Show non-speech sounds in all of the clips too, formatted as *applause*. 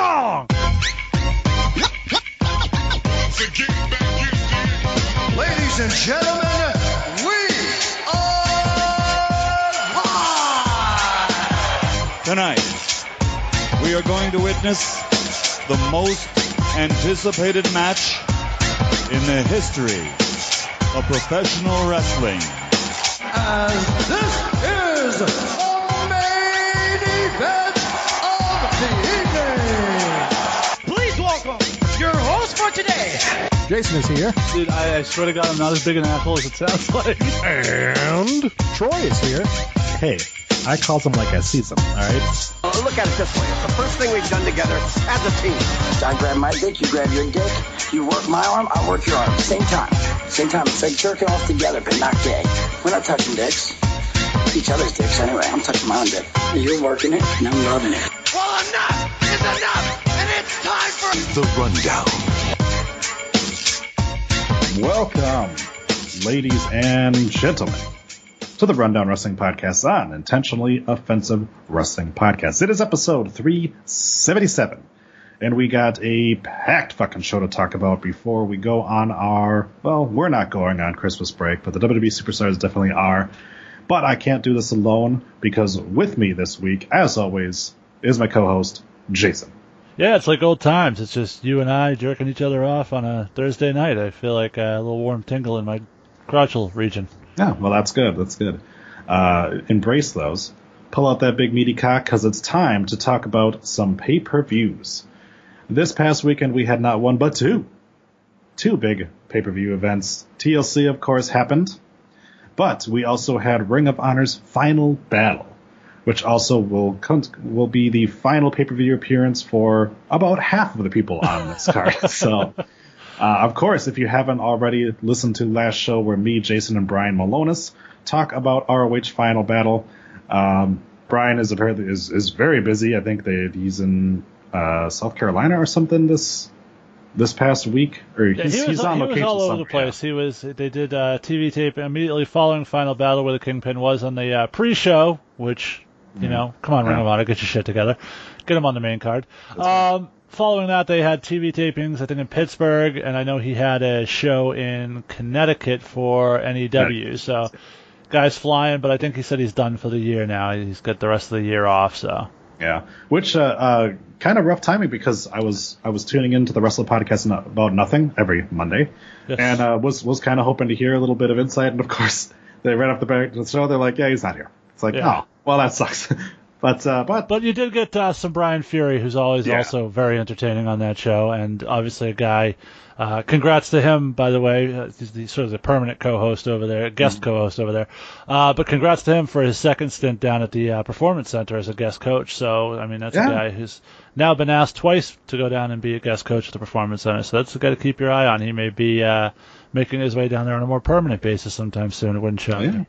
song. Ladies and gentlemen, we are live! Tonight, we are going to witness the most anticipated match in the history of professional wrestling. And this is for today, Jason is here. Dude, I, I swear to God, I'm not as big an asshole as it sounds *laughs* like. And Troy is here. Hey, I call them like I see them, alright? Uh, Look at it this way. It's the first thing we've done together as a team. I grab my dick, you grab your dick. You work my arm, I work your arm. Same time. Same time. It's like jerking off together, but not gay. We're not touching dicks. Each other's dicks anyway. I'm touching my own dick. You're working it, and I'm loving it. Well, enough is enough, and it's time for The Rundown. Welcome, ladies and gentlemen, to the Rundown Wrestling Podcast on Intentionally Offensive Wrestling Podcast. It is episode 377, and we got a packed fucking show to talk about before we go on our, well, we're not going on Christmas break, but the WWE Superstars definitely are. But I can't do this alone because with me this week, as always, is my co-host, Jason. Yeah, it's like old times. It's just you and I jerking each other off on a Thursday night. I feel like a little warm tingle in my crotchal region. Yeah, well, that's good. That's good. Uh, embrace those. Pull out that big meaty cock because it's time to talk about some pay per views. This past weekend, we had not one but two. Two big pay per view events. TLC, of course, happened. But we also had Ring of Honor's Final Battle, which also will con- will be the final pay per view appearance for about half of the people on this *laughs* card. so, uh, of course, if you haven't already listened to last show where me, Jason, and Brian Milonas talk about ROH Final Battle, um, Brian is apparently is, is very busy. I think that he's in uh, South Carolina or something this this past week, or Yeah, he's, he was, he's on he was location all over somewhere. the place. He was. They did uh, TV tape immediately following Final Battle, where the Kingpin was on the uh, pre-show. Which, you know, come on, Ring of Honor, get your shit together, get him on the main card. Um, following that, they had TV tapings, I think in Pittsburgh, and I know he had a show in Connecticut for NEW. So, guys flying, but I think he said he's done for the year now. He's got the rest of the year off. So. Yeah, which uh, uh, kind of rough timing because I was I was tuning into the Wrestler podcast about nothing every Monday, Yes. and uh, was was kind of hoping to hear a little bit of insight, and of course they ran off the back of the show. They're like, yeah, he's not here. It's like, Yeah. oh, well, that sucks. *laughs* but uh, but But you did get uh, some Brian Fury, who's always Yeah. also very entertaining on that show, and obviously a guy. Uh, congrats to him, by the way. Uh, he's the, sort of the permanent co-host over there, guest Mm-hmm. co-host over there. Uh, but congrats to him for his second stint down at the uh, Performance Center as a guest coach. So, I mean, that's Yeah. a guy who's now been asked twice to go down and be a guest coach at the Performance Center. So that's a guy to keep your eye on. He may be uh, making his way down there on a more permanent basis sometime soon. It wouldn't shock yeah, me.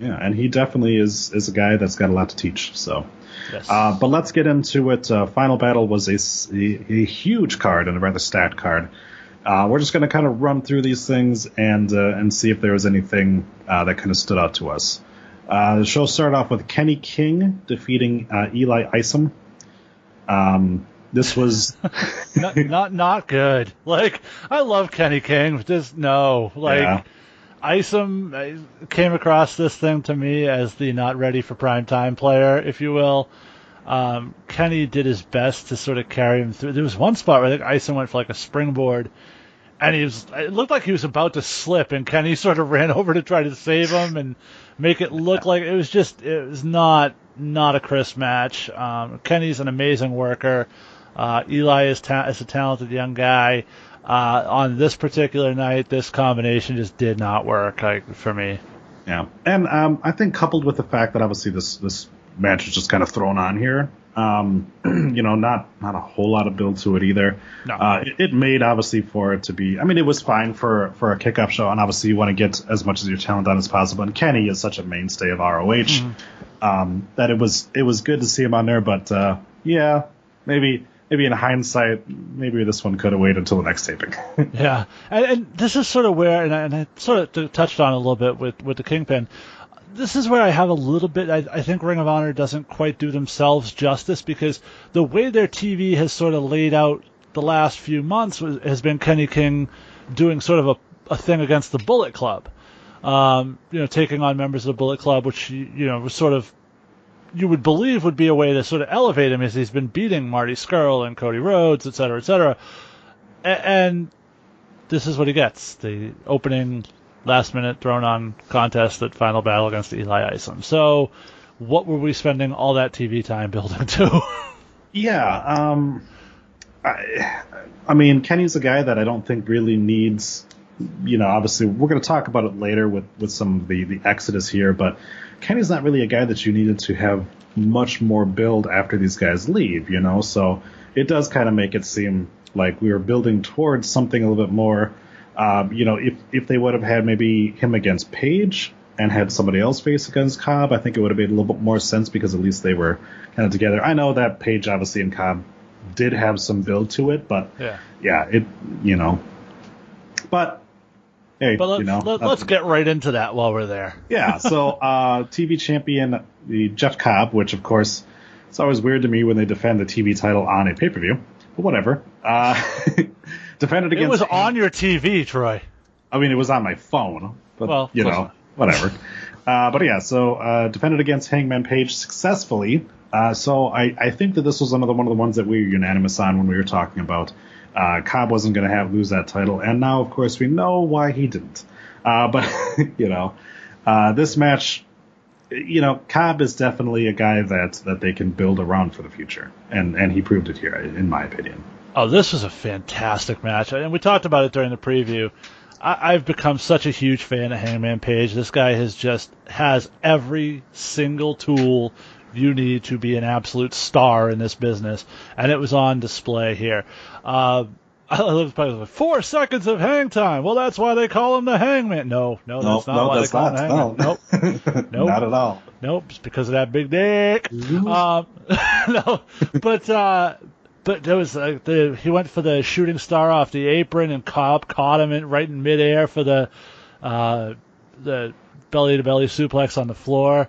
Yeah, and he definitely is is a guy that's got a lot to teach. So. Yes. Uh, but let's get into it. Uh, Final Battle was a a huge card and a rather stacked card. Uh, we're just going to kind of run through these things and uh, and see if there was anything uh, that kind of stood out to us. Uh, the show started off with Kenny King defeating uh, Eli Isom. Um, this was *laughs* not, not not good. Like I love Kenny King, but just no. Like Yeah. Isom came across this thing to me as the not ready for prime time player, if you will. Um, Kenny did his best to sort of carry him through. There was one spot where I think Isom went for like a springboard, and he was. It looked like he was about to slip, and Kenny *laughs* sort of ran over to try to save him and make it look like it was just. It was not not a crisp match. Um, Kenny's an amazing worker. Uh, Eli is, ta- is a talented young guy. Uh, on this particular night, this combination just did not work like, for me. Yeah, and um, I think coupled with the fact that obviously this this match was just kind of thrown on here, um, *clears throat* you know, not not a whole lot of build to it either. No. Uh, it, it made obviously for it to be. I mean, it was fine for for a kickoff show, and obviously you want to get as much of your talent on as possible. And Kenny is such a mainstay of ROH um, that it was it was good to see him on there. But uh, yeah, maybe maybe in hindsight, maybe this one could have waited until the next taping. *laughs* Yeah, and, and this is sort of where, and I, and I sort of touched on a little bit with with the Kingpin. this is where I have a little bit. I, I think Ring of Honor doesn't quite do themselves justice because the way their TV has sort of laid out the last few months has been Kenny King doing sort of a, a thing against the Bullet Club. Um, you know, taking on members of the Bullet Club, which you know was sort of you would believe would be a way to sort of elevate him as he's been beating Marty Scurll and Cody Rhodes, et cetera, et cetera. A- and this is what he gets: the opening last minute thrown on contest at Final Battle against Eli Isom. So, what were we spending all that TV time building to? *laughs* Yeah, um, I, I mean, Kenny's a guy that I don't think really needs. You know, obviously, we're going to talk about it later with with some of the the exodus here, but Kenny's not really a guy that you needed to have much more build after these guys leave. You know, so it does kind of make it seem like we were building towards something a little bit more. Um, you know, if if they would have had maybe him against Page and had somebody else face against Cobb, I think it would have made a little bit more sense because at least they were kind of together. I know that Page obviously and Cobb did have some build to it, but yeah, yeah, it you know, but hey, but let's, you know, let, us get right into that while we're there. *laughs* yeah. So uh, TV champion the Jeff Cobb, which of course it's always weird to me when they defend the TV title on a pay per view, but whatever. Uh, *laughs* defended against. It was on your TV, Troy. I mean, it was on my phone, but well, you know, whatever. uh, but yeah, so uh, defended against Hangman Page successfully. Uh, so I, I think that this was another one of the ones that we were unanimous on when we were talking about uh, Cobb wasn't going to have lose that title, and now of course we know why he didn't. Uh, but *laughs* you know, uh, this match, you know, Cobb is definitely a guy that that they can build around for the future, and and he proved it here, in my opinion. Oh, this was a fantastic match, and we talked about it during the preview. I, I've become such a huge fan of Hangman Page. This guy has just has every single tool you need to be an absolute star in this business, and it was on display here. Uh, *laughs* I love like, four seconds of hang time. Well, that's why they call him the Hangman. No, no, that's no, not no, why that's they call not, him Hangman. no. Nope, *laughs* nope, not at all. Nope, it's because of that big dick. Um, *laughs* no, but uh, but there was uh, the he went for the shooting star off the apron, and Cobb caught him in, right in midair for the uh, the belly to belly suplex on the floor.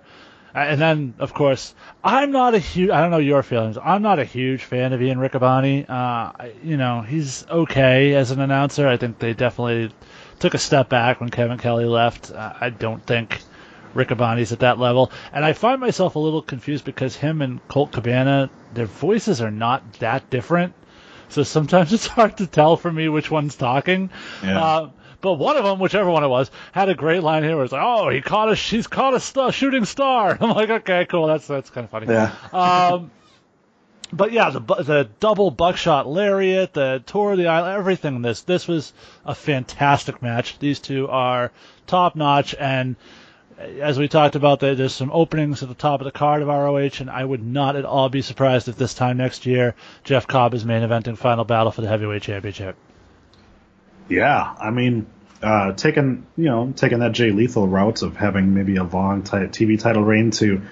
And then, of course, I'm not a huge. I don't know your feelings. I'm not a huge fan of Ian Riccaboni. Uh, you know, he's okay as an announcer. I think they definitely took a step back when Kevin Kelly left. Uh, I don't think Riccaboni's at that level. And I find myself a little confused because him and Colt Cabana, their voices are not that different. So sometimes *laughs* it's hard to tell for me which one's talking. Yeah. Uh, but one of them, whichever one it was, had a great line here where it's like, "Oh, he caught a, she's caught a star, shooting star." *laughs* I'm like, "Okay, cool, that's that's kind of funny." Yeah. Um, but yeah, the the double buckshot lariat, the tour of the island, everything. in This this was a fantastic match. These two are top notch, and as we talked about, there's some openings at the top of the card of ROH, and I would not at all be surprised if this time next year Jeff Cobb is main eventing Final Battle for the heavyweight championship. Yeah, I mean, uh, taking you know taking that Jay Lethal route of having maybe a long t- TV title reign to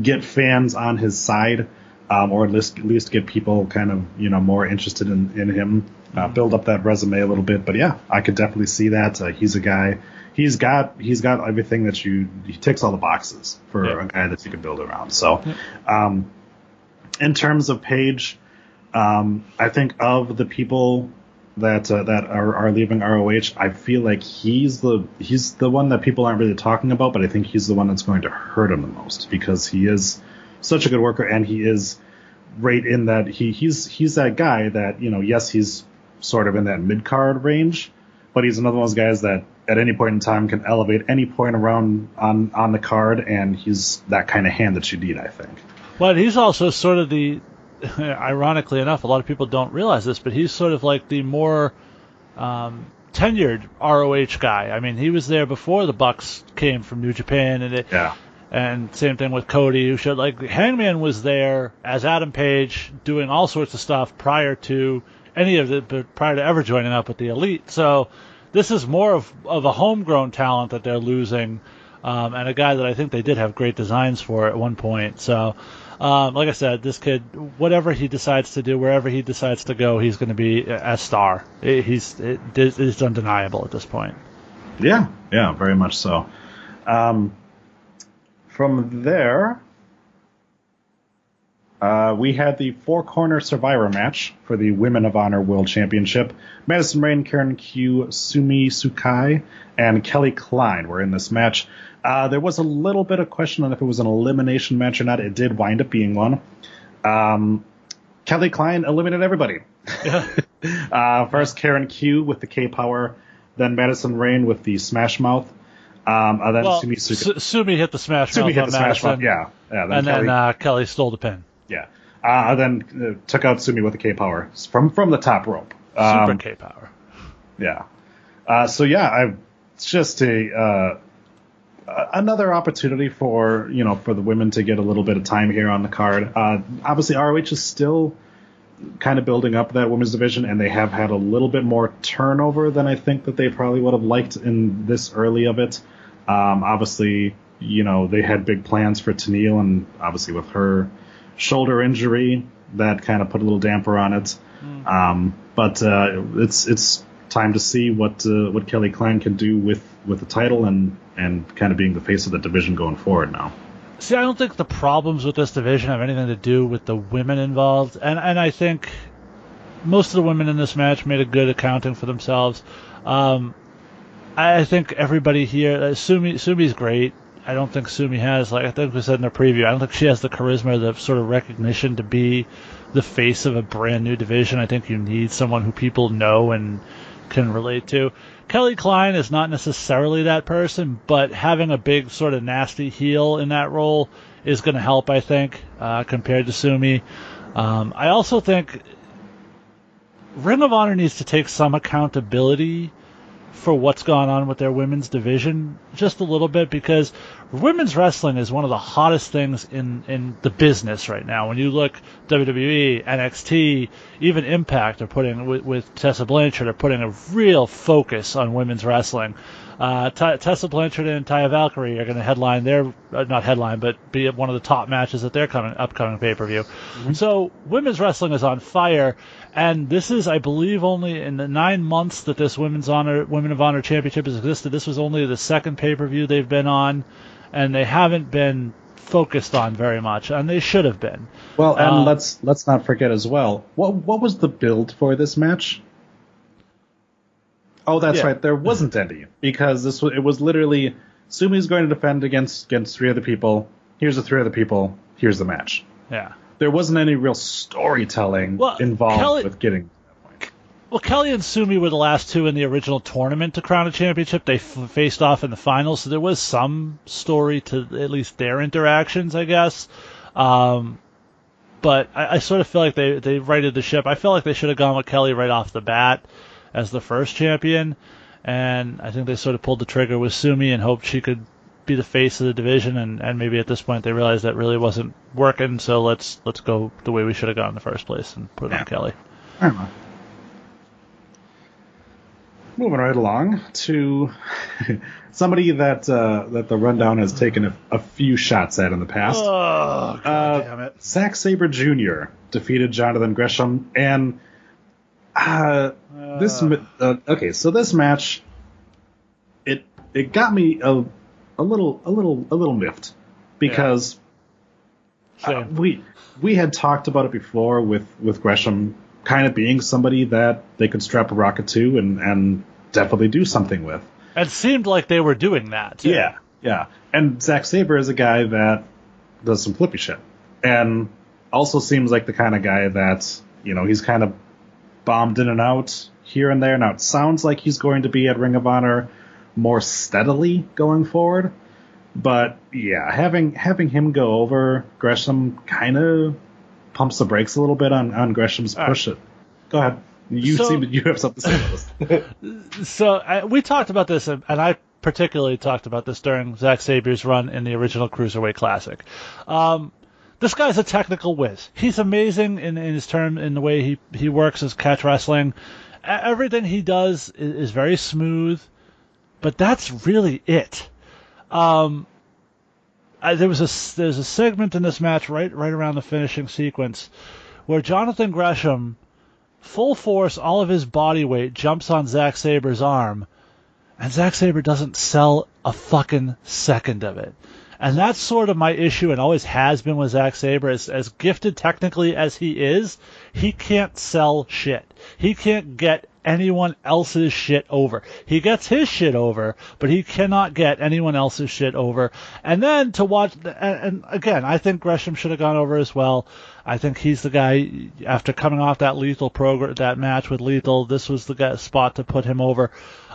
get fans on his side, um, or at least at least get people kind of you know more interested in in him, uh, build up that resume a little bit. But yeah, I could definitely see that. Uh, he's a guy. He's got he's got everything that you he ticks all the boxes for Yeah. a guy that you can build around. So, um, in terms of Page, um, I think of the people that uh, that are, are leaving ROH, I feel like he's the he's the one that people aren't really talking about, but I think he's the one that's going to hurt him the most because he is such a good worker and he is right in that he he's he's that guy that you know yes he's sort of in that mid card range, but he's another one of those guys that at any point in time can elevate any point around on on the card, and he's that kind of hand that you need, I think. But he's also sort of the, *laughs* ironically enough, a lot of people don't realize this, but he's sort of like the more um, tenured ROH guy. I mean, he was there before the Bucks came from New Japan, and it, Yeah. and same thing with Cody, who showed like Hangman was there as Adam Page doing all sorts of stuff prior to any of the but prior to ever joining up with the Elite. So this is more of of a homegrown talent that they're losing, um, and a guy that I think they did have great designs for at one point. So. Um, like I said, this kid, whatever he decides to do, wherever he decides to go, he's going to be a star. He's it, it's undeniable at this point. Yeah, yeah, very much so. Um, from there, uh, we had the four corner survivor match for the Women of Honor World Championship. Madison Rayne, Karen Q, Sumie Sakai, and Kelly Klein were in this match. Uh, there was a little bit of question on if it was an elimination match or not. It did wind up being one. Um, Kelly Klein eliminated everybody. *laughs* uh, first, Karen Q with the K Power, then Madison Rayne with the Smash Mouth. Um, and then Well, Sumi Su- Sumi hit the smash Sumi mouth hit on the Smash Madison, Mouth, yeah. yeah then and Kelly, then uh, Kelly stole the pin. yeah. Uh, then uh, took out Sumi with the K Power from from the top rope. Super Um, K power. Yeah. Uh, so yeah, I, it's just a uh, a- another opportunity for you know for the women to get a little bit of time here on the card. Uh, obviously, ROH is still kind of building up that women's division, and they have had a little bit more turnover than I think that they probably would have liked in this early of it. Um, obviously, you know they had big plans for Tenille, and obviously with her shoulder injury, that kind of put a little damper on it. Um, but uh, it's it's time to see what uh, what Kelly Klein can do with, with the title and and kind of being the face of the division going forward now. See, I don't think the problems with this division have anything to do with the women involved, and and I think most of the women in this match made a good accounting for themselves. Um, I think everybody here, uh, Sumi Sumi's great. I don't think Sumi has, like I think we said in the preview, I don't think she has the charisma, the sort of recognition to be the face of a brand new division. I think you need someone who people know and can relate to. Kelly Klein is not necessarily that person, but having a big sort of nasty heel in that role is going to help, I think, uh, compared to Sumi. Um, I also think Ring of Honor needs to take some accountability for what's gone on with their women's division just a little bit because women's wrestling is one of the hottest things in, in the business right now. When you look WWE, NXT, even Impact are putting with, with Tessa Blanchard are putting a real focus on women's wrestling. Uh, T- Tessa Blanchard and Taya Valkyrie are going to headline their uh, not headline, but be one of the top matches at their coming upcoming pay per view. So women's wrestling is on fire, and this is, I believe, only in the nine months that this women's honor Women of Honor Championship has existed. This was only the second pay per view they've been on, and they haven't been focused on very much, and they should have been. Well, and Uh, let's let's not forget as well. What what was the build for this match? Oh, that's Yeah. right. There wasn't any because this was it was literally Sumi's going to defend against against three other people. Here's the three other people. Here's the match. Yeah. There wasn't any real storytelling Well, involved Kelly- with getting. Well, Kelly and Sumi were the last two in the original tournament to crown a championship. They f- faced off in the finals, so there was some story to at least their interactions, I guess. Um, but I, I sort of feel like they they righted the ship. I feel like they should have gone with Kelly right off the bat as the first champion, and I think they sort of pulled the trigger with Sumi and hoped she could be the face of the division. And, and maybe at this point they realized that really wasn't working, so let's let's go the way we should have gone in the first place and put it Yeah. on Kelly. I don't know. Moving right along to *laughs* somebody that uh, that the rundown has taken a, a few shots at in the past. Oh, God Uh, damn it. Zack Sabre Jr. defeated Jonathan Gresham, and uh, this uh, okay. So this match, it it got me a a little a little a little miffed because uh, we we had talked about it before with with Gresham kind of being somebody that they could strap a rocket to and and definitely do something with. It seemed like they were doing that. too. Yeah, yeah. And Zack Sabre is a guy that does some flippy shit, and also seems like the kind of guy that you know he's kind of bombed in and out here and there. Now it sounds like he's going to be at Ring of Honor more steadily going forward, but yeah, having having him go over Gresham kind of pumps the brakes a little bit on on Gresham's All push. It. Go ahead. You So- seem to you have something to say about this. *laughs* So I, we talked about this, and I particularly talked about this during Zack Sabre's run in the original Cruiserweight Classic. Um, this guy's a technical whiz. He's amazing in, in his term in the way he he works as catch wrestling. Everything he does is, is very smooth, but that's really it. Um, I, there was a there's a segment in this match right right around the finishing sequence where Jonathan Gresham full force, all of his body weight jumps on Zack Sabre's arm, and Zack Sabre doesn't sell a fucking second of it. And that's sort of my issue and always has been with Zack Sabre. As, as gifted technically as he is, he can't sell shit. He can't get anyone else's shit over. He gets his shit over, but he cannot get anyone else's shit over. And then to watch, and, and again, I think Gresham should have gone over as well. I think he's the guy after coming off that lethal program, that match with lethal. This was the guy, spot to put him over.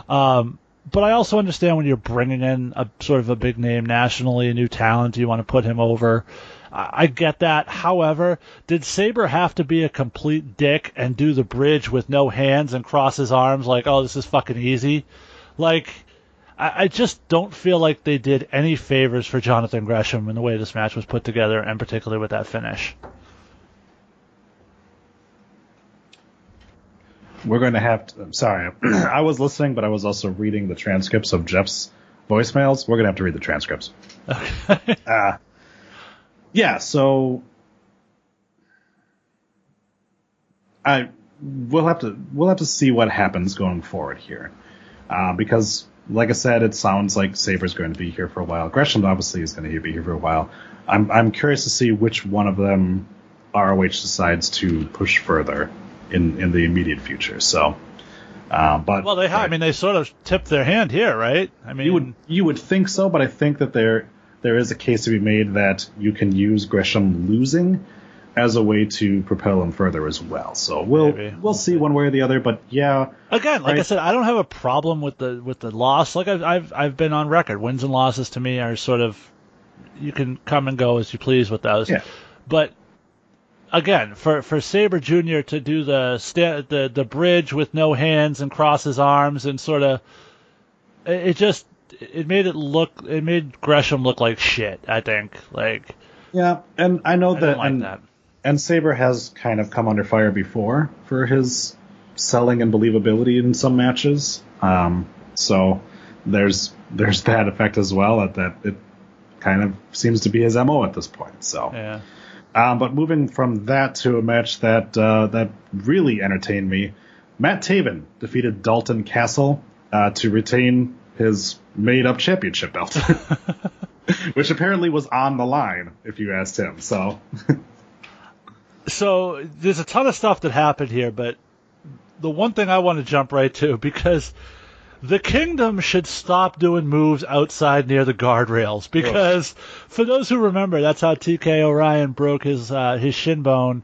Um, but I also understand when you're bringing in a sort of a big name nationally, a new talent, you want to put him over. I, I get that. However, did Sabre have to be a complete dick and do the bridge with no hands and cross his arms like, oh, this is fucking easy? Like, I, I just don't feel like they did any favors for Jonathan Gresham in the way this match was put together, and particularly with that finish. We're going to have to. I'm sorry, *clears throat* I was listening, but I was also reading the transcripts of Jeff's voicemails. We're going to have to read the transcripts. Okay. *laughs* Uh, yeah, so I we'll have to we'll have to see what happens going forward here, uh, because like I said, it sounds like Sabre's going to be here for a while. Gresham obviously is going to be here for a while. I'm I'm curious to see which one of them ROH decides to push further in in the immediate future. So, uh, but well, they, I mean, they sort of tipped their hand here, right? I mean, you would you would think so, but I think that there there is a case to be made that you can use Gresham losing as a way to propel him further as well. So we'll Maybe. we'll see one way or the other, but yeah, Again, like I said, I don't have a problem with the with the loss. Like I've I've I've been on record. Wins and losses to me are sort of you can come and go as you please with those. Yeah. But again, for for Sabre Junior to do the sta- the the bridge with no hands and cross his arms and sort of it just it made it look it made Gresham look like shit. I think like yeah, and I know I that like and that. and Sabre has kind of come under fire before for his selling and believability in some matches. Um, so there's there's that effect as well that that it kind of seems to be his mo at this point. So. Yeah. Um, but moving from that to a match that uh, that really entertained me, Matt Taven defeated Dalton Castle uh, to retain his made-up championship belt, *laughs* which apparently was on the line if you asked him. So so there's a ton of stuff that happened here, but the one thing I want to jump right to *laughs* because the kingdom should stop doing moves outside near the guardrails because for those who remember, that's how TK O'Ryan broke his uh, his shin bone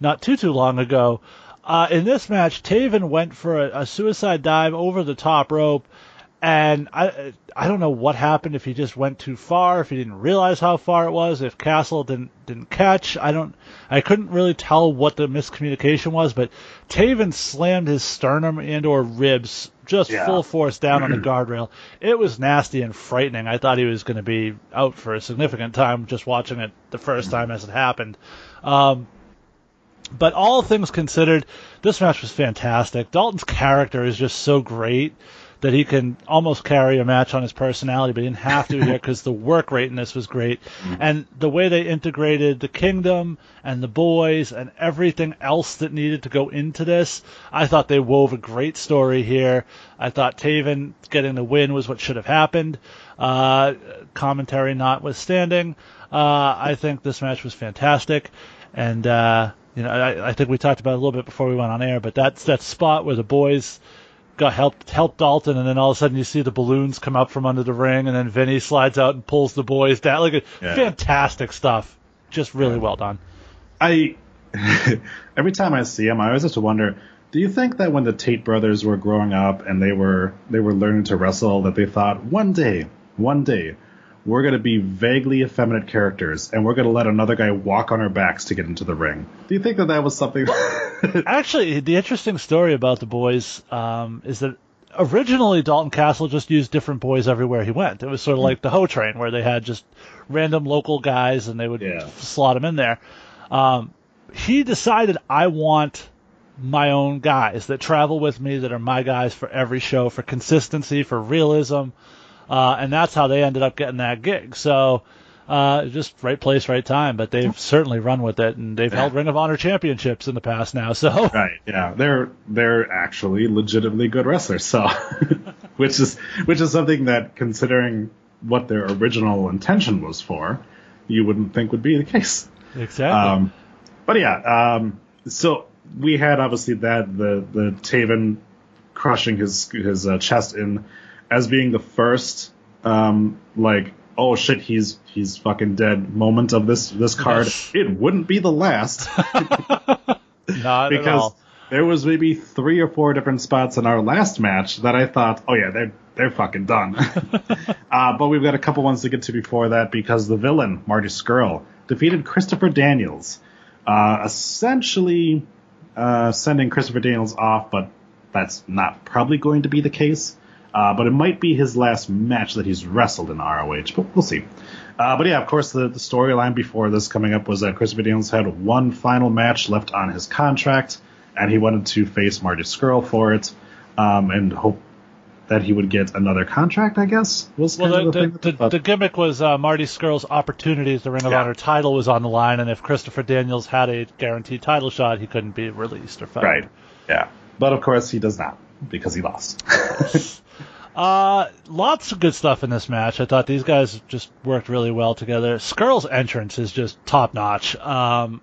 not too too long ago. Uh, in this match, Taven went for a, a suicide dive over the top rope, and I I don't know what happened if he just went too far, if he didn't realize how far it was, if Castle didn't didn't catch. I don't I couldn't really tell what the miscommunication was, but Taven slammed his sternum and or ribs just Yeah. full force down on the *clears throat* guardrail. It was nasty and frightening. I thought he was going to be out for a significant time just watching it the first time as it happened. Um, but all things considered, this match was fantastic. Dalton's character is just so great that he can almost carry a match on his personality, but he didn't have to here because the work rate in this was great. And the way they integrated the kingdom and the boys and everything else that needed to go into this, I thought they wove a great story here. I thought Taven getting the win was what should have happened. Uh, commentary notwithstanding, uh, I think this match was fantastic. And, uh, you know, I, I think we talked about it a little bit before we went on air, but that's that spot where the boys got helped helped Dalton, and then all of a sudden you see the balloons come up from under the ring, and then Vinny slides out and pulls the boys down. Like Yeah. fantastic stuff, just really well done. I *laughs* every time I see him, I always have to wonder. Do you think that when the Tate brothers were growing up and they were they were learning to wrestle, that they thought one day, one day, we're going to be vaguely effeminate characters and we're going to let another guy walk on our backs to get into the ring? Do you think that that was something? *laughs* Actually, the interesting story about the boys um, is that originally Dalton Castle just used different boys everywhere he went. It was sort of like the Ho Train, where they had just random local guys and they would Yeah. slot them in there. Um, he decided, I want my own guys that travel with me, that are my guys for every show, for consistency, for realism. Uh, and that's how they ended up getting that gig. So, uh, just right place, right time. But they've certainly run with it, and they've held Ring of Honor championships in the past now. So, *laughs* right? Yeah, they're they're actually legitimately good wrestlers. So, *laughs* which is which is something that considering what their original intention was for, you wouldn't think would be the case. Exactly. Um, but yeah, um, so we had obviously that the the Taven crushing his his uh, chest in as being the first um, like oh shit he's he's fucking dead moment of this this card. *laughs* It wouldn't be the last *laughs* Not at because all. there was maybe three or four different spots in our last match that I thought oh yeah they're they're fucking done. *laughs* uh, but we've got a couple ones to get to before that because the villain Marty Scurll defeated Christopher Daniels, uh, essentially uh, sending Christopher Daniels off, but that's not probably going to be the case. Uh, but it might be his last match that he's wrestled in ROH, but we'll see. Uh, but yeah, of course, the, the storyline before this coming up was that Christopher Daniels had one final match left on his contract, and he wanted to face Marty Scurll for it, um, and hope that he would get another contract. I guess was Well, the, the, the, the, the gimmick was uh, Marty Scurll's opportunity as the Ring of Yeah. Honor title was on the line, and if Christopher Daniels had a guaranteed title shot, he couldn't be released or fired. Right. Yeah. But of course he does not because he lost. *laughs* Uh, lots of good stuff in this match. I thought these guys just worked really well together. Scurll's entrance is just top notch. Um,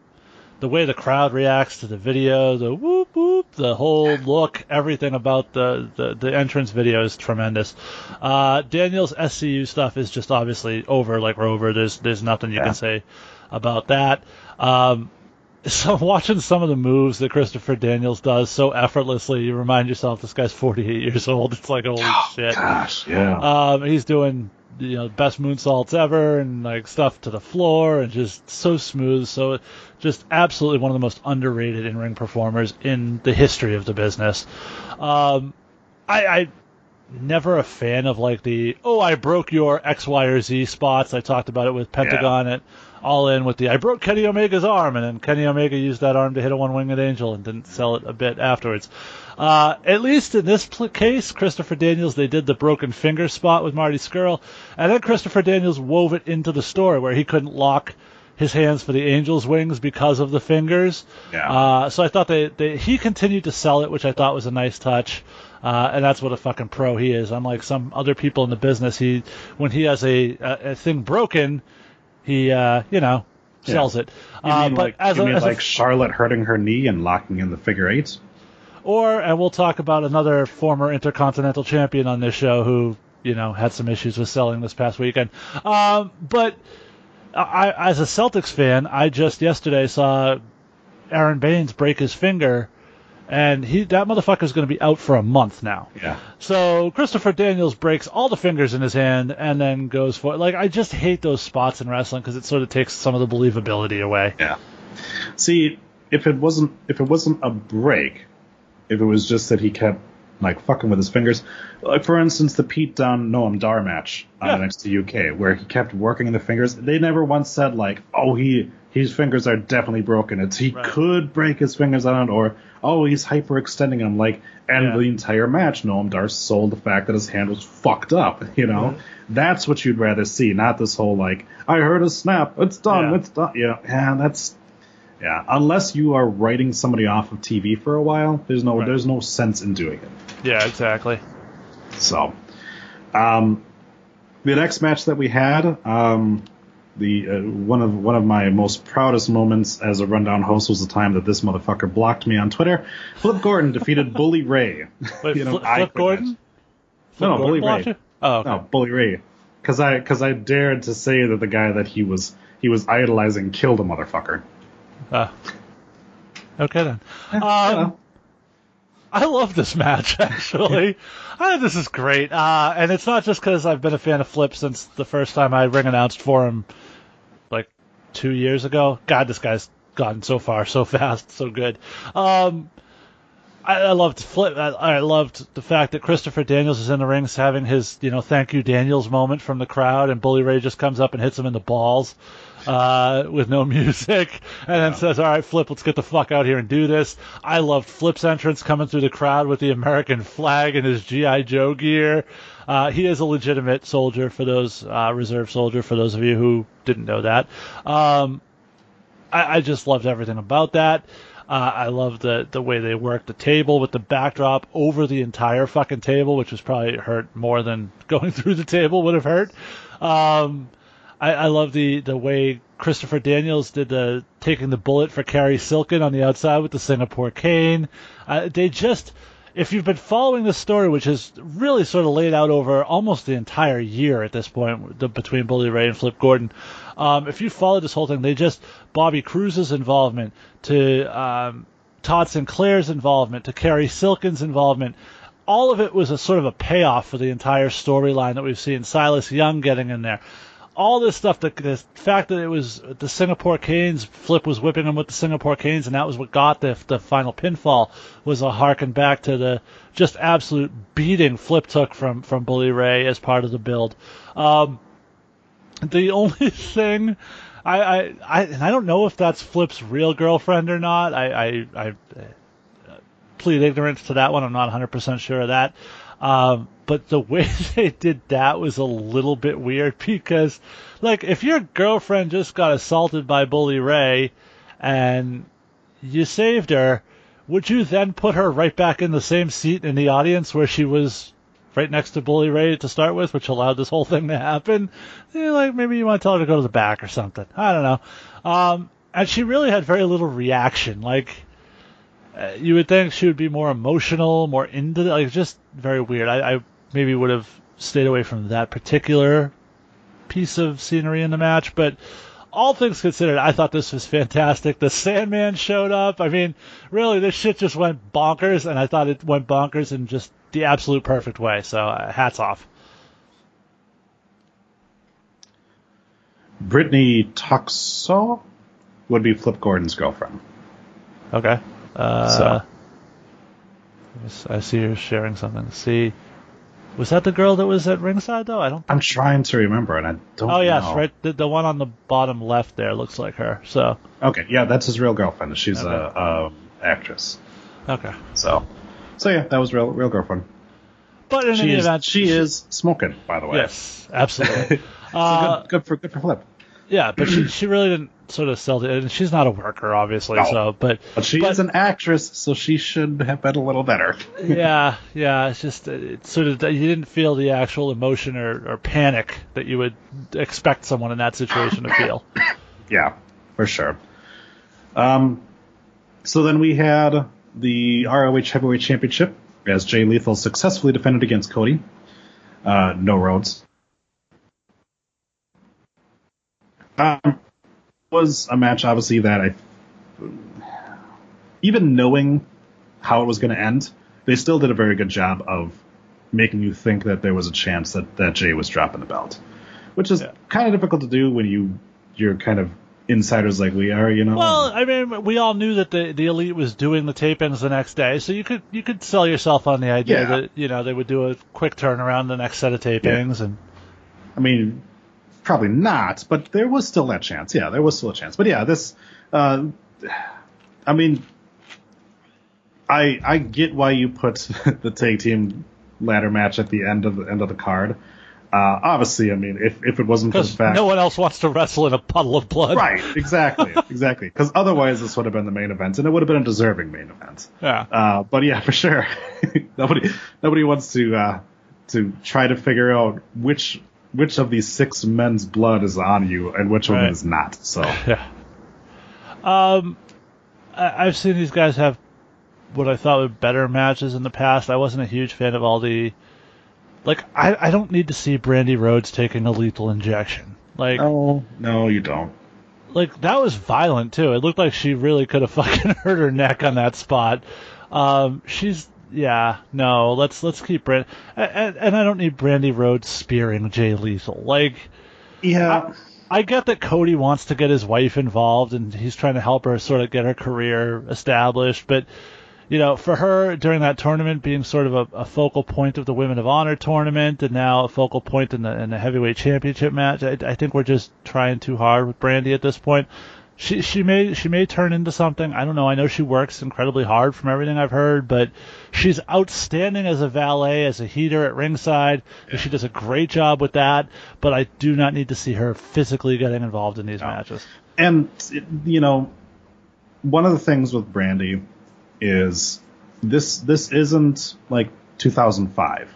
the way the crowd reacts to the video, the whoop whoop, the whole look, everything about the, the, the entrance video is tremendous. Uh, Daniel's SCU stuff is just obviously over like Rover. There's there's nothing you Yeah. can say about that. Um, *laughs* so watching some of the moves that Christopher Daniels does so effortlessly, you remind yourself this guy's 48 years old. It's like holy shit. Gosh, yeah. Um, he's doing you know best moonsaults ever and like stuff to the floor and just so smooth. So just absolutely one of the most underrated in ring performers in the history of the business. Um, I, I never a fan of like the oh I broke your X Y or Z spots. I talked about it with Pentagon at All In with the I broke Kenny Omega's arm and then Kenny Omega used that arm to hit a one winged angel and didn't sell it a bit afterwards. Uh, at least in this pl- case, Christopher Daniels they did the broken finger spot with Marty Scurll, and then Christopher Daniels wove it into the story where he couldn't lock his hands for the angel's wings because of the fingers. Yeah. Uh, so I thought they, they he continued to sell it, which I thought was a nice touch. Uh, and that's what a fucking pro he is. Unlike some other people in the business, he when he has a a, a thing broken, he uh, you know Yeah. sells it. You uh, mean but like, as a, mean as a- like Charlotte hurting her knee and locking in the figure eight? or and we'll talk about another former intercontinental champion on this show who you know had some issues with selling this past weekend. Um, but I, as a Celtics fan, I just yesterday saw Aron Baynes break his finger, and he that motherfucker's going to be out for a month now. Yeah. So Christopher Daniels breaks all the fingers in his hand and then goes for like I just hate those spots in wrestling because it sort of takes some of the believability away. Yeah. See, if it wasn't if it wasn't a break, if it was just that he kept like fucking with his fingers, like for instance the Pete Dunne Noam Dar match on Yeah. NXT UK, where he kept working in the fingers. They never once said like, oh he his fingers are definitely broken. It's he Right. could break his fingers on it, or oh he's hyperextending them. Like, and Yeah. the entire match, Noam Dar sold the fact that his hand was fucked up. *laughs* You know, that's what you'd rather see, not this whole like, I heard a snap, it's done, Yeah. it's done. Yeah, yeah, that's yeah, unless you are writing somebody off of TV for a while, there's no Right. there's no sense in doing it. Yeah, exactly. So, um, the next match that we had, um, the uh, one of one of my most proudest moments as a rundown host was the time that this motherfucker blocked me on Twitter. Flip Gordon defeated *laughs* Bully Ray. Wait, *laughs* You know, Flip, Gordon? Flip No, Gordon Bully Ray. Oh, okay. No, Bully Ray, because I because I dared to say that the guy that he was he was idolizing killed a motherfucker. Uh, okay then. Um. I love this match *laughs* actually. I think this is great, uh, and it's not just because I've been a fan of Flip since the first time I ring announced for him, two years ago. God, this guy's gotten so far so *laughs* fast, so good. Um, I, I loved Flip. I, I loved the fact that Christopher Daniels is in the rings having his, you know, thank you Daniels moment from the crowd, and Bully Ray just comes up and hits him in the balls uh, with no *laughs* music, and then says, "All right, Flip, let's get the fuck out here and do this." I loved Flip's entrance coming through the crowd with the American flag and his GI Joe gear. Uh, he is a legitimate soldier for those uh, reserve soldier for those of you who didn't know that. Um, I, I just loved everything about that. Uh, I love the the way they worked the table with the backdrop over the entire fucking table, which was probably hurt more than *laughs* going through the table would have hurt. Um, I, I love the the way Christopher Daniels did the taking the bullet for Cary Silkin on the outside with the Singapore cane. Uh, they just, if you've been following the story, which is really sort of laid out over almost the entire year at this point the, between Bully Ray and Flip Gordon, um, if you followed this whole thing, they just Bobby Cruise's involvement to um, Todd Sinclair's involvement to Cary Silkin's involvement. All of it was a sort of a payoff for the entire storyline that we've seen. Silas Young getting in there all this stuff, the, the fact that it was the Singapore Canes, Flip was whipping him with the Singapore Canes, and that was what got the, the final pinfall, was a harken back to the just absolute beating Flip took from, from Bully Ray as part of the build. Um, the *laughs* only thing I, I, I, and I don't know if that's Flip's real girlfriend or not. I, I, I plead ignorance to that one. I'm not 100% sure of that. Um, but the way *laughs* they did that was a little bit weird because, like, if your girlfriend just got assaulted by Bully Ray and you saved her, would you then put her right back in the same seat in the audience where she was right next to Bully Ray to start with, which allowed this whole thing to happen? You know, like, maybe you want to tell her to go to the back or something. I don't know. Um, and she really had very little reaction. Like, uh, you would think she would be more emotional, more into the, like just very weird. I, I maybe would have stayed away from that particular piece of scenery in the match, but all things considered, I thought this was fantastic. The Sandman showed up. I mean, really, this shit just went bonkers, and I thought it went bonkers in just the absolute perfect way. So, uh, hats off. Brittany Toxo would be Flip Gordon's girlfriend. Okay. Uh, So. I see you're sharing something. See, was that the girl that was at ringside though? I don't. I'm trying to remember, and I don't. Oh yes, know. right. The, the one on the bottom left there looks like her. So Okay, yeah, that's his real girlfriend. She's Okay. a, a actress. okay, So, so yeah, that was real real girlfriend. but in She any is event, she is smoking, by the way. Yes, absolutely. *laughs* So uh, good, good for good for Flip. Yeah, but she she really didn't sort of sell it. And she's not a worker, obviously. No. So, but But she but- is an actress, so she should have been a little better. *laughs* yeah, yeah. It's just uh, it's sort of you didn't feel the actual emotion or, or panic that you would expect someone in that situation to feel. *coughs* Yeah, for sure. Um, so then we had the ROH Heavyweight Championship as Jay Lethal successfully defended against Cody. Uh, no roads. Um, was a match obviously that I, even knowing how it was going to end, they still did a very good job of making you think that there was a chance that, that Jay was dropping the belt, which is Yeah. kind of difficult to do when you you're kind of insiders like we are, you know. Well, I mean, we all knew that the the elite was doing the tape-ins the next day, so you could you could sell yourself on the idea Yeah. that you know they would do a quick turnaround the next set of tapings, and I mean, probably not, but there was still that chance. Yeah, there was still a chance. But yeah, this, uh, I mean, I I get why you put *laughs* the tag team ladder match at the end of the end of the card. Uh, obviously, I mean, if if it wasn't for the because fact, no one else wants to wrestle in a puddle of blood. right, exactly, *laughs* exactly, because otherwise this would have been the main event, and it would have been a deserving main event. Yeah. Uh, but yeah, for sure, *laughs* nobody nobody wants to uh, to try to figure out which which of these six men's blood is on you and which one Right. is not. So *laughs* Yeah. Um, I, I've seen these guys have what I thought were better matches in the past. I wasn't a huge fan of all the. Like, I, I don't need to see Brandi Rhodes taking a lethal injection. Like, no, no, you don't. like that was violent too. It looked like she really could have *laughs* fucking hurt her neck on that spot. Um, she's yeah, no. Let's let's keep Brand and, and I don't need Brandi Rhodes spearing Jay Lethal. Like Yeah, I get that Cody wants to get his wife involved and he's trying to help her sort of get her career established, but you know, for her during that tournament being sort of a, a focal point of the Women of Honor tournament and now a focal point in the in the heavyweight championship match, I, I think we're just trying too hard with Brandi at this point. She she may she may turn into something. I don't know. I know she works incredibly hard from everything I've heard, but she's outstanding as a valet, as a heater at ringside. and She does a great job with that. But I do not need to see her physically getting involved in these matches. and you know, one of the things with Brandi is this this isn't like 2005.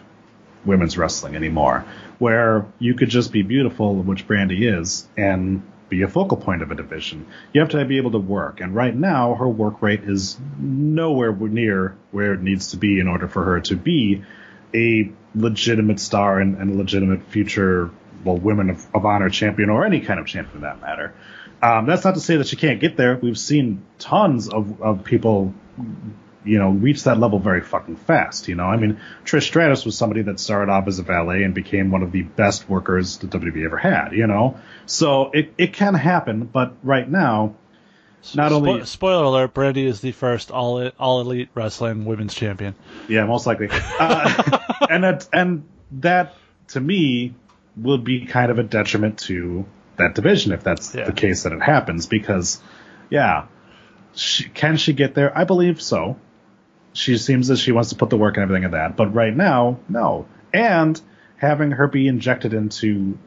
women's wrestling anymore, where you could just be beautiful, which Brandi is, and be a focal point of a division. You have to be able to work, and right now her work rate is nowhere near where it needs to be in order for her to be a legitimate star and, and a legitimate future, well, women of, of honor champion or any kind of champion for that matter. Um, that's not to say that she can't get there. We've seen tons of, of people, you know, reach that level very fucking fast. You know, I mean, Trish Stratus was somebody that started off as a valet and became one of the best workers the WWE ever had. You know, so it it can happen. But right now, not Spo- only spoiler alert, Brandi is the first all all elite wrestling women's champion. Yeah, most likely. *laughs* Uh, and that and that to me will be kind of a detriment to that division if that's Yeah. the case that it happens because yeah, she, can she get there? I believe so. She seems that she wants to put the work and everything in that, but right now, no. And having her be injected into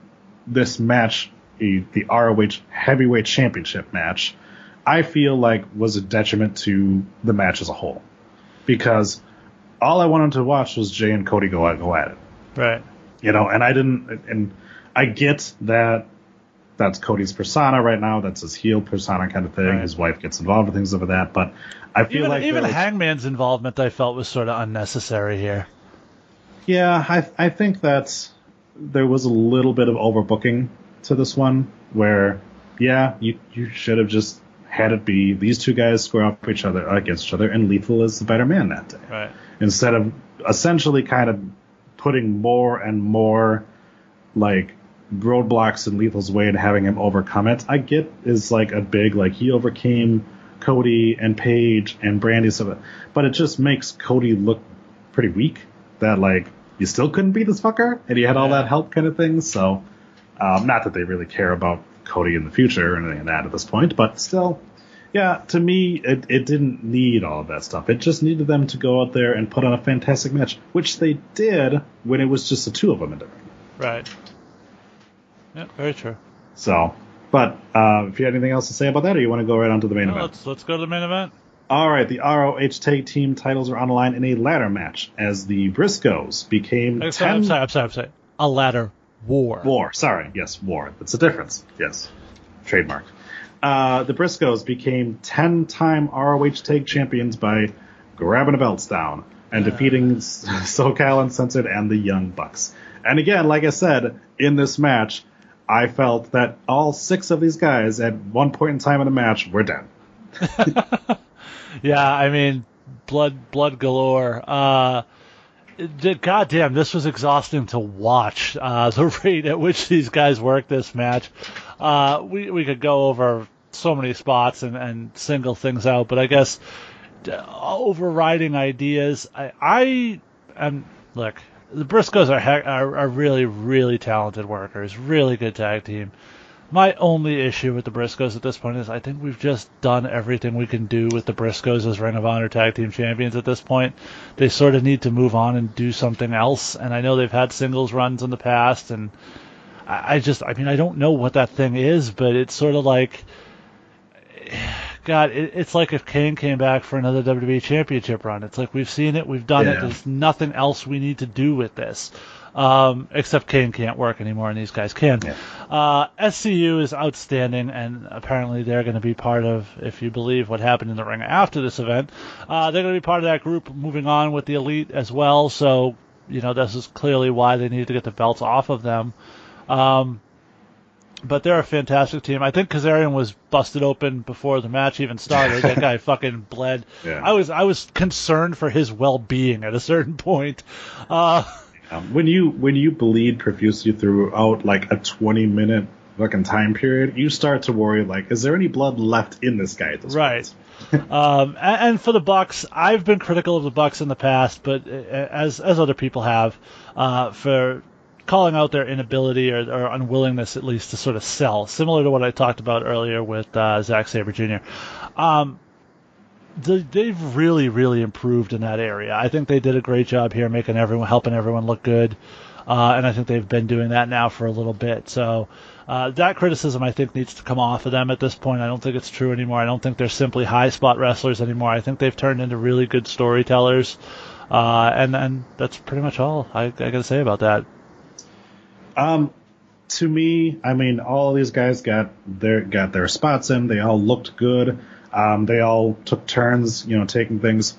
this match, the the ROH Heavyweight Championship match, I feel like was a detriment to the match as a whole because all I wanted to watch was Jay and Cody go at, go at it. Right. You know, and I didn't, and I get that that's Cody's persona right now. That's his heel persona kind of thing. Right. His wife gets involved with things over that, but I feel Even like even was- Hangman's involvement, I felt was sort of unnecessary here. Yeah, I I think that there was a little bit of overbooking to this one where yeah, you you should have just had it be these two guys square off each other against each other and Lethal is the better man that day. Right. Instead of essentially kind of putting more and more like roadblocks in Lethal's way and having him overcome it. I get is like a big like he overcame Cody and Paige and Brandi so but it just makes Cody look pretty weak that like you still couldn't beat this fucker and you had all that help kind of thing so um, not that they really care about Cody in the future or anything like that at this point but still yeah to me it, it didn't need all of that stuff it just needed them to go out there and put on a fantastic match which they did when it was just the two of them in the ring Right. Yeah, very true. so but uh, if you had anything else to say about that or you want to go right on to the main Well, event let's let's go to the main event. All right, the ROH Tag Team titles are on the line in a ladder match as the Briscoes became I'm sorry, 10 I'm sorry, I'm sorry, I'm sorry. A ladder war. War. Sorry, yes, war. That's the difference. Yes, Trademark. Uh, the Briscoes became 10-time ROH Tag Champions by grabbing the belts down and defeating S- *laughs* SoCal Uncensored and the Young Bucks. And again, like I said, in this match, I felt that all six of these guys at one point in time in the match were dead. *laughs* Yeah, I mean, blood, blood galore. Uh, goddamn, this was exhausting to watch. Uh, *laughs* the rate at which these guys worked this match. Uh, we we could go over so many spots and, and single things out, but I guess overriding ideas. I I am look. The Briscoes are, he- are are really really talented workers, really good tag team. My only issue with the Briscoes at this point is I think we've just done everything we can do with the Briscoes as Ring of Honor Tag Team Champions at this point. They sort of need to move on and do something else. And I know they've had singles runs in the past, and I, I just, I mean, I don't know what that thing is, but it's sort of like, God, it, it's like if Kane came back for another WWE Championship run. It's like we've seen it, we've done it. There's nothing else we need to do with this. Um, except Kane can't work anymore, and these guys can. Yeah. Uh, SCU is outstanding, and apparently they're going to be part of, if you believe what happened in the ring after this event, uh, they're going to be part of that group moving on with the Elite as well. So, you know, this is clearly why they need to get the belts off of them. Um, but they're a fantastic team. I think Kazarian was busted open before the match even started. that guy *laughs* fucking bled. Yeah. I was I was concerned for his well being at a certain point. Uh, Um, when you when you bleed profusely throughout like a 20 minute fucking time period, you start to worry like, is there any blood left in this guy at this Right. um, and, and for the Bucks, I've been critical of the Bucks in the past, but uh, as as other people have, uh, for calling out their inability or, or unwillingness, at least, to sort of sell, similar to what I talked about earlier with uh, Zack Sabre Jr. Um, the, they've really, really improved in that area. I think they did a great job here, making everyone, helping everyone look good. Uh, and I think they've been doing that now for a little bit. So uh, that criticism, I think, needs to come off of them at this point. I don't think it's true anymore. I don't think they're simply high spot wrestlers anymore. I think they've turned into really good storytellers. Uh, and and that's pretty much all I, I got to say about that. Um, to me, I mean, all these guys got their got their spots in. They all looked good. Um, they all took turns, you know, taking things.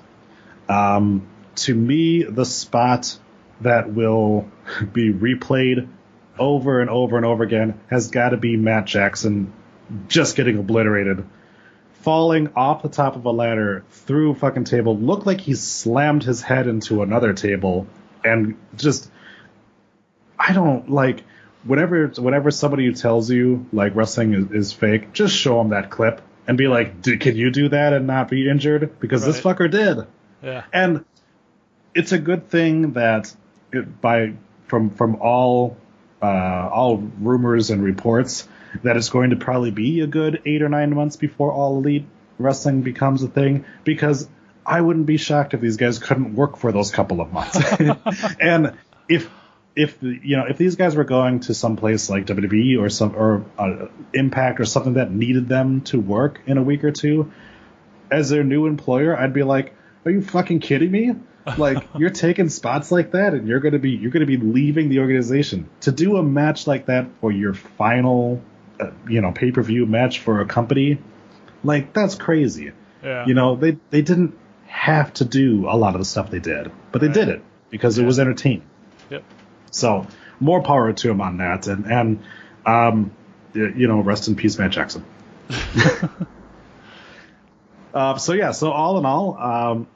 Um, to me, the spot that will *laughs* be replayed over and over and over again has got to be Matt Jackson just getting obliterated. Falling off the top of a ladder through a fucking table, looked like he slammed his head into another table and just I don't like whatever whenever somebody tells you like wrestling is, is fake, just show them that clip and be like, can you do that and not be injured? Because this fucker did. Yeah. And it's a good thing that it, by from from all uh, all rumors and reports that it's going to probably be a good eight or nine months before all elite wrestling becomes a thing because I wouldn't be shocked if these guys couldn't work for those couple of months. *laughs* *laughs* and if if you know if these guys were going to some place like WWE or some or uh, Impact or something that needed them to work in a week or two, as their new employer, I'd be like, "Are you fucking kidding me? Like *laughs* you're taking spots like that, and you're gonna be you're gonna be leaving the organization to do a match like that for your final, uh, you know, pay per view match for a company? Like that's crazy. Yeah. You know, they they didn't have to do a lot of the stuff they did, but they Right. did it because it was entertaining. Yep. So more power to him on that, and and um, you know, rest in peace, Matt Jackson. *laughs* uh, so yeah, so all in all, um,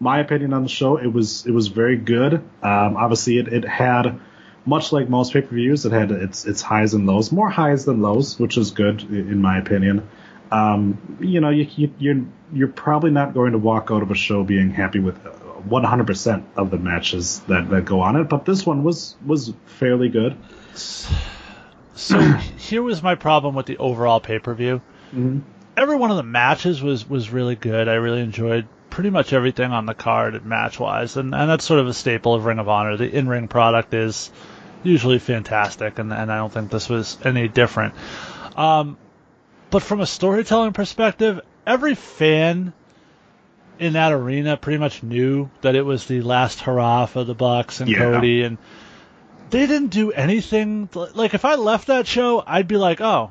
my opinion on the show, it was it was very good. Um, obviously, it, it had much like most pay per views, it had its its highs and lows, more highs than lows, which is good in my opinion. Um, you know, you, you, you're you're probably not going to walk out of a show being happy with 100% of the matches that, that go on it, but this one was was fairly good. So here was my problem with the overall pay per view. Mhm. Every one of the matches was was really good. I really enjoyed pretty much everything on the card match wise, and and that's sort of a staple of Ring of Honor. The in ring product is usually fantastic, and and I don't think this was any different. Um, but from a storytelling perspective, every fan in that arena pretty much knew that it was the last hurrah for the Bucks and Yeah. Cody, and they didn't do anything. Like if I left that show, I'd be like, oh.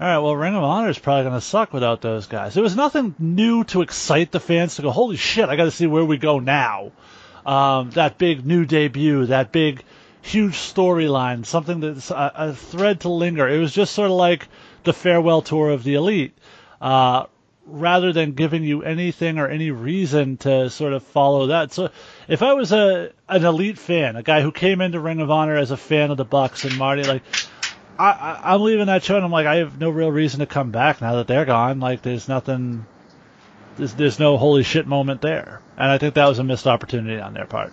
All right, well, Ring of Honor is probably going to suck without those guys. There was nothing new to excite the fans to go, holy shit, I got to see where we go now. Um, that big new debut, that big, huge storyline, something that's a, a thread to linger. It was just sort of like the farewell tour of the elite, uh, rather than giving you anything or any reason to sort of follow that. So, if I was a an elite fan, a guy who came into Ring of Honor as a fan of the Bucks and Marty, like I, I, I'm leaving that show and I'm like, I have no real reason to come back now that they're gone. Like, there's nothing, there's, there's no holy shit moment there. And I think that was a missed opportunity on their part.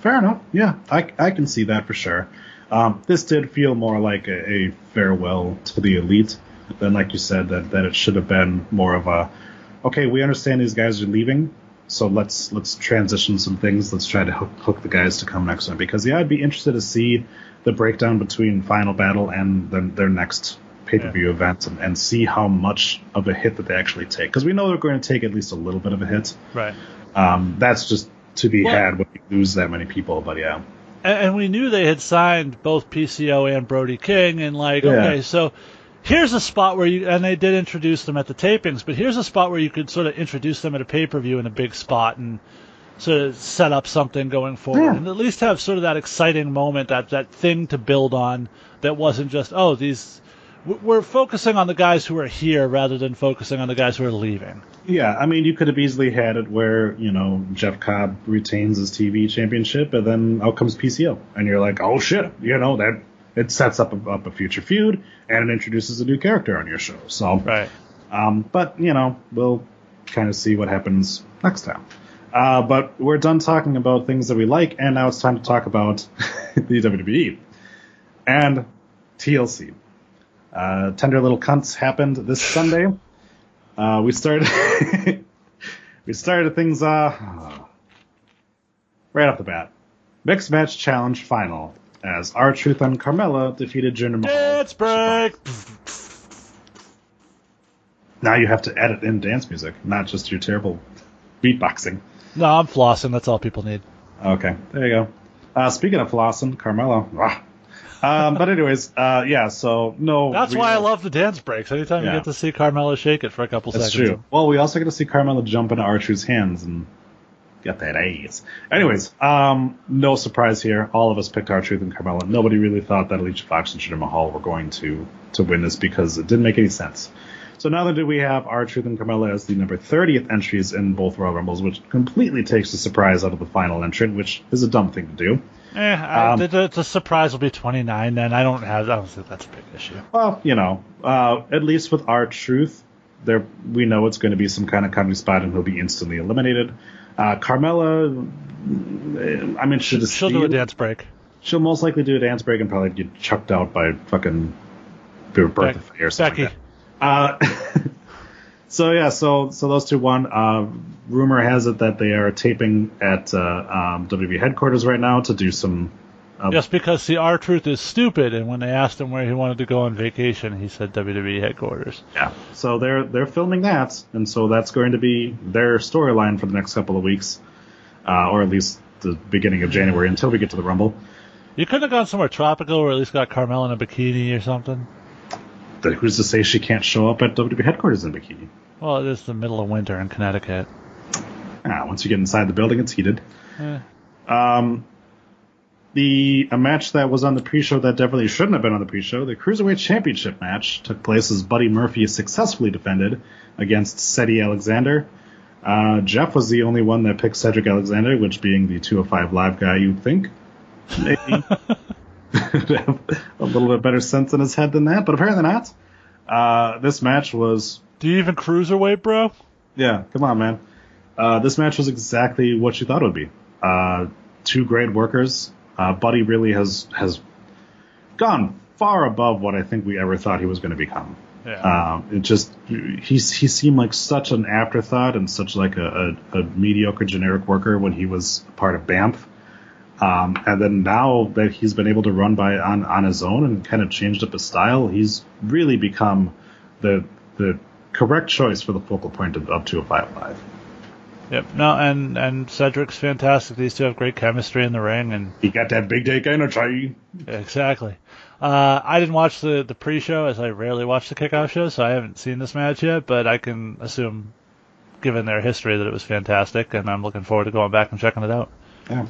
Fair enough. Yeah, I, I can see that for sure. Um, this did feel more like a, a farewell to the elite than, like you said, that, that it should have been more of a, okay, we understand these guys are leaving, so let's let's transition some things. Let's try to hook, hook the guys to come next one. Because yeah, I'd be interested to see the breakdown between Final Battle and the, their next pay per view event and, and see how much of a hit that they actually take. Because we know they're going to take at least a little bit of a hit. Right. Um, that's just to be Well- had when you lose that many people. But yeah. And, and we knew they had signed both PCO and Brody King, and like, Yeah. okay, so here's a spot where you, and they did introduce them at the tapings, but here's a spot where you could sort of introduce them at a pay per view in a big spot and sort of set up something going forward, Yeah. and at least have sort of that exciting moment, that that thing to build on, that wasn't just oh these. We're focusing on the guys who are here rather than focusing on the guys who are leaving. Yeah, I mean, you could have easily had it where, you know, Jeff Cobb retains his TV championship and then out comes PCO. And you're like, oh shit, you know, that it sets up a, up a future feud and it introduces a new character on your show. So, Right. um, but, you know, we'll kind of see what happens next time. Uh, but we're done talking about things that we like, and now it's time to talk about *laughs* the WWE and TLC. Uh, Tender Little Cunts happened this *laughs* Sunday. Uh, we started *laughs* we started things uh, *sighs* right off the bat. Mixed match challenge final as R Truth and Carmella defeated Jinder Mahal. Dance break. Now you have to edit in dance music, not just your terrible beatboxing. No, I'm flossing. That's all people need. Okay, there you go. Uh, speaking of flossing, Carmella. Um, but anyways, uh, yeah. So no. That's why I love the dance breaks. Anytime Yeah. you get to see Carmella shake it for a couple That's seconds. true. Well, we also get to see Carmella jump into Archer's hands and get that ace. Anyways, um, no surprise here. All of us picked R Truth and Carmella. Nobody really thought that Alicia Fox and Jinder Mahal were going to to win this because it didn't make any sense. So now that we have R Truth and Carmella as the number 30th entries in both Royal Rumbles, which completely takes the surprise out of the final entrant, which is a dumb thing to do. Eh, I, Um, the, the, the surprise will be 29. Then I don't have. I don't think that's a big issue. Well, you know, uh, at least with R Truth, there we know it's going to be some kind of comedy spot, and he'll be instantly eliminated. Uh, Carmella, mm, I'm interested to She'll see. do a dance break. She'll most likely do a dance break and probably get chucked out by fucking Bertha Faye or something. Becky. like. Uh, *laughs* so yeah, so so those two won. Uh, rumor has it that they are taping at uh, um, WWE headquarters right now to do some. Uh, Just because the R Truth is stupid, and when they asked him where he wanted to go on vacation, he said WWE headquarters. Yeah. So they're they're filming that, and so that's going to be their storyline for the next couple of weeks, uh, or at least the beginning of January until we get to the Rumble. You couldn't have gone somewhere tropical, or at least got Carmel in a bikini or something. But who's to say she can't show up at WWE headquarters in a bikini? Well, it is the middle of winter in Connecticut. Ah, once you get inside the building, it's heated. Eh. Um, the a match that was on the pre-show that definitely shouldn't have been on the pre-show, the Cruiserweight Championship match, took place as Buddy Murphy successfully defended against Cedric Alexander. Uh, Jeff was the only one that picked Cedric Alexander, which being the 205 live guy, you'd think maybe *laughs* *laughs* have a little bit better sense in his head than that, but apparently not. Uh, this match was Do you even cruiserweight, bro? yeah, come on, man. Uh, this match was exactly what you thought it would be. Uh, two great workers. Uh, Buddy really has has gone far above what I think we ever thought he was going to become. Yeah. Um, it just he's he seemed like such an afterthought and such like a, a, a mediocre generic worker when he was part of Banff. Um, and then now that he's been able to run by on, on his own and kind of changed up his style, he's really become the the correct choice for the focal point of, of 205 Live. Yep. No, and and Cedric's fantastic. These two have great chemistry in the ring, and He got that big dick energy. exactly. Uh, I didn't watch the the pre-show as I rarely watch the kickoff show, so I haven't seen this match yet. But I can assume, given their history, that it was fantastic, and I'm looking forward to going back and checking it out. Yeah.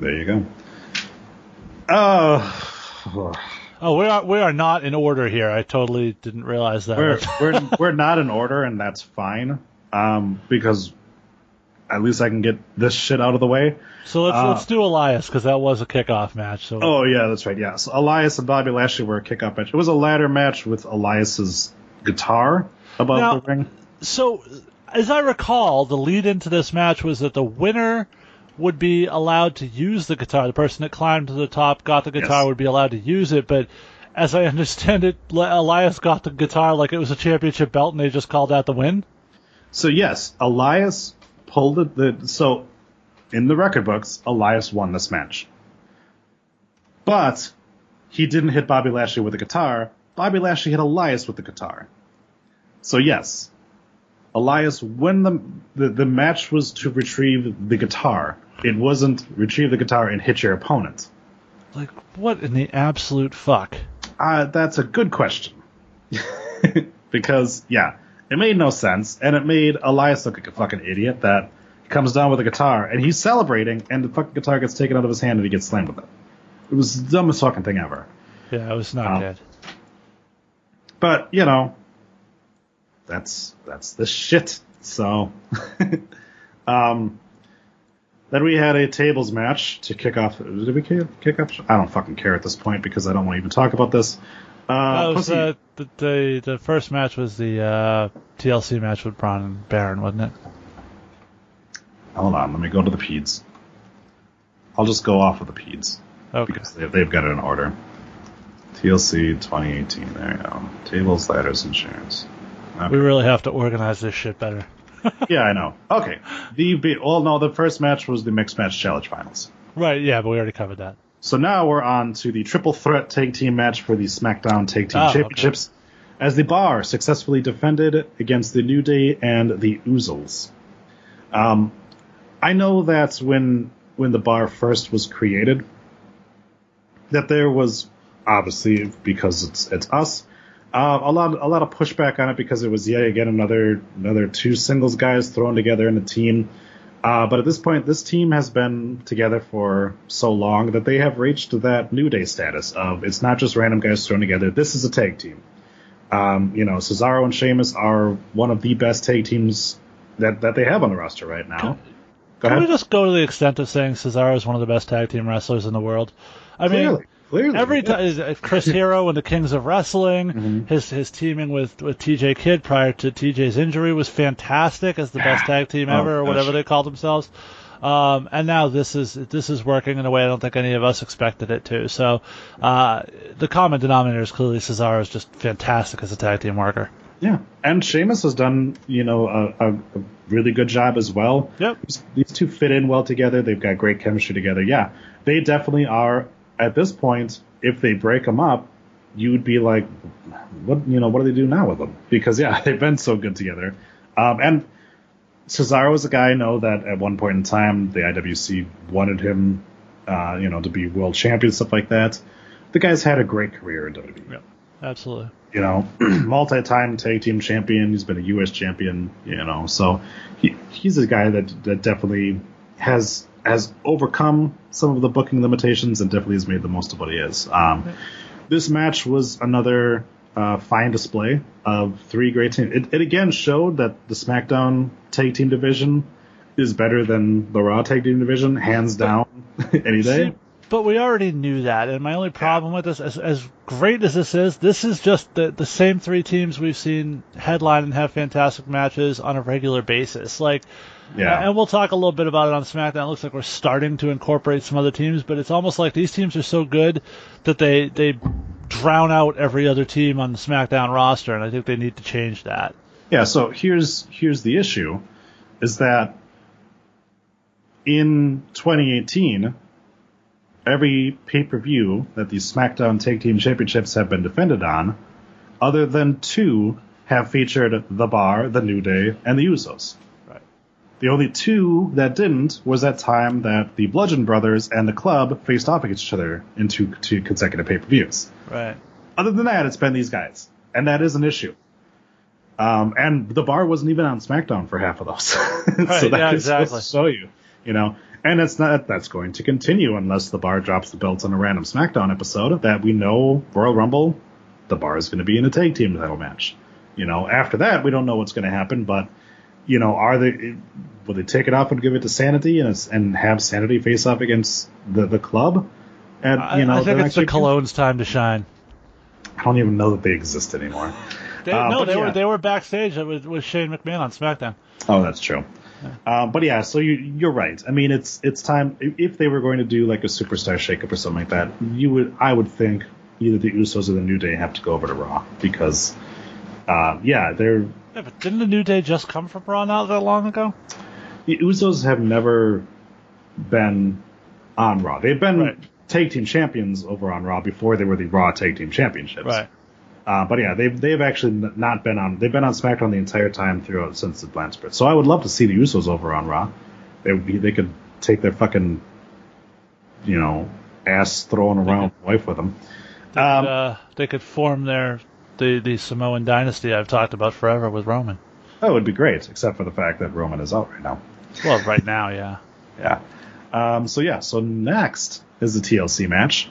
There you go. Oh, Oh, we are we are not in order here. I totally didn't realize that. we're we're we're not in order, and that's fine. Um, because at least I can get this shit out of the way. so let's uh, let's do Elias because that was a kickoff match. So Oh yeah, that's right. Yeah, so Elias and Bobby Lashley were a kick-up match. It was a ladder match with Elias's guitar above Now- the ring. so as I recall, the lead into this match was that the winner would be allowed to use the guitar. The person that climbed to the top, got the guitar, Yes. would be allowed to use it. But as I *laughs* understand it, Elias got the guitar like it was a championship belt, and they just called that the win. So yes, Elias pulled it. The so in the record books, Elias won this match, but he didn't hit Bobby Lashley with the guitar. Bobby Lashley hit Elias with the guitar. So yes, Elias when the the, the match was to retrieve the guitar. It wasn't retrieve the guitar and hit your opponent. Like what in the absolute fuck? Uh, that's a good question. *laughs* because, yeah, it made no sense, and it made Elias look like a fucking idiot that comes down with a guitar, and he's celebrating, and the fucking guitar gets taken out of his hand, and he gets slammed with it. It was the dumbest fucking thing ever. Yeah, it was not Wow. good. But, you know, that's that's the shit. So, *laughs* um, then we had a tables match to kick off. Did we kick, kick off? I don't fucking care at this point because I don't want to even talk about this. Uh, That was uh, the, the the first match was the uh, TLC match with Braun and Baron, wasn't it? Hold on, let me go to the peds. I'll just go off of the peds Okay. because they, they've got it in order. TLC 2018. There you go. Tables, ladders, and chairs. We really have to organize this shit better. *laughs* Yeah, I know. Okay. The well, no, the first match was the mixed match challenge finals. Right, yeah, but we already covered that. So now we're on to the triple threat tag team match for the SmackDown Tag Team Oh, okay. Championships, as the Bar successfully defended against the New Day and the Usos. Um, I know that when when the bar first was created, that there was obviously because it's it's us. Uh, a lot a lot of pushback on it because it was yet again another another two singles guys thrown together in a team. Uh, but at this point, this team has been together for so long that they have reached that New Day status of it's not just random guys thrown together. This is a tag team. Um, you know, Cesaro and Sheamus are one of the best tag teams that, that they have on the roster right now. Go Can we just go to the extent of saying Cesaro is one of the best tag team wrestlers in the world? I Clearly. mean, Clearly. every yeah. time Chris Hero and the Kings of Wrestling, Mhm. his his teaming with with TJ Kidd prior to TJ's injury was fantastic as the best tag team Oh, ever, or whatever gosh. they called themselves. Um, and now this is this is working in a way I don't think any of us expected it to. So uh, the common denominator is clearly Cesaro is just fantastic as a tag team worker. Yeah, and Sheamus has done, you know, a, a, really good job as well. Yep. These two fit in well together. They've got great chemistry together. Yeah, they definitely are. At this point, if they break them up, you would be like, what, you know, what do they do now with them? Because yeah, *laughs* they've been so good together. Um, and Cesaro is a guy I know that at one point in time the IWC wanted him, uh, you know, to be world champion, stuff like that. The guy's had a great career in WWE Yeah, Absolutely. you know, *clears throat* multi-time tag team champion. He's been a U.S. champion, you know, so he, he's a guy that that definitely has has overcome some of the booking limitations and definitely has made the most of what he is. Um, this match was another uh, fine display of three great teams. It, it again showed that the SmackDown tag team division is better than the Raw tag team division, hands down, *laughs* any day. But we already knew that, and my only problem with this, as, as great as this is, this is just the the same three teams we've seen headline and have fantastic matches on a regular basis. Like, Yeah. and we'll talk a little bit about it on SmackDown. It looks like we're starting to incorporate some other teams, but it's almost like these teams are so good that they they drown out every other team on the SmackDown roster, and I think they need to change that. Yeah, so here's here's the issue is that in 2018 every pay-per-view that the SmackDown Tag Team Championships have been defended on other than two have featured The Bar, The New Day, and The Usos. The only two that didn't was that time that the Bludgeon Brothers and the Club faced off against each other in two, two consecutive pay-per-views. Right. Other than that, it's been these guys, and that is an issue. Um, and the bar wasn't even on SmackDown for half of those, *laughs* so Right, that yeah, exactly. to show you, you know. And it's not that's going to continue unless the bar drops the belts on a random SmackDown episode that we know Royal Rumble, the bar is going to be in a tag team title match. You know, after that we don't know what's going to happen, but you know, are they will they take it off and give it to Sanity and and have Sanity face off against the the club? And I, you know, I think it's the Cologne's time to shine. I don't even know that they exist anymore. They, Uh, no, they yeah. were they were backstage with, with Shane McMahon on SmackDown. Oh, that's true. Um, but yeah, so you, you're right. I mean, it's it's time. if- If they were going to do like a superstar shakeup or something like that, you would I would think either the Usos or the New Day have to go over to Raw because, uh, yeah, they're Yeah, but didn't the New Day just come from Raw not that long ago? the Usos have never been on Raw. They've been Right. tag team champions over on Raw before they were the Raw tag team championships. Right. Uh, but yeah, they've they've actually not been on. They've been on SmackDown the entire time throughout since the split. So I would love to see the Usos over on Raw. They would be. They could take their fucking, you know, ass throwing around wife with them. They, Um, could, uh, they could form their the the Samoan dynasty I've talked about forever with Roman. That would be great, except for the fact that Roman is out right now. Well, right now, yeah. *laughs* Yeah. Um, so yeah. So next is the TLC match.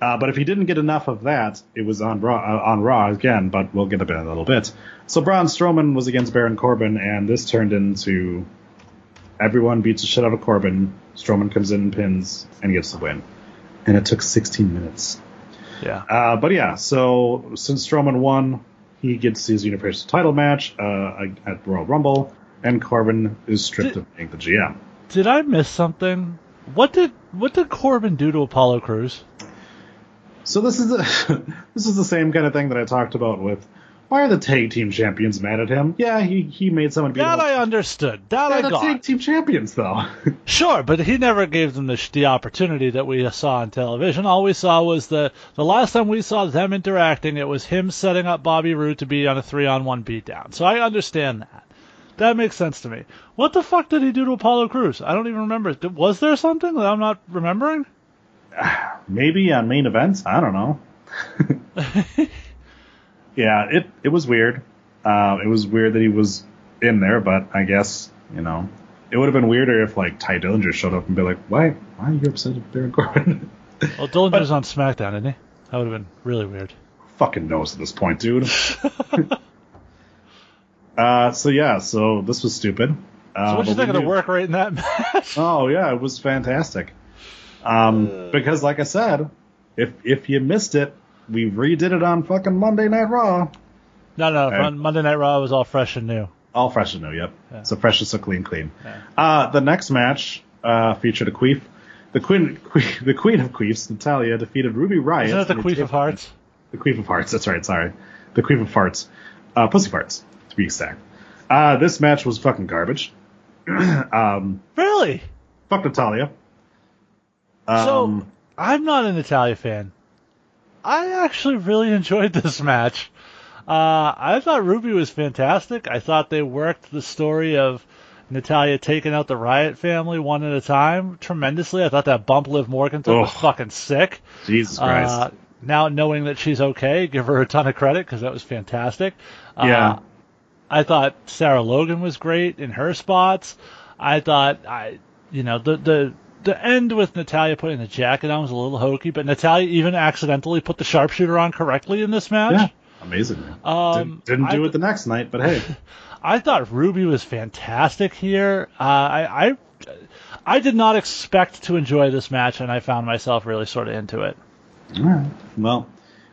Uh, but if he didn't get enough of that, it was on Raw, uh, on Raw again. But we'll get a bit in a little bit. So Braun Strowman was against Baron Corbin, and this turned into everyone beats the shit out of Corbin. Strowman comes in and pins and gets the win, and it took 16 minutes. Yeah. Uh, but yeah, so since Strowman won, he gets his Universal title match uh, at Royal Rumble, and Corbin is stripped Did- of being the GM. Did I miss something? What did what did Corbin do to Apollo Crews? So this is the *laughs* this is the same kind of thing that I talked about with why are the tag team champions mad at him? Yeah, he he made someone beat That him. I understood. That They're I the got. tag team champions though. *laughs* Sure, but he never gave them the, the opportunity that we saw on television. All we saw was the the last time we saw them interacting, it was him setting up Bobby Roode to be on a three on one beatdown. So I understand that. That makes sense to me. What the fuck did he do to Apollo Crews? I don't even remember. Was there something that I'm not remembering? *sighs* Maybe on main events. I don't know. *laughs* *laughs* yeah, it it was weird. Uh, it was weird that he was in there, but I guess you know it would have been weirder if like Tye Dillinger showed up and be like, "Why? Why are you upset with Baron Corbin?" Well, Dillinger's on SmackDown, isn't he? That would have been really weird. Fucking knows at this point, dude. *laughs* *laughs* uh, so yeah, so this was stupid. Uh, So what do you think of the work rate in that *laughs* match? Oh yeah, it was fantastic. Um, because like I said, if if you missed it, we redid it on fucking Monday Night Raw. No, no, Okay. on Monday Night Raw was all fresh and new. All fresh and new, yep. Yeah. So fresh and so clean, clean. Yeah. Uh, the next match uh, featured a queef. The queen, queen, the queen of queefs, Natalya, defeated Ruby Riott. Isn't that the Queef of Hearts? The queef of hearts. That's right. Sorry, the queef of farts. Uh, pussy farts, to be exact. Uh, this match was fucking garbage. *clears throat* um, Really? fuck Natalya. Um, So I'm not an Natalya fan. I actually really *laughs* enjoyed this match. Uh, I thought Ruby was fantastic. I thought they worked the story of Natalya taking out the Riott family one at a time tremendously. I thought that bump Liv Morgan took was fucking sick. Jesus Christ. Uh, now knowing that she's okay, give her a ton of credit because that was fantastic. Uh, Yeah. I thought Sarah Logan was great in her spots. I thought I, you know, the the the end with Natalya putting the jacket on was a little hokey, but Natalya even accidentally put the sharpshooter on correctly in this match. yeah, amazing. Um, didn't didn't do I- it the next night, but hey, *laughs* I thought Ruby was fantastic here. Uh, I, I I did not expect to enjoy this match, and I found myself really sort of into it. Alright. Well,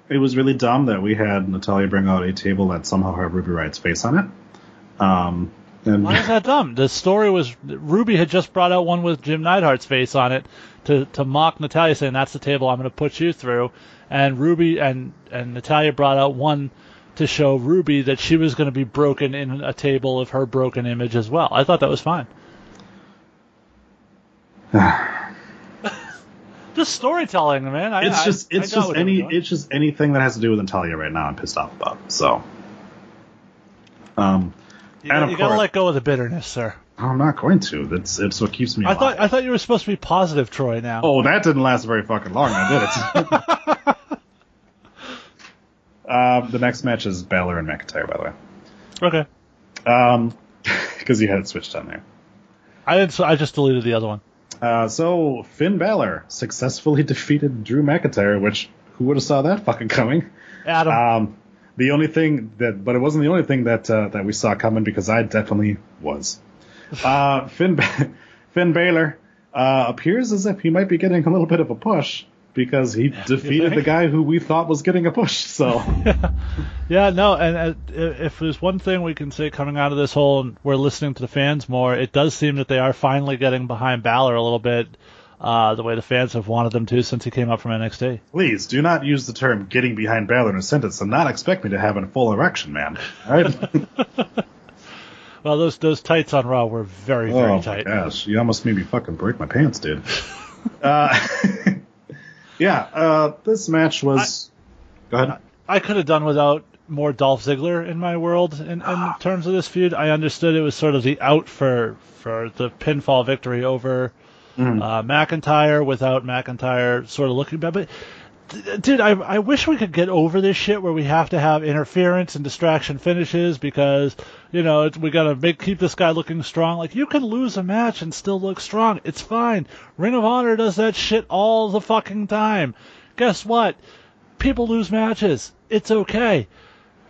it was really dumb that we had Natalya bring out a table that somehow had Ruby Riott's face on it. Um, and Why is that dumb? The story was Ruby had just brought out one with Jim Neidhart's face on it to to mock Natalya, saying that's the table I'm going to put you through, and Ruby and and Natalya brought out one to show Ruby that she was going to be broken in a table of her broken image as well. I thought that was fine. *sighs* just storytelling, man. I, it's I- just I it's just they were any it's just anything that has to do with Natalya right now. I'm pissed off about. So, um, you, and of you got to let go of the bitterness, sir. I'm not going to. That's it's what keeps me. I alive. thought I thought you were supposed to be positive, Troy. Now. Oh, that didn't last very fucking long, I did it? *laughs* um, the next match is Balor and McIntyre, by the way. Okay. Um, *laughs* because you had it switched on there. I didn't. I just deleted the other one. Uh, so Finn Balor successfully *laughs* defeated Drew McIntyre, which who would have saw that fucking coming? Adam. Um, the only thing that, but it wasn't the only thing that uh, that we saw coming because I definitely was. *laughs* Uh, Finn Ba- Finn Balor uh, appears as if he might be getting a little bit of a push because he *laughs* defeated the guy who we thought was getting a push. *laughs* So Yeah, no, and uh, if there's one thing we can say coming out of this whole, and we're listening to the fans more, it does seem that they are finally getting behind Balor a little bit, uh, the way the fans have wanted them to since he came up from NXT. please do not use the term "getting behind Balor" in a sentence and not expect me to have a full erection, man. All right? *laughs* Well, those those tights on Raw were very very oh tight. gosh, you almost made me fucking break my pants, dude. *laughs* uh, *laughs* yeah, uh, this match was. Go ahead. I could have done without more Dolph Ziggler in my world in, in terms of this feud. I understood it was sort of the out for for the pinfall victory over uh, McIntyre without McIntyre sort of looking bad. But dude, I I wish we could get over this shit where we have to have interference and distraction finishes because you know we gotta make keep this guy looking strong. Like you can lose a match and still look strong. It's fine. Ring of Honor does that shit all the fucking time. Guess what? people lose matches. It's okay.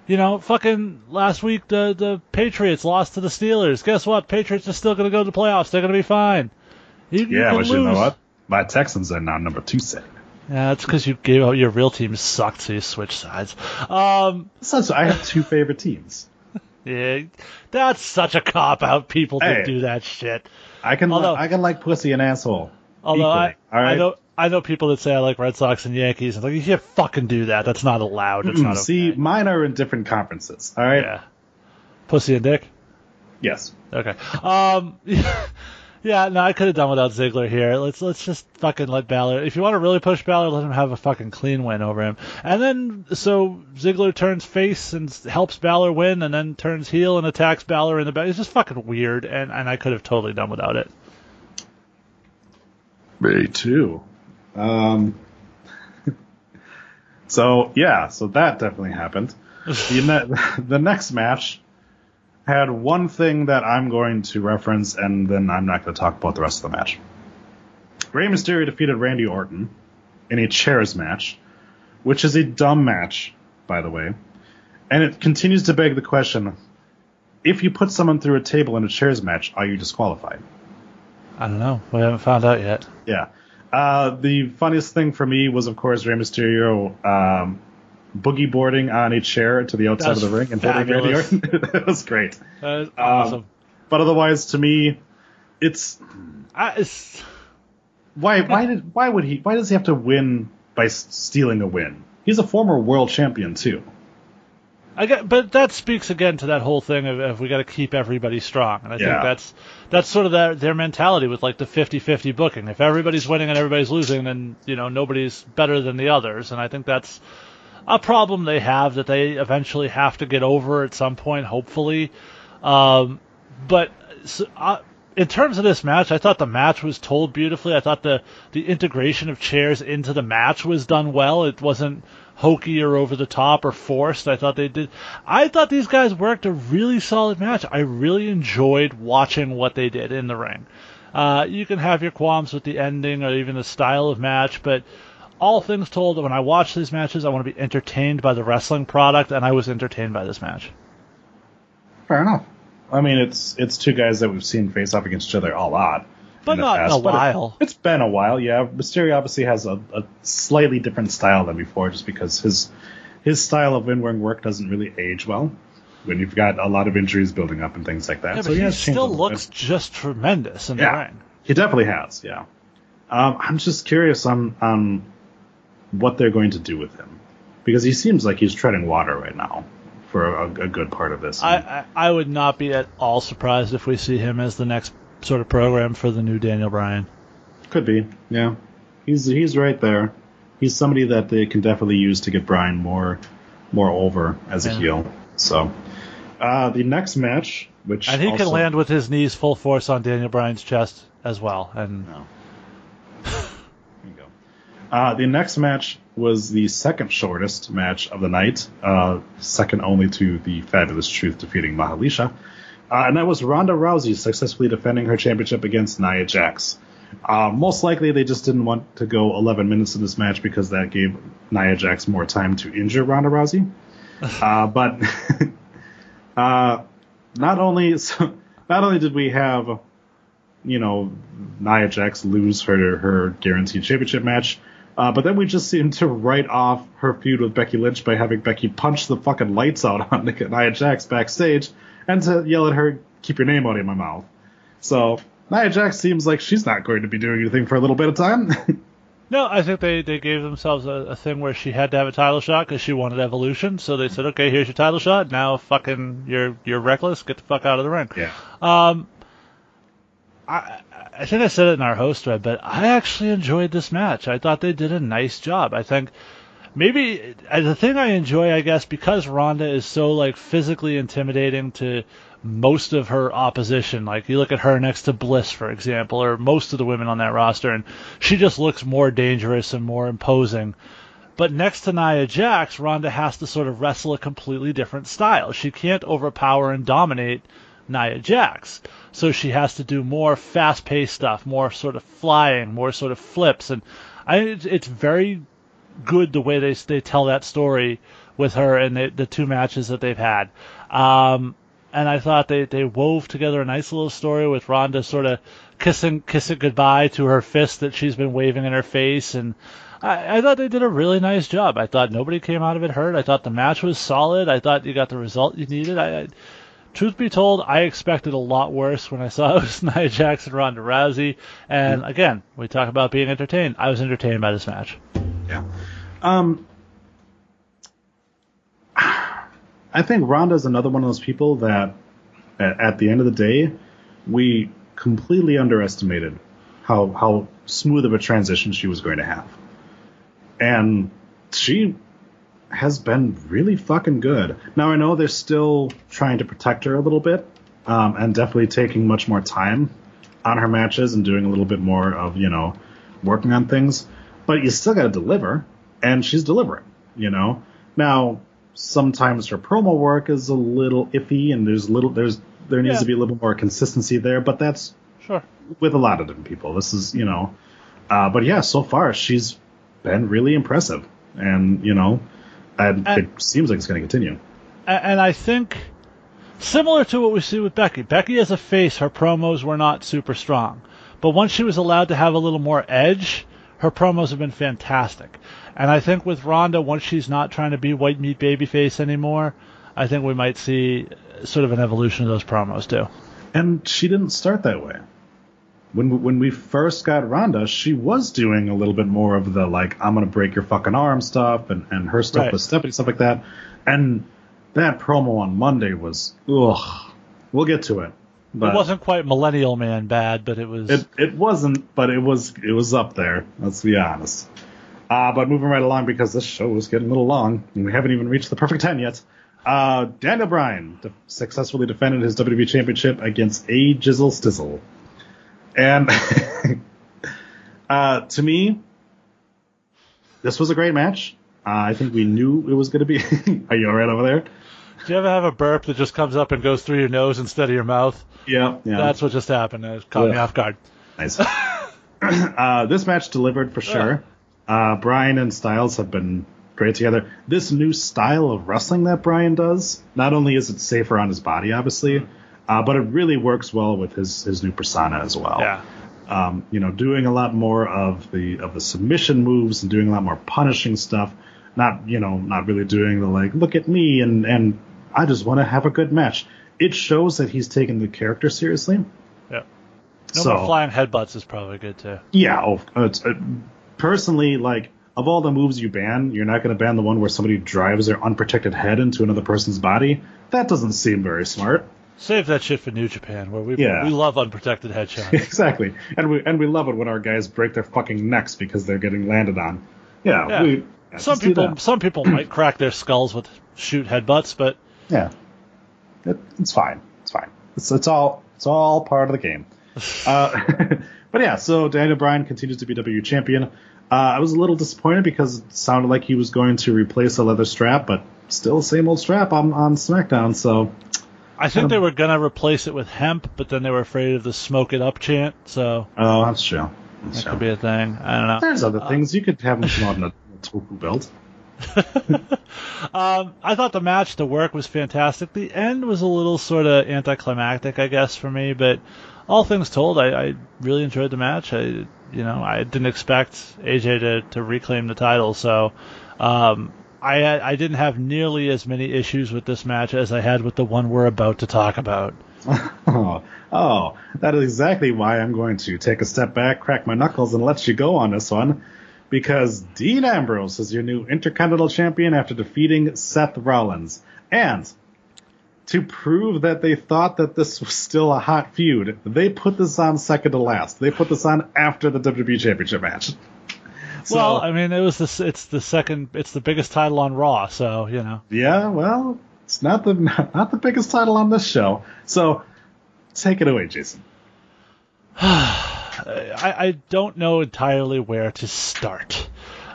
You know, fucking last week the the Patriots lost to the Steelers. Guess what? Patriots are still going to go to the playoffs. They're going to be fine. You, you Yeah, can but you know what? My Texans are now number two seed. Yeah, that's because you gave out your real team sucked, so you switched sides. Um, So, I have two favorite teams. *laughs* yeah, that's such a cop out. People to Hey. do that shit. I can Although- I can like pussy and asshole. Although I, equally, all right? I know I know people that say I like Red Sox and Yankees. And like you can't fucking do that. That's not allowed. It's not Mm, See, okay. mine are in different conferences. All right. yeah, pussy and dick. Yes. Okay. Um, *laughs* Yeah, no, I could have done without Ziggler here. Let's let's just fucking let Balor. If you want to really push Balor, let him have a fucking clean win over him. And then so Ziggler turns face and helps Balor win, and then turns heel and attacks Balor in the back. It's just fucking weird, and and I could have totally done without it. Me too. Um, *laughs* so yeah, so that definitely happened. *laughs* the, ne- *laughs* the next match had one thing that I'm going to reference, and then I'm not going to talk about the rest of the match. Rey Mysterio defeated Randy Orton in a chairs match, which is a dumb match, by the way. And it continues to beg the question if you put someone through a table in a chairs match, are you disqualified? I don't know. We haven't found out yet. Yeah. Uh, the funniest thing for me was, of course, Rey Mysterio um, boogie boarding on a chair to the outside That's of the ring and holding Randy fabulous. Orton. *laughs* it was great. That is Um, awesome. But otherwise, to me, it's I, it's, why why did why would he why does he have to win by stealing a win? He's a former world champion too. I get, but that speaks again to that whole thing of, of we got to keep everybody strong, and I Yeah. think that's that's sort of their their mentality with like the 50-50 booking. If everybody's winning and everybody's losing, then you know nobody's better than the others, and I think that's a problem they have that they eventually have to get over at some point, hopefully. Um, but so, uh, in terms of this match, I thought the match was told beautifully. I thought the the integration of chairs into the match was done well. It wasn't hokey or over the top or forced. I thought they did. I thought these guys worked a really solid match. I really enjoyed watching what they did in the ring. Uh, you can have your qualms with the ending or even the style of match, but all things told, when I watch these matches, I want to be entertained by the wrestling product, and I was entertained by this match. Fair enough. I mean, it's it's two guys that we've seen face off against each other a lot. But the not in past, a but it- while. it's been a while, yeah. Mysterio obviously has a, a slightly different style than before, just because his his style of in-ring work doesn't really age well when you've got a lot of injuries building up and things like that. Yeah, so but he he has still little bit. looks just tremendous in the ring. He definitely has, yeah. Um, I'm just curious on on what they're going to do with him because he seems like he's treading water right now for a, a good part of this. I, I I would not be at all surprised if we see him as the next sort of program for the new Daniel Bryan. Could be, yeah. He's he's right there. He's somebody that they can definitely use to get Bryan more more over as a heel. So uh, the next match, which And he can land with his knees full force on Daniel Bryan's chest as well. And No. *laughs* Uh, the next match was the second shortest match of the night, uh, second only to the Fabulous Truth defeating Mahalicia. Uh, and that was Ronda Rousey successfully defending her championship against Nia Jax. Uh, most likely, they just didn't want to go 11 minutes in this match because that gave Nia Jax more time to injure Ronda Rousey. Uh, *laughs* but *laughs* uh, not only so, *laughs* not only did we have you know, Nia Jax lose her her guaranteed championship match. Uh, but then we just seemed to write off her feud with Becky Lynch by having Becky punch the fucking lights out on *laughs* Nia Jax backstage and to yell at her, keep your name out of my mouth. So Nia Jax seems like she's not going to be doing anything for a little bit of time. *laughs* no, I think they, they gave themselves a, a thing where she had to have a title shot because she wanted Evolution. So they said, okay, here's your title shot. Now fucking you're you're reckless. Get the fuck out of the ring. yeah. Um, I I think I said it in our host thread, but I actually enjoyed this match. I thought they did a nice job. I think maybe uh, the thing I enjoy, I guess, because Ronda is so like physically intimidating to most of her opposition. Like you look at her next to Bliss, for example, or most of the women on that roster, and she just looks more dangerous and more imposing. But next to Nia Jax, Ronda has to sort of wrestle a completely different style. She can't overpower and dominate Nia Jax. So she has to do more fast paced stuff, more sort of flying, more sort of flips. And I it's, very good the way they they tell that story with her and the, the two matches that they've had. Um, and I thought they, they wove together a nice little story with Ronda sort of kissing kissing goodbye to her fist that she's been waving in her face and I, I thought they did a really nice job. I thought nobody came out of it hurt. I thought the match was solid. I thought you got the result you needed. I, I truth be told, I expected a lot worse when I saw it was *laughs* Nia Jackson, Ronda Rousey, and again, we talk about being entertained. I was entertained by this match. Yeah. Um, *sighs* I think Ronda's another one of those people that, at, at the end of the day, we completely underestimated how how smooth of a transition she was going to have, and she has been really fucking good. Now I know they're still trying to protect her a little bit, um, and definitely taking much more time on her matches and doing a little bit more of you know working on things, but you still got to deliver, and she's delivering. You know, now sometimes her promo work is a little iffy, and there's little there's there needs Yeah. to be a little more consistency there, but that's Sure. with a lot of different people. This is, you know, uh, but yeah, so far she's been really impressive, and you know, and And- it seems like it's going to continue. And I think similar to what we see with Becky. Becky as a face, her promos were not super strong, but once she was allowed to have a little more edge, her promos have been fantastic. And I think with Ronda, once she's not trying to be white meat babyface anymore, I think we might see sort of an evolution of those promos too. And she didn't start that way. When we, when we first got Ronda, she was doing a little bit more of the like I'm gonna break your fucking arm stuff, and and her stuff Right. with Stephanie stuff like that. And that promo on Monday was ugh. We'll get to it. But it wasn't quite Millennial Man bad, but it was. It it wasn't, but it was it was up there. Let's be honest. Uh, but moving right along because this show is getting a little long and we haven't even reached the perfect ten yet. Uh, Daniel Bryan de- successfully defended his WWE Championship against A Jizzle Stizzle, and *laughs* uh, to me, this was a great match. Uh, I think we knew it was going to be. *laughs* Are you all right over there? Do you ever have a burp that just comes up and goes through your nose instead of your mouth? Yeah, yeah. That's what just happened. It caught me off guard. Nice. *coughs* uh, this match delivered for sure. Uh, Bryan and Styles have been great together. This new style of wrestling that Bryan does, not only is it safer on his body, obviously, uh, but it really works well with his his new persona as well. Yeah. Um, you know, doing a lot more of the of the submission moves and doing a lot more punishing stuff. Not you know, not really doing the like, look at me and and I just want to have a good match. It shows that he's taking the character seriously. Yeah. No So- flying headbutts is probably good too. Yeah, oh, it's, uh, personally, like of all the moves you ban, you're not going to ban the one where somebody drives their unprotected head into another person's body. That doesn't seem very smart. Save that shit for New Japan, where we Yeah. we love unprotected headshots. *laughs* exactly, and we and we love it when our guys break their fucking necks because they're getting landed on. Yeah, Yeah. we. yeah, some people some people *clears throat* might crack their skulls with shoot headbutts, but Yeah, it, it's fine. It's fine. It's it's all it's all part of the game. *sighs* Uh, *laughs* but yeah, so Daniel Bryan continues to be W champion. Uh, I was a little disappointed because it sounded like he was going to replace a leather strap, but still same old strap on on SmackDown. So I think they were gonna replace it with hemp, but then they were afraid of the smoke it up chant, so oh, that's true. That's that true. could be a thing. I don't know. There's other things you could have *laughs* him come out in a, a tofu belt. *laughs* Um, I thought the match, the work was fantastic. The end was a little sort of anticlimactic, I guess, for me. But all things told, I, I really enjoyed the match. I, you know, I didn't expect AJ to, to reclaim the title, so um, I I didn't have nearly as many issues with this match as I had with the one we're about to talk about. *laughs* Oh, oh, that is exactly why I'm going to take a step back, crack my knuckles, and let you go on this one. Because Dean Ambrose is your new Intercontinental Champion after defeating Seth Rollins. And to prove that they thought that this was still a hot feud, they put this on second to last. They put this on after the WWE Championship match. So, well, I mean, it was the it's the second, it's the biggest title on Raw, so you know. yeah, well, it's not the *laughs* not the biggest title on this show. So take it away, Jason. *sighs* I, I don't know entirely where to start.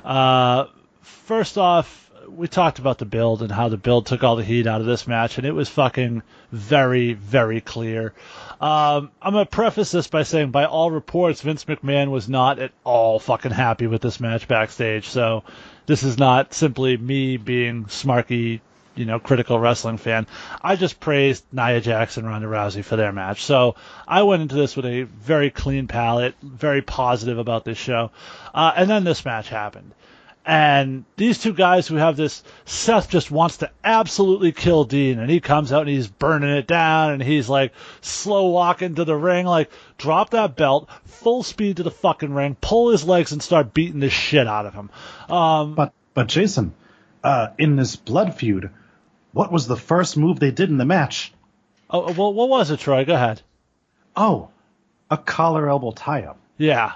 Uh, first off, we talked about the build and how the build took all the heat out of this match, and it was fucking very, very clear. Um, I'm gonna preface this by saying, by all reports, Vince McMahon was not at all fucking happy with this match backstage. So this is not simply me being smarky, you know, critical wrestling fan. I just praised Nia Jackson, and Ronda Rousey for their match. So I went into this with a very clean palate, very positive about this show. Uh, and then this match happened. And these two guys who have this, Seth just wants to absolutely kill Dean, and he comes out and he's burning it down, and he's like slow walking to the ring, like drop that belt, full speed to the fucking ring, pull his legs and start beating the shit out of him. Um, But but Jason, uh, in this blood feud, what was the first move they did in the match? oh, well, what was it, Troy? Go ahead. Oh, a collar elbow tie up. Yeah.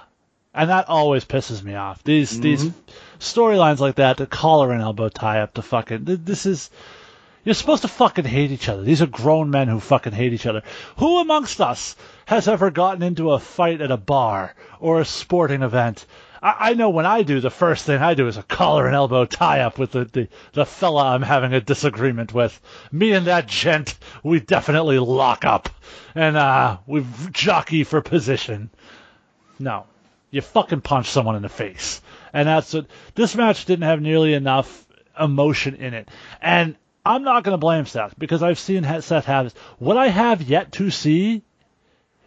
And that always pisses me off. These Mm-hmm. these storylines like that, the collar and elbow tie up, the fucking this is you're supposed to fucking hate each other. These are grown men who fucking hate each other. Who amongst us has ever gotten into a fight at a bar or a sporting event? I, I know when I do, the first thing I do is a collar and elbow tie up with the, the, the fella I'm having a disagreement with. Me and that gent, we definitely lock up and uh, we jockey for position. No. You fucking punch someone in the face. And that's what this match didn't have nearly enough emotion in it. And I'm not going to blame Seth because I've seen Seth have this. What I have yet to see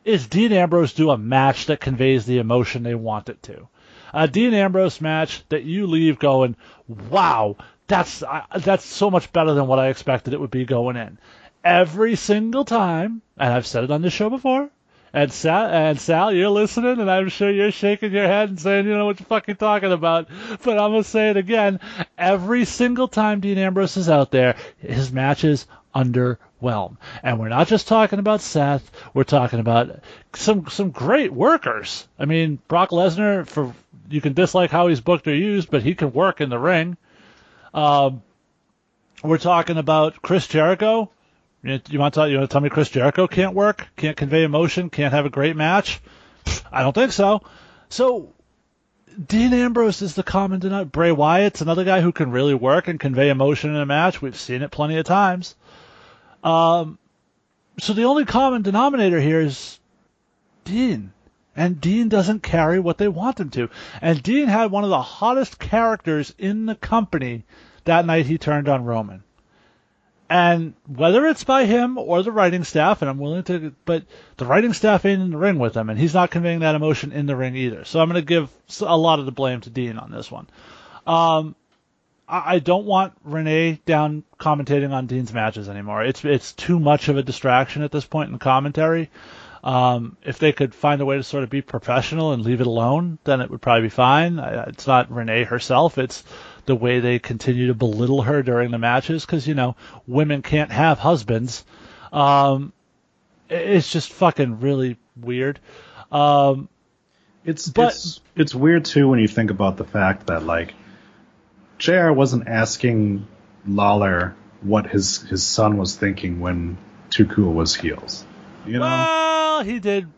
is Dean Ambrose do a match that conveys the emotion they want it to. A Dean Ambrose match that you leave going, wow, that's uh, that's so much better than what I expected it would be going in. Every single time, and I've said it on this show before, and Sal, and Sal, you're listening, and I'm sure you're shaking your head and saying, you know what you're fucking talking about. But I'm gonna say it again. Every single time Dean Ambrose is out there, his matches underwhelm. And we're not just talking about Seth. We're talking about some some great workers. I mean, Brock Lesnar. For you can dislike how he's booked or used, but he can work in the ring. Um, we're talking about Chris Jericho. You, want to tell, you want to tell me Chris Jericho can't work, can't convey emotion, can't have a great match? I don't think so. So Dean Ambrose is the common denominator. Bray Wyatt's another guy who can really work and convey emotion in a match. We've seen it plenty of times. Um, so the only common denominator here is Dean. And Dean doesn't carry what they want him to. And Dean had one of the hottest characters in the company that night he turned on Roman. And whether it's by him or the writing staff, and I'm willing to, but the writing staff ain't in the ring with him, and he's not conveying that emotion in the ring either. So I'm going to give a lot of the blame to Dean on this one. Um, I don't want Renee down commentating on Dean's matches anymore. It's it's too much of a distraction at this point in commentary. Um, if they could find a way to sort of be professional and leave it alone, then it would probably be fine. It's not Renee herself; it's the way they continue to belittle her during the matches because you know women can't have husbands. Um, it's just fucking really weird. Um, It's But- it's it's weird too when you think about the fact that like JR wasn't asking Lawler what his his son was thinking when Cool was heels. You know? well, he did.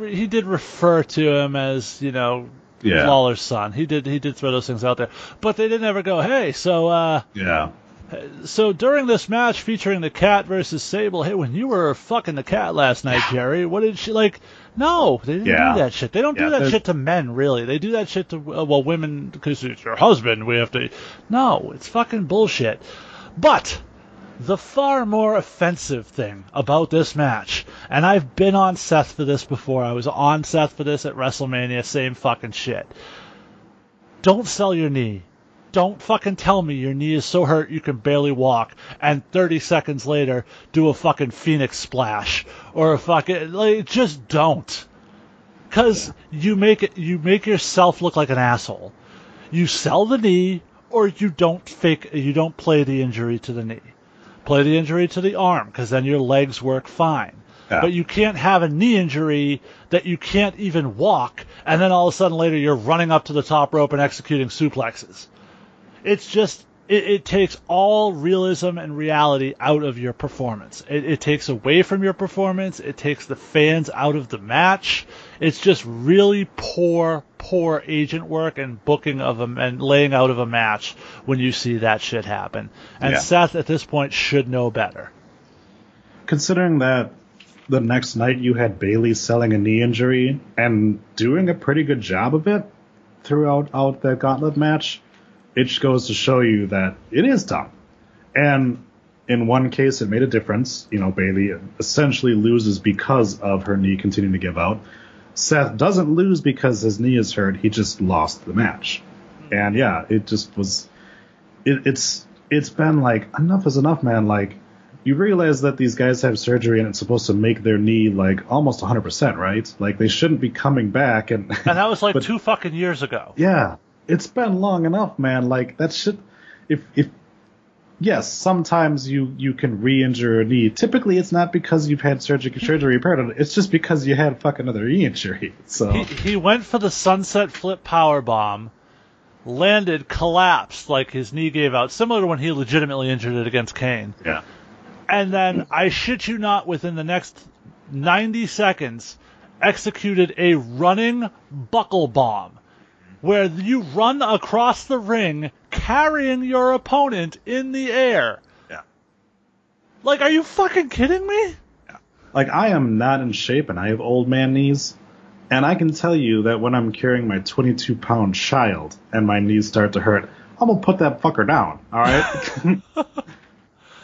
He did refer to him as you know yeah. Lawler's son. He did he did throw those things out there, but they didn't ever go. Hey, so uh, Yeah. so during this match featuring the Kat versus Sable, hey, when you were fucking the Kat last night, Jerry, what did she like? No, they didn't Yeah. do that shit. They don't Yeah, do that shit to men, really. They do that shit to uh, well women because it's your husband. We have to. No, it's fucking bullshit. But the far more offensive thing about this match, and I've been on Seth for this before. I was on Seth for this at WrestleMania. Same fucking shit. Don't sell your knee. Don't fucking tell me your knee is so hurt you can barely walk, and 30 seconds later do a fucking Phoenix splash or a fucking like just don't. Cause you make it you make yourself look like an asshole. You sell the knee or you don't fake you don't play the injury to the knee. Play the injury to the arm because then your legs work fine. Yeah. But you can't have a knee injury that you can't even walk, and then all of a sudden later you're running up to the top rope and executing suplexes. It's just it, it takes all realism and reality out of your performance. It, it takes away from your performance. It takes the fans out of the match. It's just really poor, poor agent work and booking of a and laying out of a match when you see that shit happen. And Yeah. Seth at this point should know better. Considering that the next night you had Bayley selling a knee injury and doing a pretty good job of it throughout out that gauntlet match, it just goes to show you that it is tough. And in one case, it made a difference. You know, Bayley essentially loses because of her knee continuing to give out. Seth doesn't lose because his knee is hurt. He just lost the match. And yeah, it just was. It, it's it's been like enough is enough, man. Like you realize that these guys have surgery and it's supposed to make their knee like almost 100%, right? Like they shouldn't be coming back and And that was like *laughs* But- two fucking years ago. yeah, it's been long enough, man. Like that shit. If if yes, sometimes you you can re-injure a knee. Typically, it's not because you've had surgery surgery repaired it. It's just because you had fucking another knee injury. So He, he went for the sunset flip power bomb, landed, collapsed like his knee gave out, similar to when he legitimately injured it against Kane. yeah, And then, I shit you not, within the next 90 seconds, executed a running buckle bomb. Where you run across the ring carrying your opponent in the air. Yeah. Like, are you fucking kidding me? Yeah. like I am not in shape and I have old man knees. And I can tell you that when I'm carrying my 22 pound child and my knees start to hurt, I'm gonna put that fucker down. All right. *laughs* *laughs*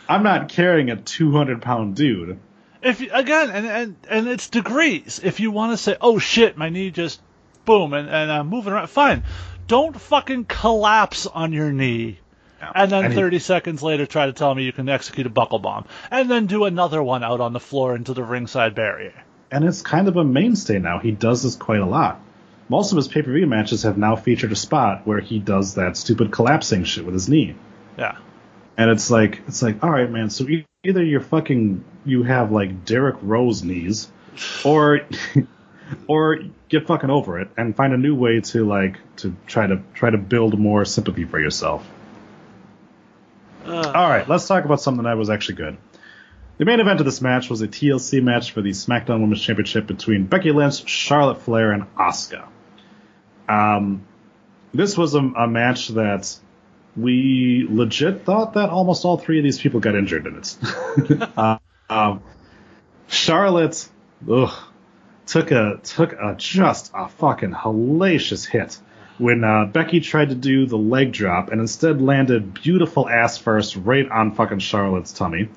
I'm not carrying a 200 pound dude. If again, and, and and it's degrees. If you want to say, "Oh shit, my knee just boom," and and I'm moving around, fine. Don't fucking collapse on your knee, and then And he- 30 seconds later try to tell me you can execute a buckle bomb, and then do another one out on the floor into the ringside barrier. and it's kind of a mainstay now. He does this quite a lot. Most of his pay per view matches have now featured a spot where he does that stupid collapsing shit with his knee. Yeah. And it's like, it's like, all right, man. So either you're fucking, you have like Derrick Rose knees, or, *laughs* or get fucking over it and find a new way to like to try to try to build more sympathy for yourself. All right, let's talk about something that was actually good. The main event of this match was a TLC match for the SmackDown Women's Championship between Becky Lynch, Charlotte Flair, and Asuka. Um, this was a, a match that we legit thought that almost all three of these people got injured in it. *laughs* uh, um, Charlotte, ugh, took a took a just a fucking hellacious hit when uh, Becky tried to do the leg drop and instead landed beautiful ass first right on fucking Charlotte's tummy.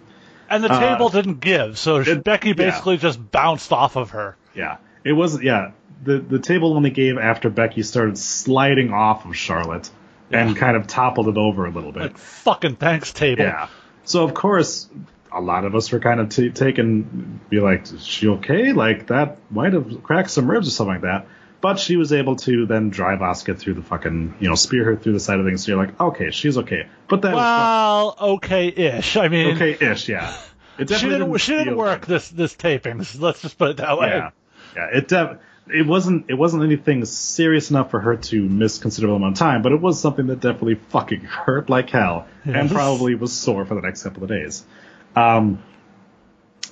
And the Uh, table didn't give, so it- Becky yeah. basically just bounced off of her. Yeah, it was yeah. The the table only gave after Becky started sliding off of Charlotte and kind of toppled it over a little bit. Like fucking thanks table. Yeah. So of course, a lot of us were kind of t- taken, be like, is she okay? Like that might have cracked some ribs or something like that. But she was able to then drive Asuka through the fucking, you know, spear her through the side of things. So you're like, okay, she's okay. But that Well, okay-ish. I mean, okay-ish, yeah. *laughs* It she definitely didn't. She didn't work this this tapings. Let's just put it that way. Yeah, yeah. It def- it wasn't it wasn't anything serious enough for her to miss considerable amount of time, but it was something that definitely fucking hurt like hell and probably was sore for the next couple of days. Um,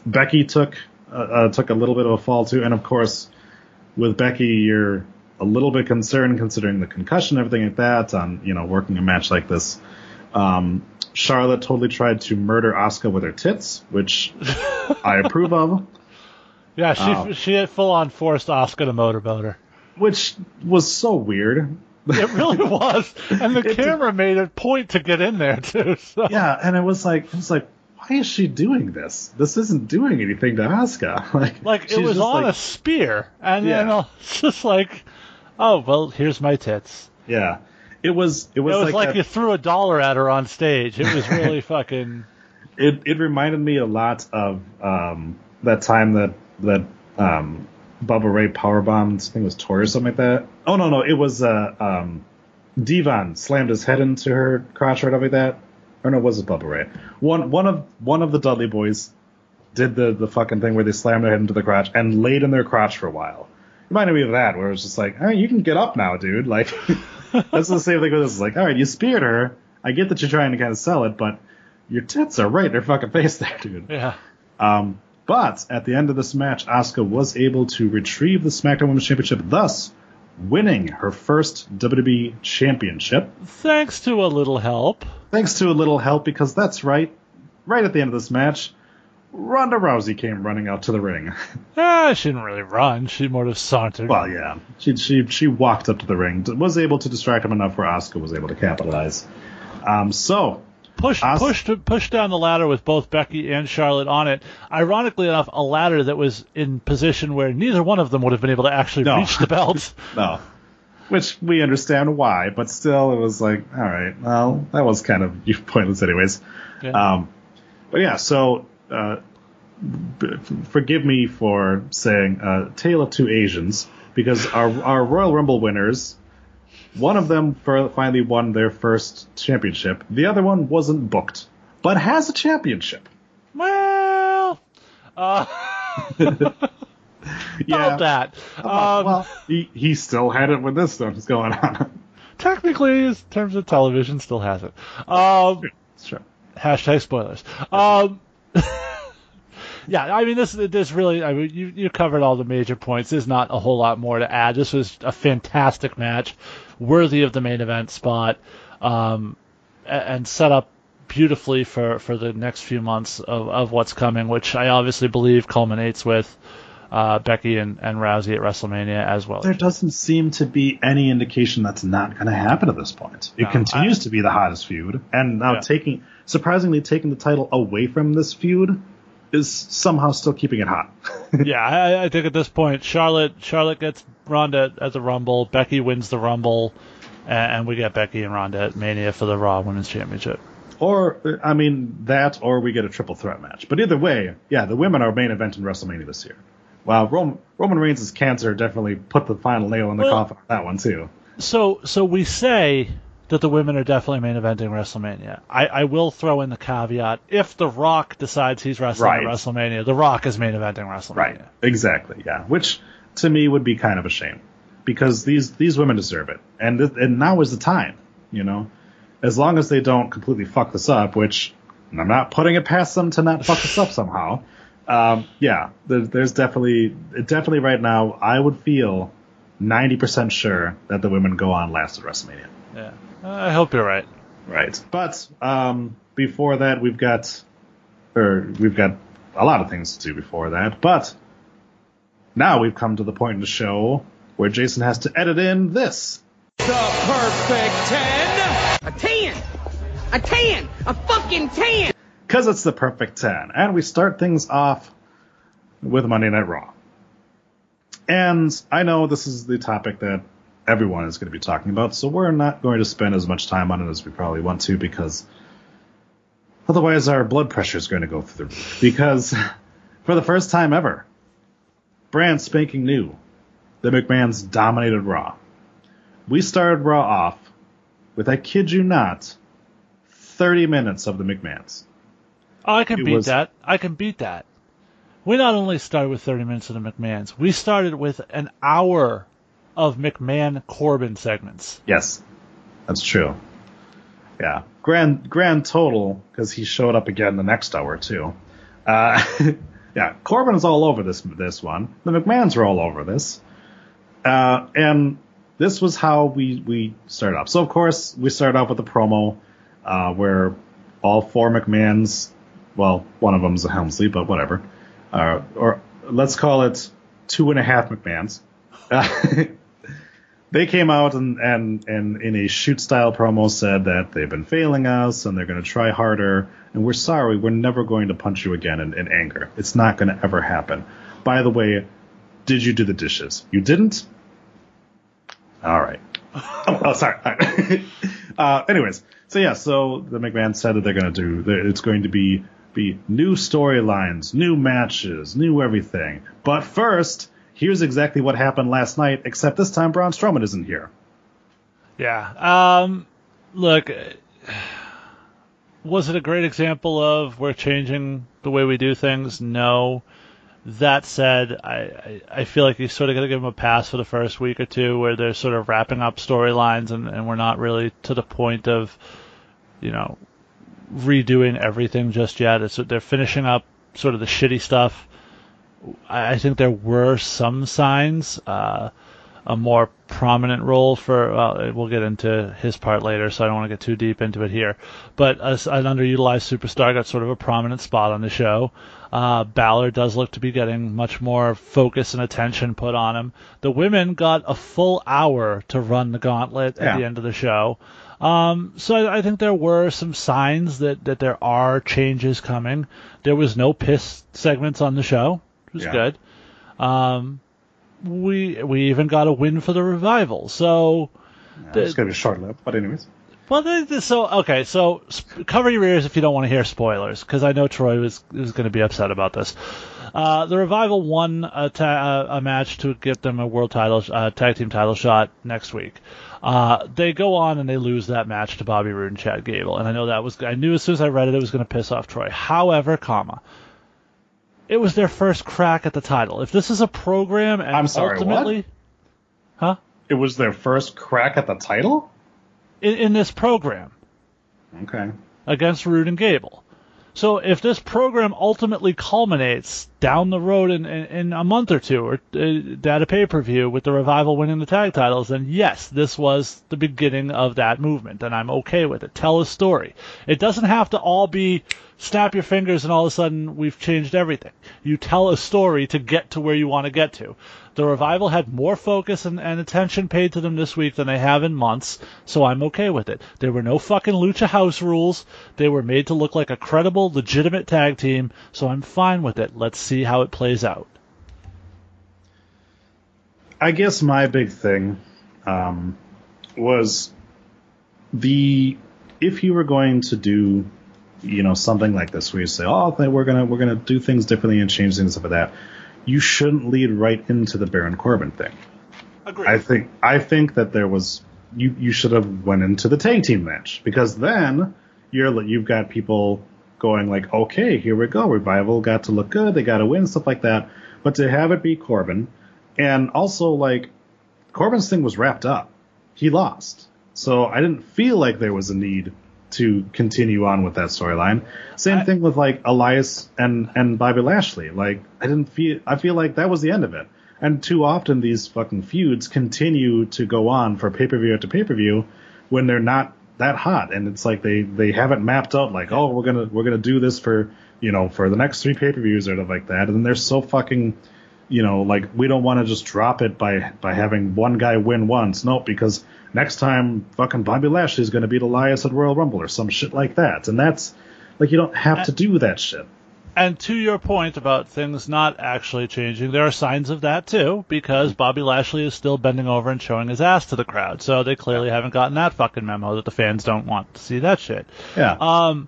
Becky took uh, uh, took a little bit of a fall too, and of course, with Becky, you're a little bit concerned considering the concussion, everything like that. On you know working a match like this. Um, Charlotte totally tried to murder Asuka with her tits, which *laughs* I approve of. Yeah, she Oh. she had full on forced Asuka to motorboat her. which was so weird. It really *laughs* was, and the It- camera made a point to get in there too. So. Yeah, and it was like, it was like, why is she doing this? This isn't doing anything to Asuka. *laughs* Like, Like it was on like- a spear, and then Yeah. uh, *laughs* it's just like, oh well, here's my tits. yeah, it was, it It was, was like, like, that- you threw a dollar at her on stage. It was really *laughs* fucking. it, it reminded me a lot of um, that time that that um, Bubba Ray powerbombed. I think it was Tori or something like that. Oh no, no, it was uh, um, D-Von slammed his head into her crotch or whatever like that. Or no, was it Bubba Ray? One one of one of the Dudley boys did the the fucking thing where they slammed their head into the crotch and laid in their crotch for a while. Reminded me of that, where it was just like, all right, you can get up now, dude. Like, *laughs* that's the same thing with this. It's like, all right, you speared her. I get that you're trying to kind of sell it, but your tits are right in her fucking face there, dude. Yeah. Um, but at the end of this match, Asuka was able to retrieve the SmackDown Women's Championship, thus winning her first WWE Championship. Thanks to a little help. Thanks to a little help, because that's right. Right at the end of this match, Ronda Rousey came running out to the ring. *laughs* Ah, she didn't really run. She more just sauntered. well, yeah, she she she walked up to the ring, was able to distract him enough where Asuka was able to capitalize. Um, so Push, As- pushed, pushed down the ladder with both Becky and Charlotte on it. Ironically enough, a ladder that was in position where neither one of them would have been able to actually No. reach the belt. *laughs* No. Which we understand why, but still, it was like, all right, well, that was kind of *laughs* pointless, anyways. Yeah. Um, but yeah, so uh, b- forgive me for saying uh, "Tale of Two Asians" because our our Royal Rumble winners, one of them finally won their first championship. The other one wasn't booked but has a championship. Well, uh, *laughs* *laughs* about that. Uh, Um, well, he, he still had it when this stuff was going on. *laughs* technically, in terms of television, still has it. Um, sure. hashtag spoilers. Um, yeah, I mean, this this really, I mean, you you covered all the major points. There's not a whole lot more to add. This was a fantastic match, worthy of the main event spot, um, and set up beautifully for, for the next few months of, of what's coming, which I obviously believe culminates with uh, Becky and, and Rousey at WrestleMania as well. There doesn't seem to be any indication that's not going to happen at this point. It No, continues to be the hottest feud, and now Yeah. taking surprisingly taking the title away from this feud is somehow still keeping it hot. *laughs* yeah, I, I think at this point, Charlotte Charlotte gets Ronda at the Rumble, Becky wins the Rumble, and, and we get Becky and Ronda at Mania for the Raw Women's Championship. or I mean that, or we get a triple threat match. But either way, yeah, the women are main event in WrestleMania this year. Wow, Roman, Roman Reigns' cancer definitely put the final nail in the Well- coffin on that one too. So so we say that the women are definitely main eventing WrestleMania. I, I will throw in the caveat: if The Rock decides he's wrestling Right. at WrestleMania, The Rock is main eventing WrestleMania. Right. Exactly. Yeah. Which to me would be kind of a shame because these these women deserve it, and th- and now is the time. You know, as long as they don't completely fuck this up, which I'm not putting it past them to not fuck this up somehow. *laughs* Um, yeah, there, there's definitely definitely right now. I would feel 90% sure that the women go on last at WrestleMania. Yeah. I hope you're right. Right. But um, before that, we've got, or we've got a lot of things to do before that. But now we've come to the point in the show where Jason has to edit in this. THE PERFECT 10! A 10! A 10! A fucking 10! Because it's the perfect 10. And we start things off with Monday Night Raw. And I know this is the topic that everyone is going to be talking about, so we're not going to spend as much time on it as we probably want to because otherwise our blood pressure is going to go through the roof. Because *laughs* for the first time ever, brand spanking new, the McMahons dominated Raw. We started Raw off with, I kid you not, 30 minutes of the McMahons. Oh, I can It beat was- that. I can beat that. We not only started with 30 minutes of the McMahons, we started with an hour of McMahon Corbin segments. Yes, that's true. Yeah, grand grand total because he showed up again the next hour too. Uh, *laughs* yeah, Corbin is all over this this one. The McMahons are all over this, uh, and this was how we we started off. So of course we started off with a promo uh, where all four McMahons, well, one of them's a Helmsley, but whatever, uh, or let's call it two and a half McMahons. *laughs* They came out and, and, and in a shoot style promo said that they've been failing us and they're going to try harder. And we're sorry we're never going to punch you again in, in anger. It's not going to ever happen. By the way did you do the dishes? You didn't? All right. Oh, oh, sorry. *laughs* Uh, anyways so yeah so the mcmahon said that they're going to do it's going to be be new storylines new matches new everything. But first here's exactly what happened last night, except this time Braun Strowman isn't here. Yeah. Um, look, was it a great example of we're changing the way we do things? No. That said, I, I, feel like you sort of got to give them a pass for the first week or two where they're sort of wrapping up storylines and, and we're not really to the point of, you know, redoing everything just yet. It's they're finishing up sort of the shitty stuff. I, think there were some signs. Uh, a more prominent role for. Well, we'll get into his part later, so I don't want to get too deep into it here. But as an underutilized superstar got sort of a prominent spot on the show. Uh, Balor does look to be getting much more focus and attention put on him. The women got a full hour to run the gauntlet at Yeah. the end of the show. Um, so I, I think there were some signs that, that there are changes coming. There was no piss segments on the show, which was Yeah. good. Um, we we even got a win for the revival. So, it's going to be short lived, but anyways. well, so okay, so cover your ears if you don't want to hear spoilers, because I know Troy was was going to be upset about this. Uh, the Revival won a, ta- a match to get them a world title, uh, tag team title shot next week. Uh, they go on and they lose that match to Bobby Roode and Chad Gable, and I know that was I knew as soon as I read it it was going to piss off Troy. However, comma, it was their first crack at the title. If this is a program and I'm sorry, ultimately, huh? It was their first crack at the title. In, in this program Okay. against Roode and Gable. So if this program ultimately culminates down the road in, in, in a month or two, or uh, at a pay per view with the revival winning the tag titles, then yes, this was the beginning of that movement, and I'm okay with it. Tell a story. It doesn't have to all be snap your fingers and all of a sudden we've changed everything. You tell a story to get to where you want to get to. The revival had more focus and, and attention paid to them this week than they have in months, so I'm okay with it. There were no fucking Lucha House rules. They were made to look like a credible, legitimate tag team, so I'm fine with it. Let's see how it plays out. I guess my big thing um, was the if you were going to do you know something like this where you say oh we're gonna we're gonna do things differently and change things up like that you shouldn't lead right into the Baron Corbin thing. Agreed. I think I think that there was you you should have went into the tag team match because then you're you've got people going like okay here we go revival got to look good they got to win stuff like that but to have it be Corbin and also like Corbin's thing was wrapped up he lost so I didn't feel like there was a need to continue on with that storyline. Same I- thing with like Elias and and Bobby Lashley. Like I didn't feel I feel like that was the end of it. And too often these fucking feuds continue to go on for pay per view after pay per view when they're not that hot, and it's like they they haven't mapped out like oh we're gonna we're gonna do this for you know for the next three pay per views or like that, and then they're so fucking you know like we don't want to just drop it by by having one guy win once, nope, because next time fucking Bobby Lashley's gonna beat Elias at Royal Rumble or some shit like that, and that's like you don't have to do that shit. And to your point about things not actually changing, there are signs of that too, because Bobby Lashley is still bending over and showing his ass to the crowd. So they clearly haven't gotten that fucking memo that the fans don't want to see that shit. Yeah. Um,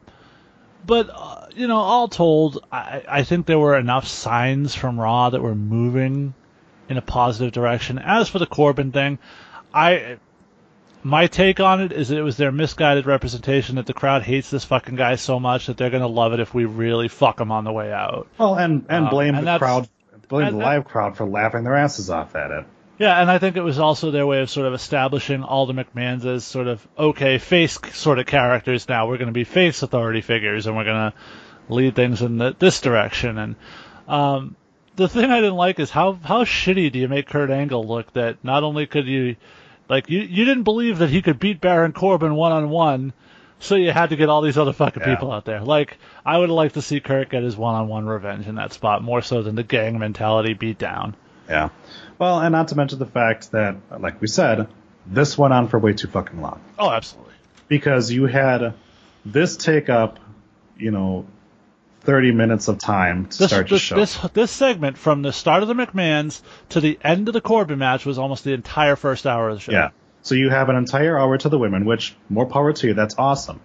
but uh, you know, all told, I, I think there were enough signs from Raw that were moving in a positive direction. As for the Corbin thing, I my take on it is it was their misguided representation that the crowd hates this fucking guy so much that they're gonna love it if we really fuck him on the way out. Well, and and Um, blame and the crowd, blame the live crowd for laughing their asses off at it. Yeah, and I think it was also their way of sort of establishing all the McMahons as sort of okay face sort of characters. Now we're going to be face authority figures, and we're going to lead things in the, this direction. And um, the thing I didn't like is how how shitty do you make Kurt Angle look? That not only could you like you you didn't believe that he could beat Baron Corbin one on one. So you had to get all these other fucking Yeah. people out there. Like I would have liked to see Kurt get his one-on-one revenge in that spot more so than the gang mentality beat down. Yeah. Well, and not to mention the fact that, like we said, this went on for way too fucking long. Oh, absolutely. Because you had this take up, you know, 30 minutes of time to this, start this, your show. this this segment from the start of the McMahons to the end of the Corbin match was almost the entire first hour of the show. Yeah. So you have an entire hour to the women, which more power to you. That's awesome.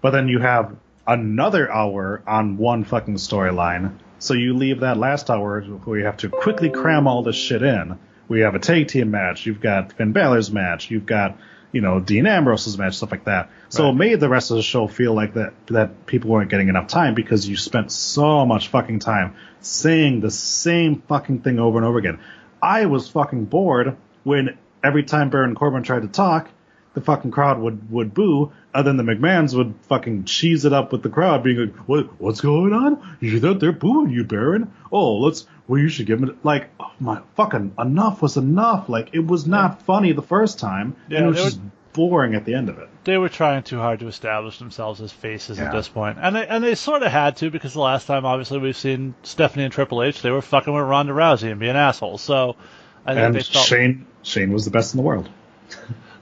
But then you have another hour on one fucking storyline. So you leave that last hour where you have to quickly cram all this shit in. We have a tag team match. You've got Finn Balor's match. You've got you know Dean Ambrose's match, stuff like that. So Right. it made the rest of the show feel like that that people weren't getting enough time because you spent so much fucking time saying the same fucking thing over and over again. I was fucking bored when every time Baron Corbin tried to talk, the fucking crowd would, would boo, and then the McMahons would fucking cheese it up with the crowd, being like, "What? What's going on? You that? They're booing you, Baron. Oh, let's. Well, you should give them like, oh my fucking enough was enough. Like it was not funny the first time, Yeah, and it was just boring at the end of it. They were trying too hard to establish themselves as faces Yeah. at this point, and they and they sort of had to because the last time, obviously, we've seen Stephanie and Triple H, they were fucking with Ronda Rousey and being assholes. So I think And they felt. Shane Shane was the best in the world. *laughs*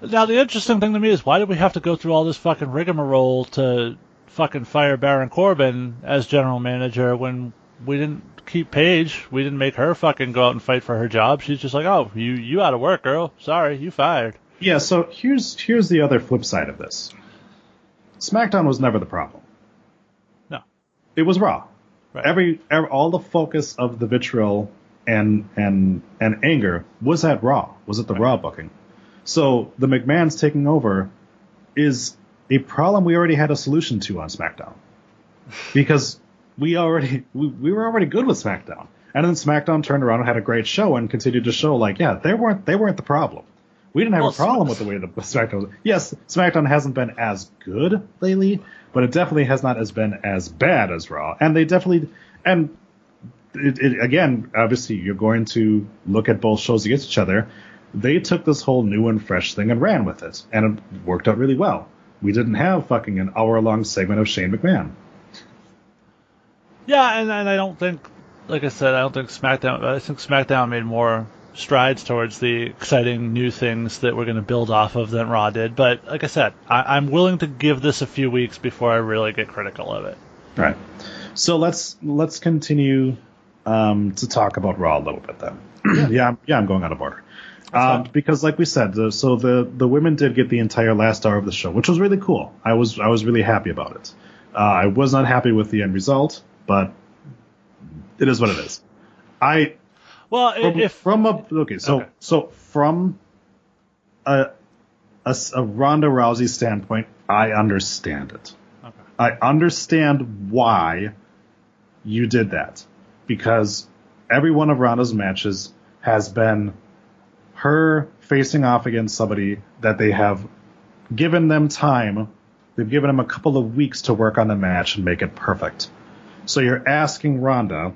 Now the interesting thing to me is why did we have to go through all this fucking rigmarole to fucking fire Baron Corbin as general manager when we didn't keep Paige? We didn't make her fucking go out and fight for her job. She's just like, oh, you you out of work, girl. Sorry, you fired. Yeah, so here's here's the other flip side of this. SmackDown was never the problem. No. It was Raw. Right. Every, every all the focus of the vitriol and and and anger was at Raw. Was at the Raw booking. So the McMahon's taking over is a problem we already had a solution to on SmackDown because we already we, we were already good with SmackDown. And then SmackDown turned around and had a great show and continued to show like, yeah, they weren't they weren't the problem. We didn't have Well, a problem with the way the *laughs* SmackDown was. Yes, SmackDown hasn't been as good lately, but it definitely has not as been as bad as Raw. And they definitely and it, it, again, obviously, you're going to look at both shows against each other. They took this whole new and fresh thing and ran with it, and it worked out really well. We didn't have fucking an hour long segment of Shane McMahon. Yeah, and, and I don't think, like I said, I don't think SmackDown. I think SmackDown made more strides towards the exciting new things that we're going to build off of than Raw did. But like I said, I, I'm willing to give this a few weeks before I really get critical of it. Right. So let's let's continue um, to talk about Raw a little bit then. yeah, *clears throat* I'm, yeah, I'm going out of order. Um, because, like we said, the, so the the women did get the entire last hour of the show, which was really cool. I was I was really happy about it. Uh, I was not happy with the end result, but it is what it is. I Well, from, if from a okay, so Okay. so from a a Ronda Rousey standpoint, I understand it. Okay. I understand why you did that because every one of Ronda's matches has been her facing off against somebody that they have given them time. They've given them a couple of weeks to work on the match and make it perfect. So you're asking Ronda,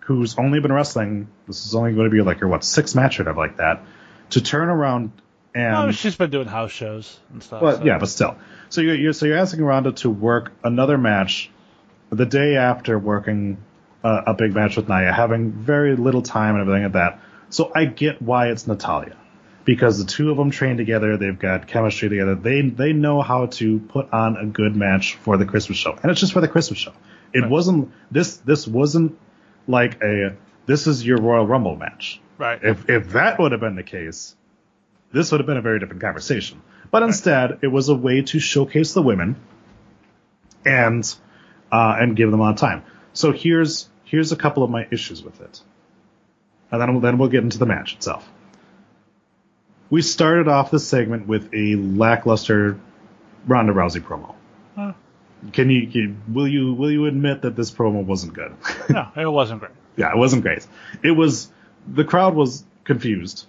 who's only been wrestling, this is only going to be like her what six match or whatever like that, to turn around and oh, she's been doing house shows and stuff. well, so- yeah, but still. So you're, you're so you're asking Ronda to work another match the day after working a, a big match with Nia, having very little time and everything like that. So I get why it's Natalya, because the two of them train together, they've got chemistry together. They they know how to put on a good match for the Christmas show, and it's just for the Christmas show. It Right. wasn't this this wasn't like a this is your Royal Rumble match. right. If if that would have been the case, this would have been a very different conversation. But instead, it was a way to showcase the women and uh, and give them on time. So here's here's a couple of my issues with it, and then then we'll get into the match itself. We started off this segment with a lackluster Ronda Rousey promo. Can you, can- will you will you admit that this promo wasn't good? *laughs* no, it wasn't great. yeah, it wasn't great. It was the crowd was confused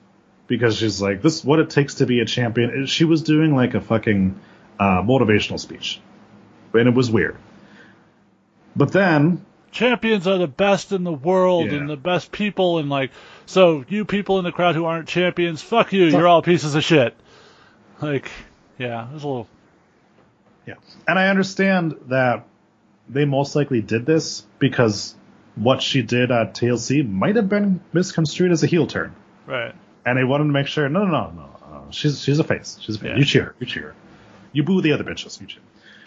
because she's like, "This is what it takes to be a champion." She was doing like a fucking uh, motivational speech, and it was weird. But then, champions are the best in the world Yeah. and the best people and like so you people in the crowd who aren't champions fuck you you're all pieces of shit like yeah it was a little yeah, and I understand that they most likely did this because what she did at TLC might have been misconstrued as a heel turn, right and they wanted to make sure. No, no, no, no. no. She's she's a face. She's a face. Yeah. You cheer. You cheer. You boo the other bitches. You cheer.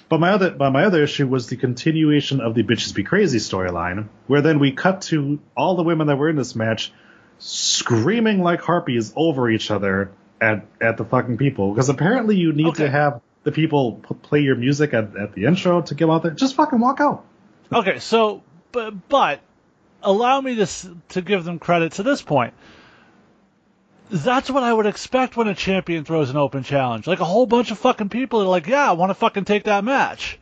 But my other, but my other issue was the continuation of the bitches be crazy storyline, where then we cut to all the women that were in this match screaming like harpies over each other at at the fucking people. Because apparently you need Okay. to have the people p- play your music at, at the intro to get out there. Just fucking walk out. okay so but but allow me to to give them credit to this point that's what I would expect when a champion throws an open challenge. Like a whole bunch of fucking people are like, "Yeah, I want to fucking take that match."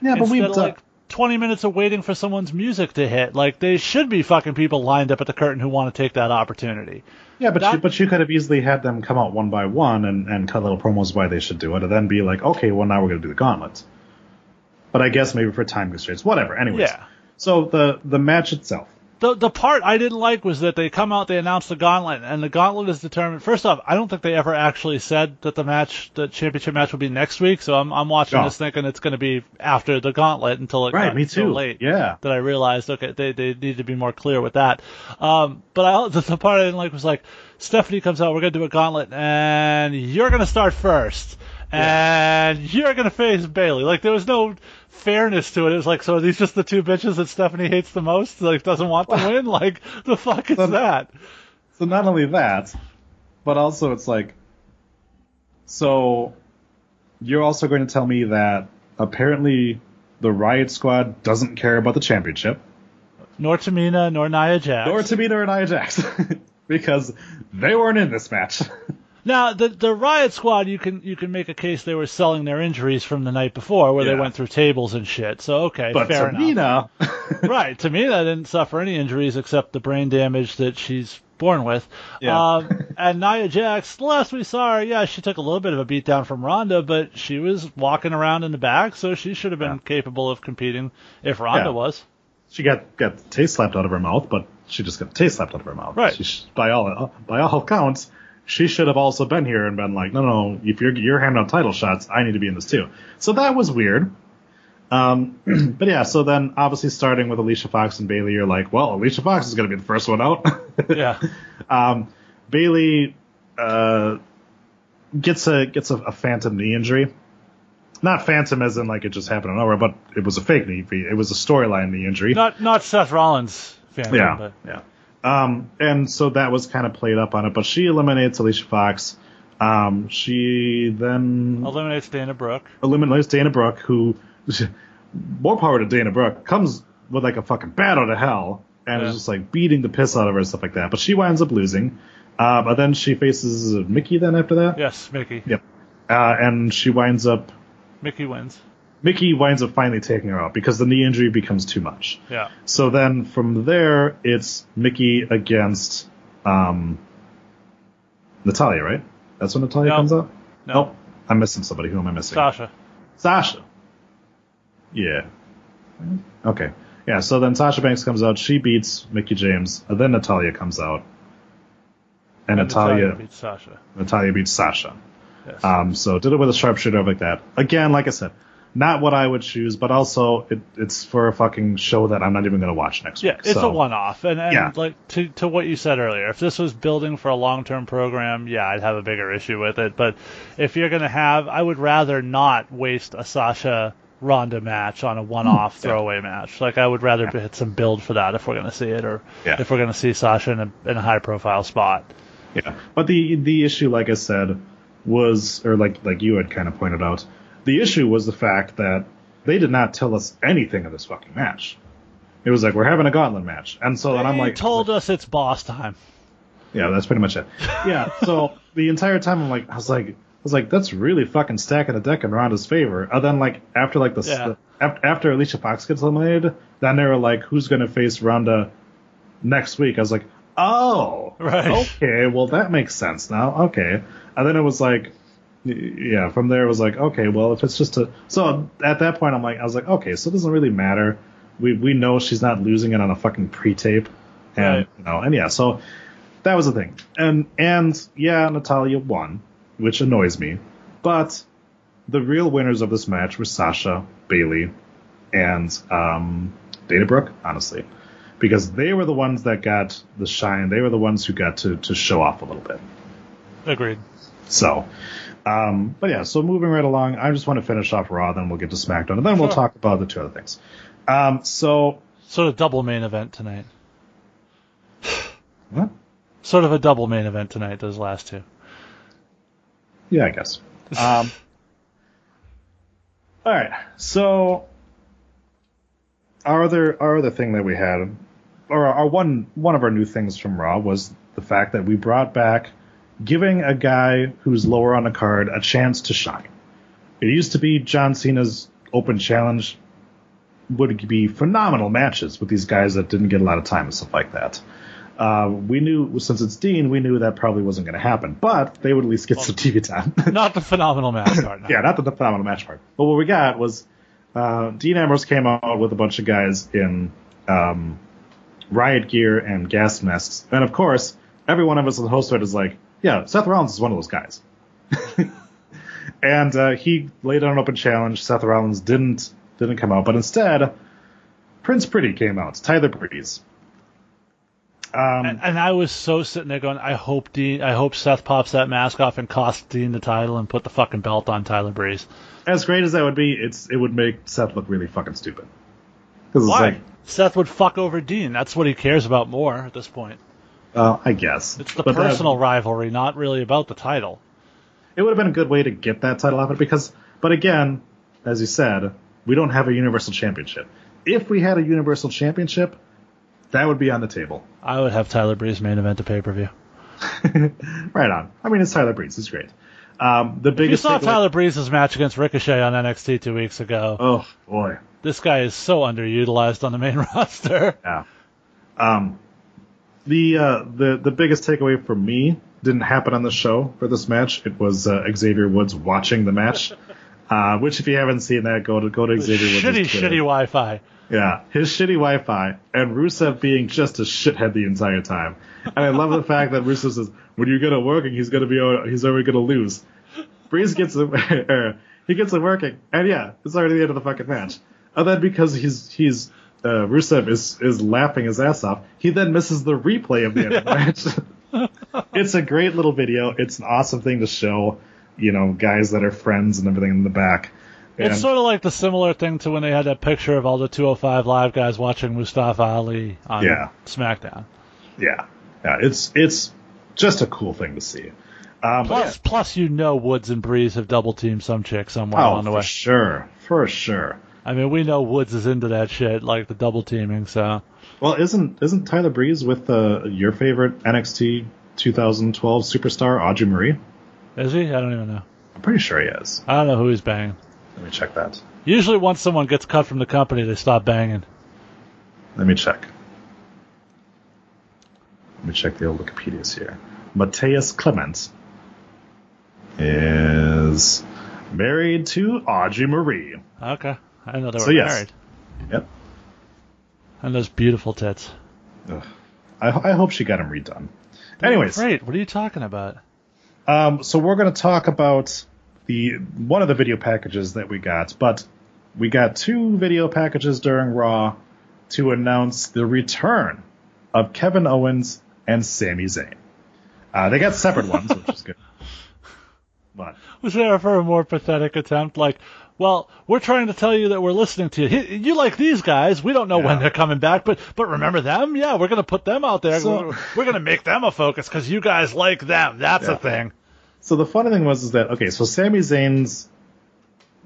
Yeah, but we've done. Uh, like 20 minutes of waiting for someone's music to hit. Like they should be fucking people lined up at the curtain who want to take that opportunity. Yeah, but That- you, but you could have easily had them come out one by one and, and cut little promos why they should do it, and then be like, okay, well now we're gonna do the gauntlet. But I guess maybe for time constraints, whatever. Anyways, Yeah. so the the match itself. The the part I didn't like was that they come out, they announce the gauntlet, and the gauntlet is determined. First off, I don't think they ever actually said that the match, the championship match, will be next week. So I'm I'm watching this thinking it's going to be after the gauntlet until it Right, got me so too. late. Yeah. that I realized okay they they need to be more clear with that. Um, but I the, the part I didn't like was like Stephanie comes out, we're gonna do a gauntlet, and you're gonna start first, and you're gonna face Bayley. Like there was no fairness to it. It was like so are these just the two bitches that Stephanie hates the most? Like doesn't want to win? Like the fuck is So- that? So not only that, but also it's like, so you're also going to tell me that apparently the Riott Squad doesn't care about the championship, Nor Tamina, nor Nia Jax. nor Tamina or Nia Jax, *laughs* because they weren't in this match. *laughs* Now the the Riott Squad, you can you can make a case they were selling their injuries from the night before, where they went through tables and shit. So okay, But fair enough. Tamina, *laughs* right, Tamina didn't suffer any injuries except the brain damage that she's born with. Yeah. Um, *laughs* and Nia Jax, the last we saw her, yeah, she took a little bit of a beat down from Ronda, but she was walking around in the back, so she should have been capable of competing if Ronda Yeah. was. she got got the taste slapped out of her mouth, but she just got the taste slapped out of her mouth. Right. She, by all by all counts, she should have also been here and been like, no, no, no, if you're you're handing out title shots, I need to be in this too. So that was weird. Um, *clears throat* but yeah, so then obviously starting with Alicia Fox and Bayley, you're like, well, Alicia Fox is going to be the first one out. *laughs* Yeah. Um, Bayley uh, gets a gets a, a phantom knee injury. Not phantom as in like it just happened nowhere, but it was a fake knee. It was a storyline knee injury. Not not Seth Rollins fan, yeah, but yeah. Um, and so that was kind of played up on it, but she eliminates Alicia Fox. Um, she then eliminates Dana Brooke. eliminates Dana Brooke, who *laughs* more power to Dana Brooke comes with like a fucking bat out of hell and Yeah. is just like beating the piss out of her and stuff like that. But she winds up losing. Uh, but then she faces Mickie then after that. Yes, Mickie. Yep. Uh, and she winds up Mickie wins. Mickie winds up finally taking her out because the knee injury becomes too much. Yeah. So then from there, it's Mickie against um, Natalya, right? That's when Natalya No. comes out? No. Nope. I'm missing somebody. Who am I missing? Sasha. Sasha. Yeah. Okay. Yeah, so then Sasha Banks comes out. She beats Mickie James. And then Natalya comes out. And, Natalya, beats Sasha. Natalya beats Sasha. Yes. Um, so did it with a sharpshooter like that. Again, like I said, not what I would choose, but also it, it's for a fucking show that I'm not even going to watch next Yeah, week. it's so, a one-off, and, and Yeah. like to to what you said earlier, if this was building for a long-term program, yeah, I'd have a bigger issue with it. But if you're gonna have, I would rather not waste a Sasha Ronda match on a one-off Hmm, yeah. throwaway match. Like I would rather hit some build for that if we're gonna see it, or Yeah. if we're gonna see Sasha in a in a high-profile spot. Yeah, but the the issue, like I said, was or like like you had kind of pointed out, the issue was the fact that they did not tell us anything of this fucking match. It was like we're having a gauntlet match, and so then I'm They like, told us it's boss time. yeah, that's pretty much it. Yeah, so *laughs* the entire time I'm like, I was like, I was like, that's really fucking stacking the deck in Ronda's favor. And then like after like the, Yeah. the after, after Alicia Fox gets eliminated, then they were like, who's gonna face Ronda next week? I was like, oh, Right. okay, well that makes sense now. Okay, and then it was like, yeah, from there it was like, okay, well if it's just a, so at that point I'm like, I was like, okay, so it doesn't really matter. We we know she's not losing it on a fucking pre-tape, and Right. you know, and yeah, so that was the thing. And and yeah, Natalya won, which annoys me. But the real winners of this match were Sasha, Bayley, and um, Dana Brooke, honestly. Because they were the ones that got the shine. They were the ones who got to, to show off a little bit. Agreed. So, um, but yeah, so moving right along, I just want to finish off Raw, then we'll get to SmackDown, and then we'll talk about the two other things. Um, so, Sort of double main event tonight. what? Sort of a double main event tonight. Those last two. Yeah, I guess. Um, *laughs* all right. So our other our other thing that we had, or our one one of our new things from Raw was the fact that we brought back giving a guy who's lower on the card a chance to shine. It used to be John Cena's Open Challenge would be phenomenal matches with these guys that didn't get a lot of time and stuff like that. Uh, we knew since it's Dean, we knew that probably wasn't going to happen, but they would at least get some TV time. *laughs* Not the phenomenal match part. no. yeah, not the phenomenal match part. But what we got was uh, Dean Ambrose came out with a bunch of guys in um, riot gear and gas masks, and of course, every one of us on the host is like, "Yeah, Seth Rollins is one of those guys." *laughs* and uh, he laid out an open challenge. Seth Rollins didn't didn't come out, but instead, Prince Pretty came out. Tyler Breeze. Um, And, and I was so sitting there going, I hope Dean, I hope Seth pops that mask off and costs Dean the title and put the fucking belt on Tyler Breeze. as great as that would be, it's it would make Seth look really fucking stupid. Why? like, Seth would fuck over Dean. That's what he cares about more at this point. Well, I guess It's the But that- personal rivalry, not really about the title. it would have been a good way to get that title off of it because, but again, as you said, We don't have a Universal Championship. If we had a Universal Championship, that would be on the table. I would have Tyler Breeze main event the pay per view. *laughs* right on. I mean, it's Tyler Breeze. He's great. Um, the You biggest saw Tyler Breeze's match against Ricochet on NXT two weeks ago. Oh boy. This guy is so underutilized on the main *laughs* roster. Yeah. Um, the uh, the the biggest takeaway for me didn't happen on the show for this match. It was uh, Xavier Woods watching the match. *laughs* Uh, which, if you haven't seen that, go to go to Xavier Woods. shitty, shitty Wi-Fi. Yeah, his shitty Wi-Fi and Rusev being just a shithead the entire time. And I love the fact that Rusev says, "When you get it working, he's gonna be he's already gonna lose." Breeze gets it, *laughs* er, he gets it working, and yeah, it's already the end of the fucking match. And then because he's he's uh, Rusev is is laughing his ass off, he then misses the replay of the *laughs* end of match. *laughs* it's a great little video. It's an awesome thing to show, you know, guys that are friends and everything in the back. It's sort of like the similar thing to when they had that picture of all the 205 live guys watching Mustafa Ali on Yeah. SmackDown. yeah, yeah, it's it's just a cool thing to see. Um, Plus, plus, you know, Woods and Breeze have double teamed some chick somewhere Oh, along the for way. sure, for sure. I mean, we know Woods is into that shit, like the double teaming. So Well, isn't isn't Tyler Breeze with uh, your favorite NXT 2012 superstar Audrey Marie? is he? I don't even know. I'm pretty sure he is. I don't know who he's banging. Let me check that. Usually, once someone gets cut from the company, they stop banging. Let me check. Let me check the old Wikipedia's here. Mateus Clements is married to Audrey Marie. Okay, I know they were So, yes. married. Yep. And those beautiful tits. I, I hope she got them redone. Anyways, great. What are you talking about? Um, so we're going to talk about the one of the video packages that we got, but we got two video packages during Raw to announce the return of Kevin Owens and Sami Zayn. Uh, they got separate ones, which is good. *laughs* But Was there ever a more pathetic attempt? Like, well, we're trying to tell you that we're listening to you. You like these guys. We don't know when they're coming back, but but remember them? Yeah, we're gonna put them out there. So- we're, we're gonna make them a focus because you guys like them. That's Yeah. a thing. so the funny thing was is that okay, so Sami Zayn's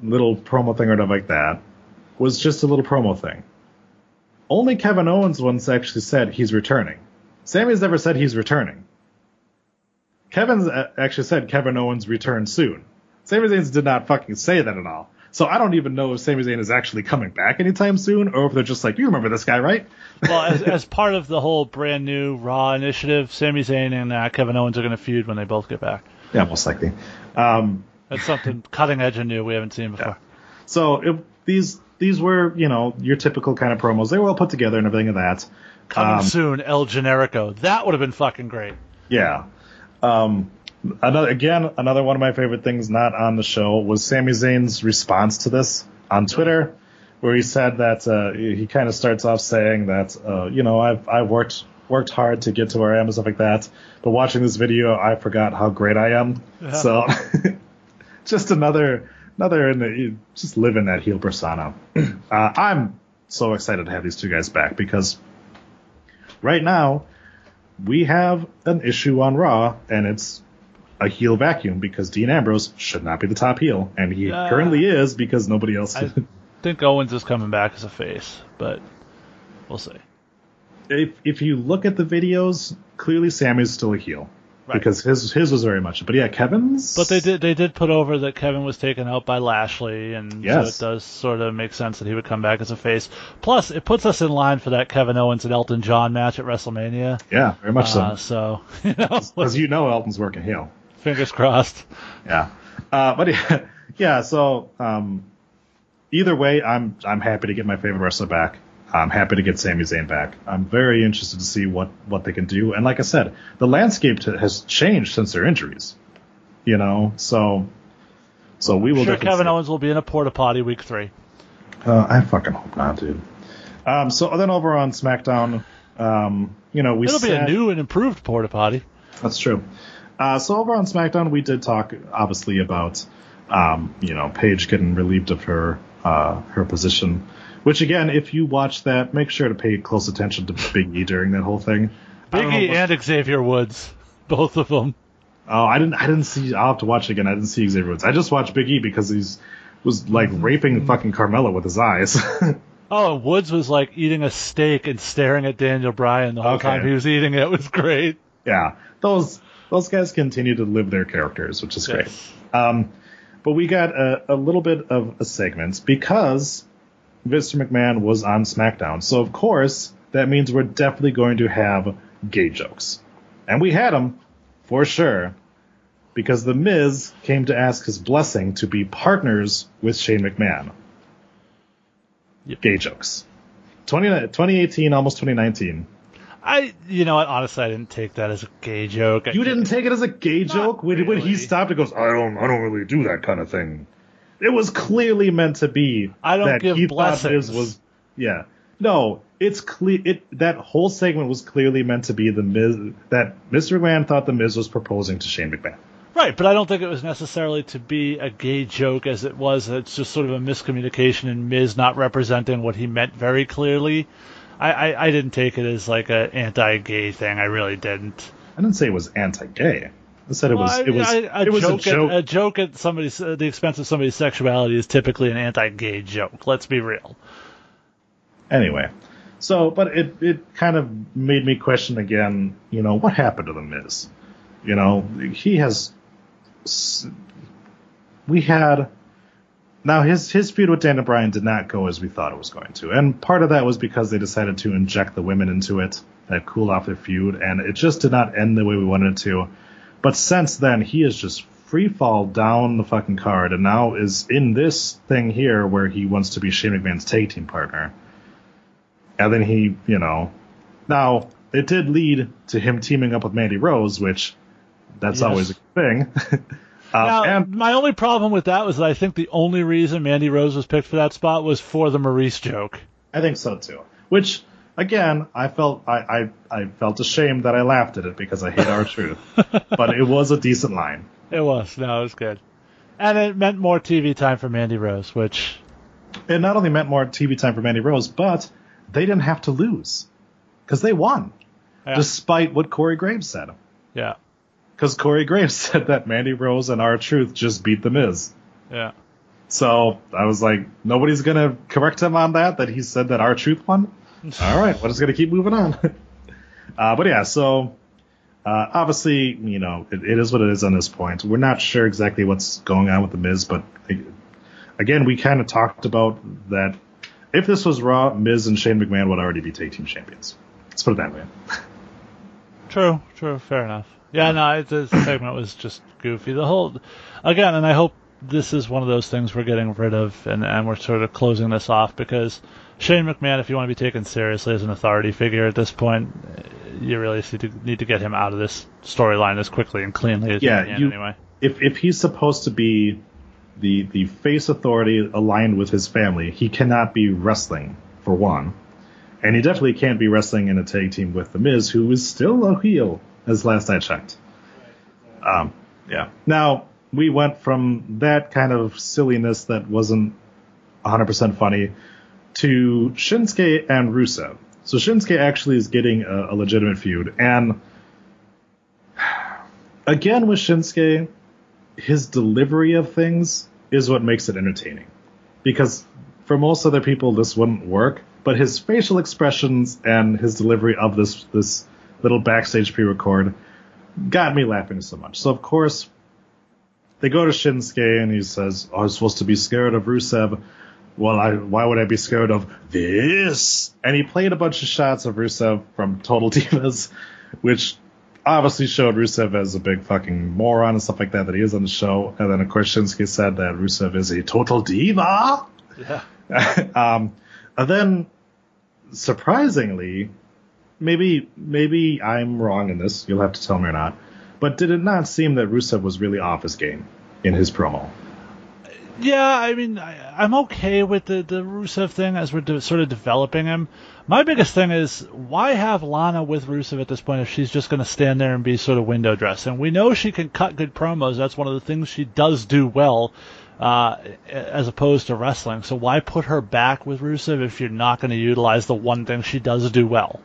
little promo thing or whatever like that was just a little promo thing. Only Kevin Owens once actually said he's returning. Sami's never said he's returning. Kevin's uh, actually said Kevin Owens returns soon. Sami Zayn's did not fucking say that at all. So I don't even know if Sami Zayn is actually coming back anytime soon, or if they're just like, you remember this guy, right? Well, as, *laughs* as part of the whole brand new Raw initiative, Sami Zayn and uh, Kevin Owens are gonna feud when they both get back. yeah, most likely. Um, That's something cutting edge and new we haven't seen before. So it, these these were you know your typical kind of promos. They were all put together and everything of that. Coming Um, soon, El Generico. That would have been fucking great. Yeah. Um, another again another one of my favorite things not on the show was Sami Zayn's response to this on Twitter, where he said that uh, he kind of starts off saying that uh, you know I've I've worked worked hard to get to where I am and stuff like that, but watching this video I forgot how great I am. Yeah. So *laughs* just another another in the, just living that heel persona. *clears throat* uh, I'm so excited to have these two guys back because right now we have an issue on Raw, and it's a heel vacuum because Dean Ambrose should not be the top heel, and he Yeah. currently is because nobody else. I *laughs* think Owens is coming back as a face, but we'll see. if if you look at the videos, clearly Sami's still a heel Right. because his his was very much. But yeah, Kevin's. But they did they did put over that Kevin was taken out by Lashley, and Yes. so it does sort of make sense that he would come back as a face. Plus, it puts us in line for that Kevin Owens and Elton John match at WrestleMania. Yeah, very much Uh, so. so *laughs* you know, Because you know Elton's working heel. Fingers crossed. *laughs* Yeah. Uh, but yeah, *laughs* yeah. So um, either way, I'm I'm happy to get my favorite wrestler back. I'm happy to get Sami Zayn back. I'm very interested to see what what they can do. And like I said, the landscape to, has changed since their injuries. You know, so so we will. sure, Kevin see. Owens will be in a porta potty week three. Uh, I fucking hope not, dude. Um, so then over on SmackDown, um, you know, we It'll be a new and improved porta potty. That's true. Uh, so over on SmackDown, we did talk obviously about um, you know Paige getting relieved of her uh, her position. Which again, if you watch that, make sure to pay close attention to Big E during that whole thing. Biggie what- and Xavier Woods, both of them. oh, I didn't I didn't see. I'll have to watch it again. I didn't see Xavier Woods. I just watched Big E because he's was like raping fucking Carmella with his eyes. *laughs* Oh, Woods was like eating a steak and staring at Daniel Bryan the whole Okay. time he was eating it. It was great. yeah, those those guys continue to live their characters, which is great. Um, but we got a, a little bit of a segment because Mr. McMahon was on SmackDown. So, of course, that means we're definitely going to have gay jokes. And we had them, for sure, because The Miz came to ask his blessing to be partners with Shane McMahon. Yep. Gay jokes. 20, 2018, almost 2019. I, you know what? Honestly, I didn't take that as a gay joke. You didn't take it as a gay Not joke when, when he stopped and goes, I don't, I don't really do that kind of thing. It was clearly meant to be. I don't that give he thought blessings. Was, yeah. No, it's clear. It that whole segment was clearly meant to be the Miz. That Mr. McMahon thought the Miz was proposing to Shane McMahon. Right, but I don't think it was necessarily to be a gay joke as it was. It's just sort of a miscommunication and Miz not representing what he meant very clearly. I, I, I didn't take it as like a anti-gay thing. I really didn't. I didn't say it was anti-gay. I said it was. Well, it was. I- it was joke a joke. At, a joke at somebody's at the expense of somebody's sexuality is typically an anti-gay joke. Let's be real. Anyway, so but it it kind of made me question again. You know what happened to the Miz? You know he has. We had. Now his his feud with Daniel Bryan did not go as we thought it was going to, and part of that was because they decided to inject the women into it that cooled off their feud, and it just did not end the way we wanted it to. But since then, he has just free fall down the fucking card, and now is in this thing here where he wants to be Shane McMahon's tag team partner. And then he, you know, now it did lead to him teaming up with Mandy Rose, which that's Yes. always a good thing. *laughs* um, Now, and my only problem with that was that I think the only reason Mandy Rose was picked for that spot was for the Maurice joke. I think so too. Which again, I felt I, I, I felt ashamed that I laughed at it because I hate our *laughs* truth. but it was a decent line. It was. No, it was good. And it meant more TV time for Mandy Rose, which It not only meant more TV time for Mandy Rose, but they didn't have to lose because they won, yeah, despite what Corey Graves said. yeah, Because Corey Graves *laughs* said that Mandy Rose and R Truth just beat the Miz. yeah. So I was like, nobody's gonna correct him on that. That he said that R Truth won. *laughs* All right, we're just gonna keep moving on. *laughs* uh, but yeah, so uh, obviously, you know, it, it is what it is on this point. We're not sure exactly what's going on with the Miz, but uh, again, we kind of talked about that. If this was Raw, Miz and Shane McMahon would already be tag team champions. Let's put it that way. True, true, fair enough. Yeah, no, this segment was just goofy. The whole, again, and I hope this is one of those things we're getting rid of, and, and we're sort of closing this off because Shane McMahon, if you want to be taken seriously as an authority figure at this point, you really need to need to get him out of this storyline as quickly and cleanly as Yeah, you can. anyway, if if he's supposed to be the the face authority aligned with his family, he cannot be wrestling for one, and he definitely can't be wrestling in a tag team with the Miz, who is still a heel as last I checked. Um, yeah. Now we went from that kind of silliness that wasn't 100% funny to Shinsuke and Rusev. So Shinsuke actually is getting a, a legitimate feud, and again with Shinsuke, his delivery of things is what makes it entertaining. Because for most other people, this wouldn't work, but his facial expressions and his delivery of this this little backstage pre-record got me laughing so much. So of course, they go to Shinsuke and he says, "Oh, I'm supposed to be scared of Rusev." Well, I, why would I be scared of this? And he played a bunch of shots of Rusev from Total *laughs* Divas, which obviously showed Rusev as a big fucking moron and stuff like that that he is on the show. And then of course Shinsuke said that Rusev is a total diva. yeah, *laughs* um, and then surprisingly, maybe maybe I'm wrong in this. You'll have to tell me or not. But did it not seem that Rusev was really off his game in his promo? Yeah, I mean, I, I'm okay with the, the Rusev thing as we're de- sort of developing him. My biggest thing is why have Lana with Rusev at this point if she's just going to stand there and be sort of window dressing? We know she can cut good promos. That's one of the things she does do well, uh, as opposed to wrestling. So why put her back with Rusev if you're not going to utilize the one thing she does do well?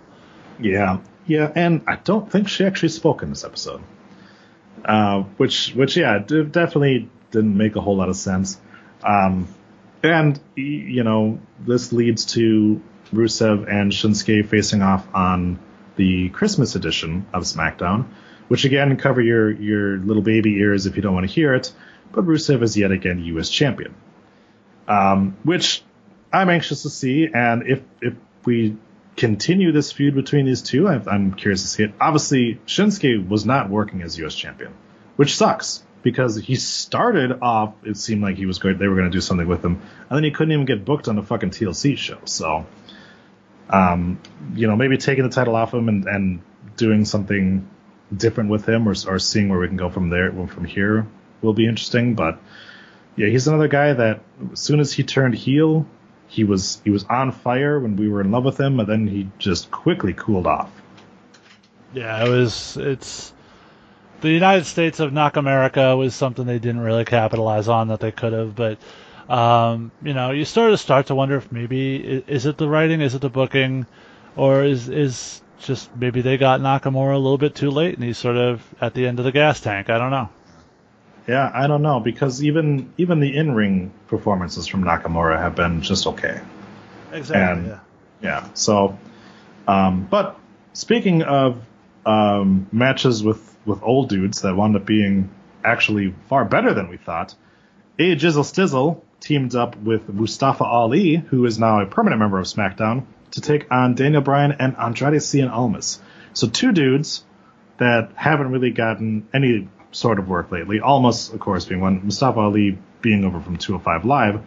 Yeah, yeah, and I don't think she actually spoke in this episode. Uh, which, which, yeah, definitely didn't make a whole lot of sense. Um, and you know, this leads to Rusev and Shinsuke facing off on the Christmas edition of SmackDown, which again cover your your little baby ears if you don't want to hear it. But Rusev is yet again U.S. champion, um, which I'm anxious to see. And if if we continue this feud between these two, I, I'm curious to see it. Obviously, Shinsuke was not working as U.S. champion, which sucks because he started off. It seemed like he was going. They were going to do something with him, and then he couldn't even get booked on a fucking TLC show. So, um, you know, maybe taking the title off him and, and doing something different with him, or or seeing where we can go from there from here will be interesting. But yeah, he's another guy that as soon as he turned heel, he was he was on fire when we were in love with him, and then he just quickly cooled off. Yeah, it was. It's the United States of Knock America was something they didn't really capitalize on that they could have, but um, you know, you sort of start to wonder if maybe is it the writing, is it the booking, or is is just maybe they got Nakamura a little bit too late and he's sort of at the end of the gas tank. I don't know. Yeah, I don't know because even even the in ring performances from Nakamura have been just okay. Exactly. And- yeah. Yeah. So, um, but speaking of um, matches with with old dudes that wound up being actually far better than we thought, A Jizzle Stizzle teamed up with Mustafa Ali, who is now a permanent member of SmackDown, to take on Daniel Bryan and Andrade Cien Almas. So two dudes that haven't really gotten any sort of work lately. Almas, of course, being one. Mustafa Ali being over from 205 Live.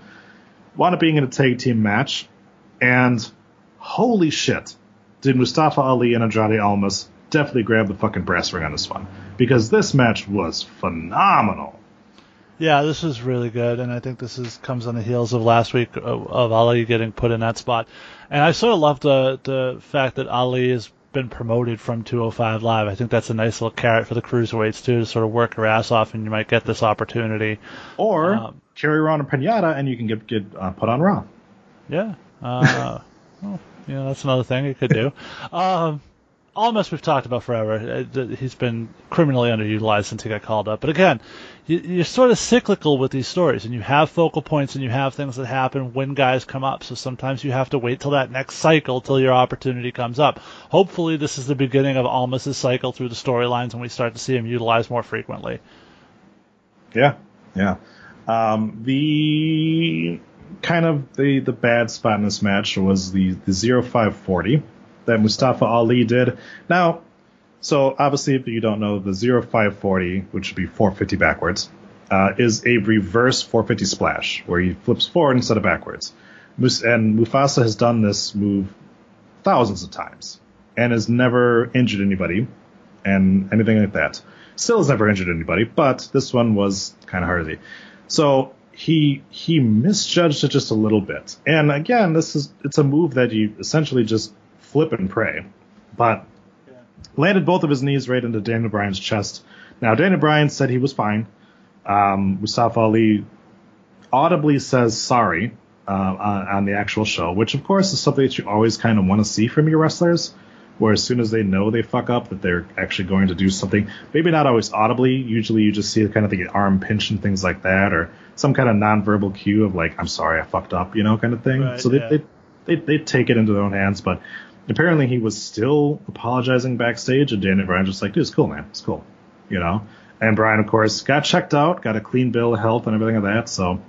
Wound up being in a tag team match, and holy shit, did Mustafa Ali and Andrade Almas definitely grab the fucking brass ring on this one because this match was phenomenal. Yeah, this was really good, and I think this is comes on the heels of last week of, of Ali getting put in that spot. And I sort of love the the fact that Ali has been promoted from 205 Live. I think that's a nice little carrot for the cruiserweights too, to sort of work your ass off, and you might get this opportunity. Or Um, carry around a pinata and you can get get uh, put on Raw. Yeah. Uh, *laughs* well, know, that's another thing you could do. *laughs* Um, Almas we've talked about forever. Uh, He's been criminally underutilized since he got called up. But again, you, you're sort of cyclical with these stories, and you have focal points, and you have things that happen when guys come up. So sometimes you have to wait till that next cycle till your opportunity comes up. Hopefully, this is the beginning of Almas's cycle through the storylines, and we start to see him utilized more frequently. Yeah, yeah. Um, the kind of the the bad spot in this match was the the zero five forty that Mustafa Ali did. Now, so obviously, if you don't know, the zero five forty, which would be four fifty backwards, uh, is a reverse four fifty splash where he flips forward instead of backwards. And Mufasa has done this move thousands of times and has never injured anybody and anything like that. Still has never injured anybody, but this one was kind of hardy. So he he misjudged it just a little bit. And again, this is it's a move that you essentially just flip and pray. But landed both of his knees right into Daniel Bryan's chest. Now Daniel Bryan said he was fine. Um, Mustafa Ali audibly says sorry uh, on, on the actual show, which of course is something that you always kind of want to see from your wrestlers. Where as soon as they know they fuck up, that they're actually going to do something. Maybe not always audibly. Usually, you just see the kind of the arm pinch and things like that, or some kind of nonverbal cue of like, "I'm sorry, I fucked up," you know, kind of thing. Right, so they, yeah. they they they take it into their own hands. But apparently, he was still apologizing backstage, and Daniel Bryan just like, "Dude, it's cool, man. It's cool," you know. And Bryan, of course, got checked out, got a clean bill of health and everything of that. So,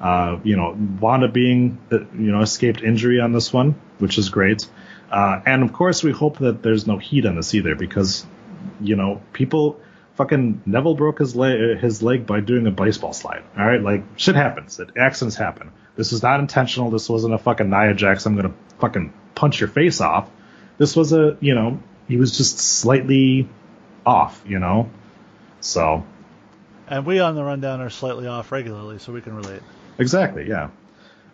uh, you know, Wanda being, uh, you know, escaped injury on this one, which is great. Uh, and of course, we hope that there's no heat on this either, because, you know, people, fucking Neville broke his leg, his leg by doing a baseball slide. All right, like shit happens. It, accidents happen. This was not intentional. This wasn't a fucking Nia Jax. I'm gonna fucking punch your face off. This was a, you know, he was just slightly off, you know. So And we on the rundown are slightly off regularly, so we can relate. Exactly, yeah.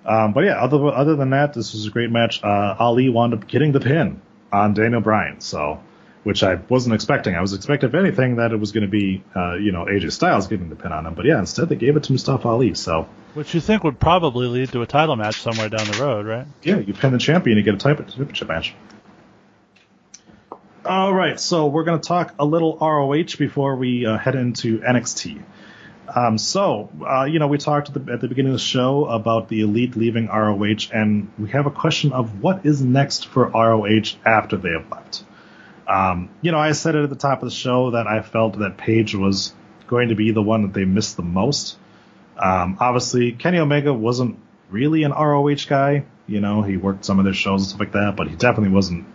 Um, but yeah, other other than that, this was a great match. Uh, Ali wound up getting the pin on Daniel Bryan, so which I wasn't expecting. I was expecting, if anything, that it was going to be uh, you know AJ Styles getting the pin on him, but yeah, instead they gave it to Mustafa Ali. So Which you think would probably lead to a title match somewhere down the road, right? yeah, you pin the champion, you get a type championship match. All right, so we're going to talk a little ROH before we uh, head into NXT. Um, so, uh, you know, we talked at the, at the beginning of the show about the Elite leaving ROH, and we have a question of what is next for ROH after they have left. Um, you know, I said it at the top of the show that I felt that Page was going to be the one that they missed the most. Um, obviously, Kenny Omega wasn't really an ROH guy. You know, he worked some of their shows and stuff like that, but he definitely wasn't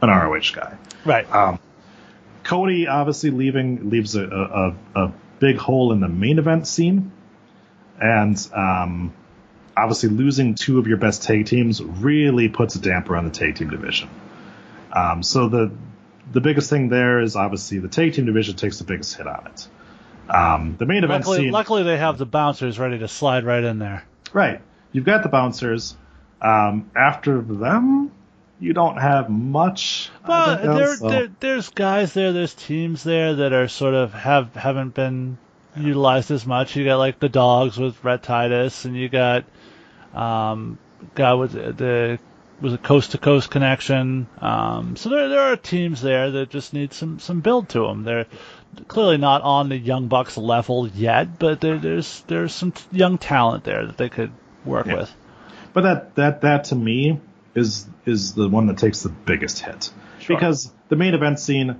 an ROH guy. Right. Um, Cody obviously leaving leaves a, a, a big hole in the main event scene, and um, obviously losing two of your best tag teams really puts a damper on the tag team division. Um, so the the biggest thing there is obviously the tag team division takes the biggest hit on it. Um, the main event luckily, scene, luckily, they have the bouncers ready to slide right in there. right? You've got the bouncers. Um, after them, you don't have much. I Well, else, there, so- there, there's guys there, there's teams there that are sort of have haven't been utilized as much. You got like the dogs with Rhett Titus, and you got um, guy with the was a coast to coast connection. Um, so there there are teams there that just need some some build to them. They're clearly not on the Young Bucks level yet, but there, there's there's some t- young talent there that they could work Yeah. with. But that that that to me is is the one that takes the biggest hit Sure. because the main event scene,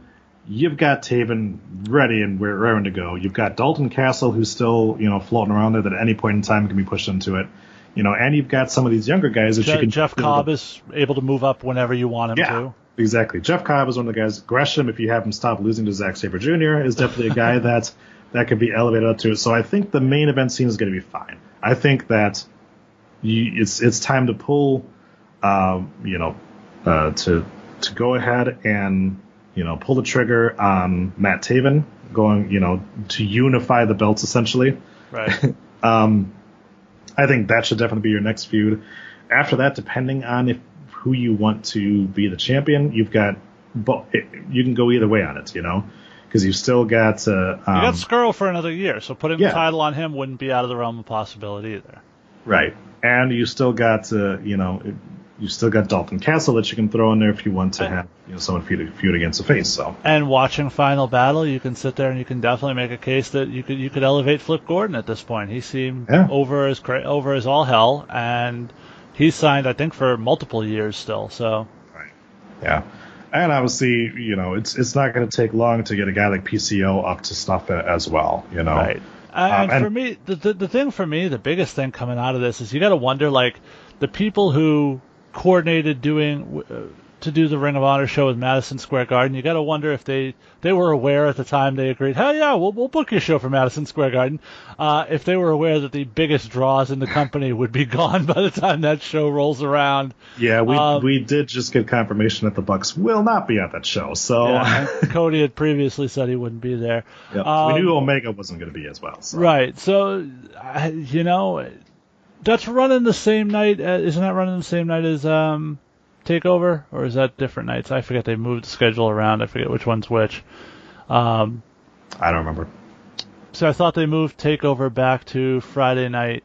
you've got Taven ready and we're raring to go. You've got Dalton Castle who's still you know floating around there that at any point in time can be pushed into it. You know, and you've got some of these younger guys that you can Jeff Cobb is able to move up whenever you want him yeah, to. exactly. Jeff Cobb is one of the guys. Gresham, if you have him stop losing to Zack Sabre Jr., is definitely a guy *laughs* that that could be elevated up to. So I think the main event scene is going to be fine. I think that you, it's it's time to pull, um, you know, uh, to to go ahead and you know pull the trigger on Matt Taven, going you know to unify the belts essentially. Right. *laughs* Um, I think that should definitely be your next feud. After that, depending on if who you want to be the champion, you've got bo- it, you can go either way on it, you know, because you've still got uh, You um, got Scurll for another year, so putting yeah. the title on him wouldn't be out of the realm of possibility either. right, and you still got uh, you know it- you still got Dalton Castle that you can throw in there if you want to have you know someone feud, feud against a face. So And watching Final Battle, you can sit there and you can definitely make a case that you could you could elevate Flip Gordon at this point. He seemed Yeah. over as cra- over as all hell, and he's signed I think for multiple years still. So right, yeah. And obviously, you know, it's it's not going to take long to get a guy like PCO up to snuff as well. You know, Right. And, Um, and- for me, the, the the thing for me, the biggest thing coming out of this is you got to wonder like the people who coordinated doing uh, to do the Ring of Honor show with Madison Square Garden. You got to wonder if they they were aware at the time they agreed. Hell yeah, we'll we'll book your show for Madison Square Garden. Uh, if they were aware that the biggest draws in the company would be *laughs* gone by the time that show rolls around. Yeah, we Um, we did just get confirmation that the Bucks will not be at that show. So Yeah, *laughs* Cody had previously said he wouldn't be there. yeah, Um, we knew Omega wasn't going to be as well. So. Right. So, you know, that's running the same night. Uh, isn't that running the same night as um, Takeover, or is that different nights? I forget. They moved the schedule around. I forget which one's which. Um, I don't remember. so I thought they moved Takeover back to Friday night,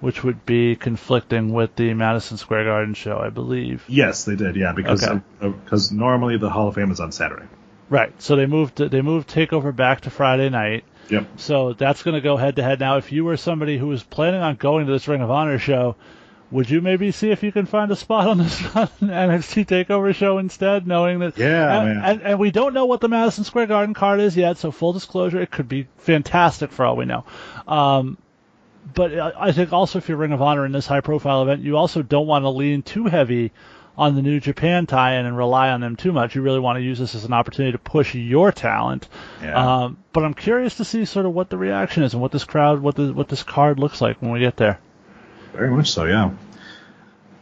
which would be conflicting with the Madison Square Garden show, I believe. Yes, they did. Yeah, because Okay. because normally the Hall of Fame is on Saturday. Right. So they moved they moved Takeover back to Friday night. Yep. So that's going to go head to head. Now, if you were somebody who was planning on going to this Ring of Honor show, would you maybe see if you can find a spot on this *laughs* NXT Takeover show instead, knowing that? Yeah, and, man. And, and we don't know what the Madison Square Garden card is yet. So full disclosure, it could be fantastic for all we know. Um, but I I think also if you're Ring of Honor in this high profile event, you also don't want to lean too heavy on the New Japan tie-in and rely on them too much. You really want to use this as an opportunity to push your talent. Yeah. Um, but I'm curious to see sort of what the reaction is and what this crowd, what the what this card looks like when we get there. Very much so. Yeah.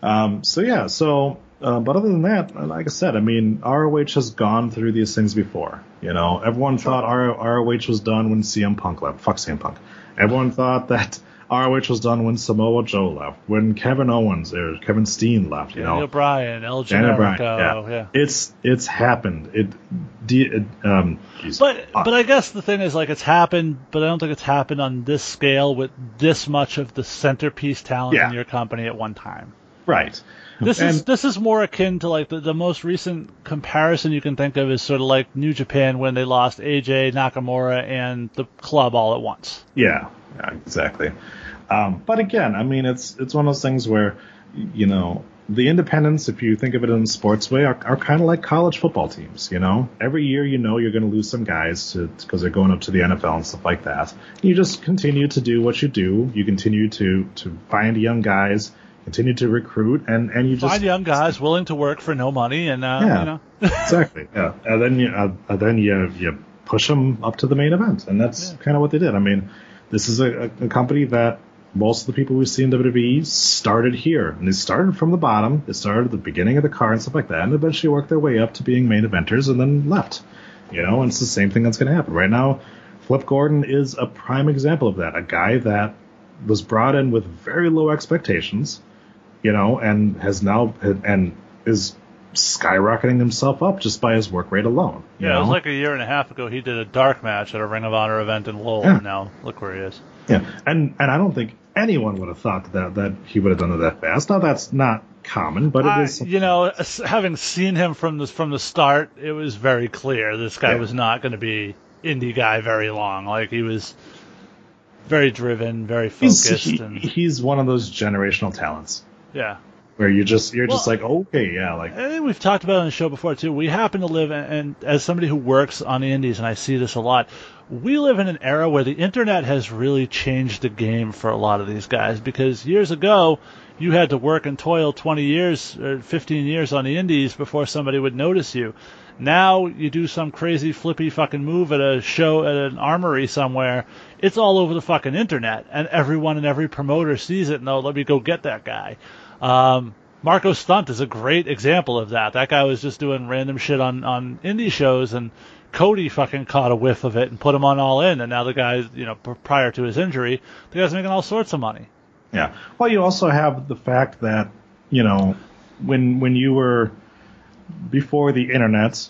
Um. So yeah. So. Uh, but other than that, like I said, I mean, ROH has gone through these things before. You know, everyone thought R- ROH was done when CM Punk left. Fuck CM Punk. Everyone thought that ROH was done when Samoa Joe left, when Kevin Owens or Kevin Steen left. You Daniel know, Bryan, El Daniel Bryan, Generico, yeah. yeah. It's it's happened. It, de- it um. geez. But Uh, but I guess the thing is like it's happened, but I don't think it's happened on this scale with this much of the centerpiece talent Yeah. in your company at one time. Right. This is this is more akin to like the, the most recent comparison you can think of is sort of like New Japan when they lost AJ Nakamura and the club all at once. Yeah, yeah, exactly. Um, but again, I mean, it's it's one of those things where, you know, the independents, if you think of it in a sports way, are, are kind of like college football teams. You know, every year you know you're going to lose some guys because they're going up to the NFL and stuff like that. You just continue to do what you do. You continue to to find young guys, continue to recruit, and and you just Find young guys willing to work for no money, and uh, Yeah. you know, *laughs* exactly. Yeah, and then you uh, and then you you push them up to the main event, and that's kind of what they did. I mean, this is a, a company that most of the people we see in WWE started here, and they started from the bottom. They started at the beginning of the car and stuff like that, and eventually worked their way up to being main eventers, and then left. You know, and it's the same thing that's going to happen right now. Flip Gordon is a prime example of that. A guy that was brought in with very low expectations, you know, and has now and is skyrocketing himself up just by his work rate alone. You yeah, it was know? like a year and a half ago. He did a dark match at a Ring of Honor event in Lowell, Yeah. and now look where he is. Yeah, and and I don't think anyone would have thought that that he would have done it that fast. Now that's not common, but it I- is. you know, having seen him from the from the start, it was very clear this guy Yeah. was not going to be indie guy very long. Like he was very driven, very he's focused, he- and he's one of those generational talents yeah. Where you just you're just like okay yeah like I think we've talked about it on the show before too. We happen to live, in, and as somebody who works on the indies, and I see this a lot, we live in an era where the internet has really changed the game for a lot of these guys. Because years ago, you had to work and toil 20 years or 15 years on the indies before somebody would notice you. Now you do some crazy flippy fucking move at a show at an armory somewhere. It's all over the fucking internet, and everyone and every promoter sees it. And oh, let me go get that guy. Um, Marko Stunt is a great example of that. That guy was just doing random shit on on indie shows, and Cody fucking caught a whiff of it and put him on All In, and now the guy's you know prior to his injury, the guy's making all sorts of money. Yeah. Well, you also have the fact that you know when when you were before the internet,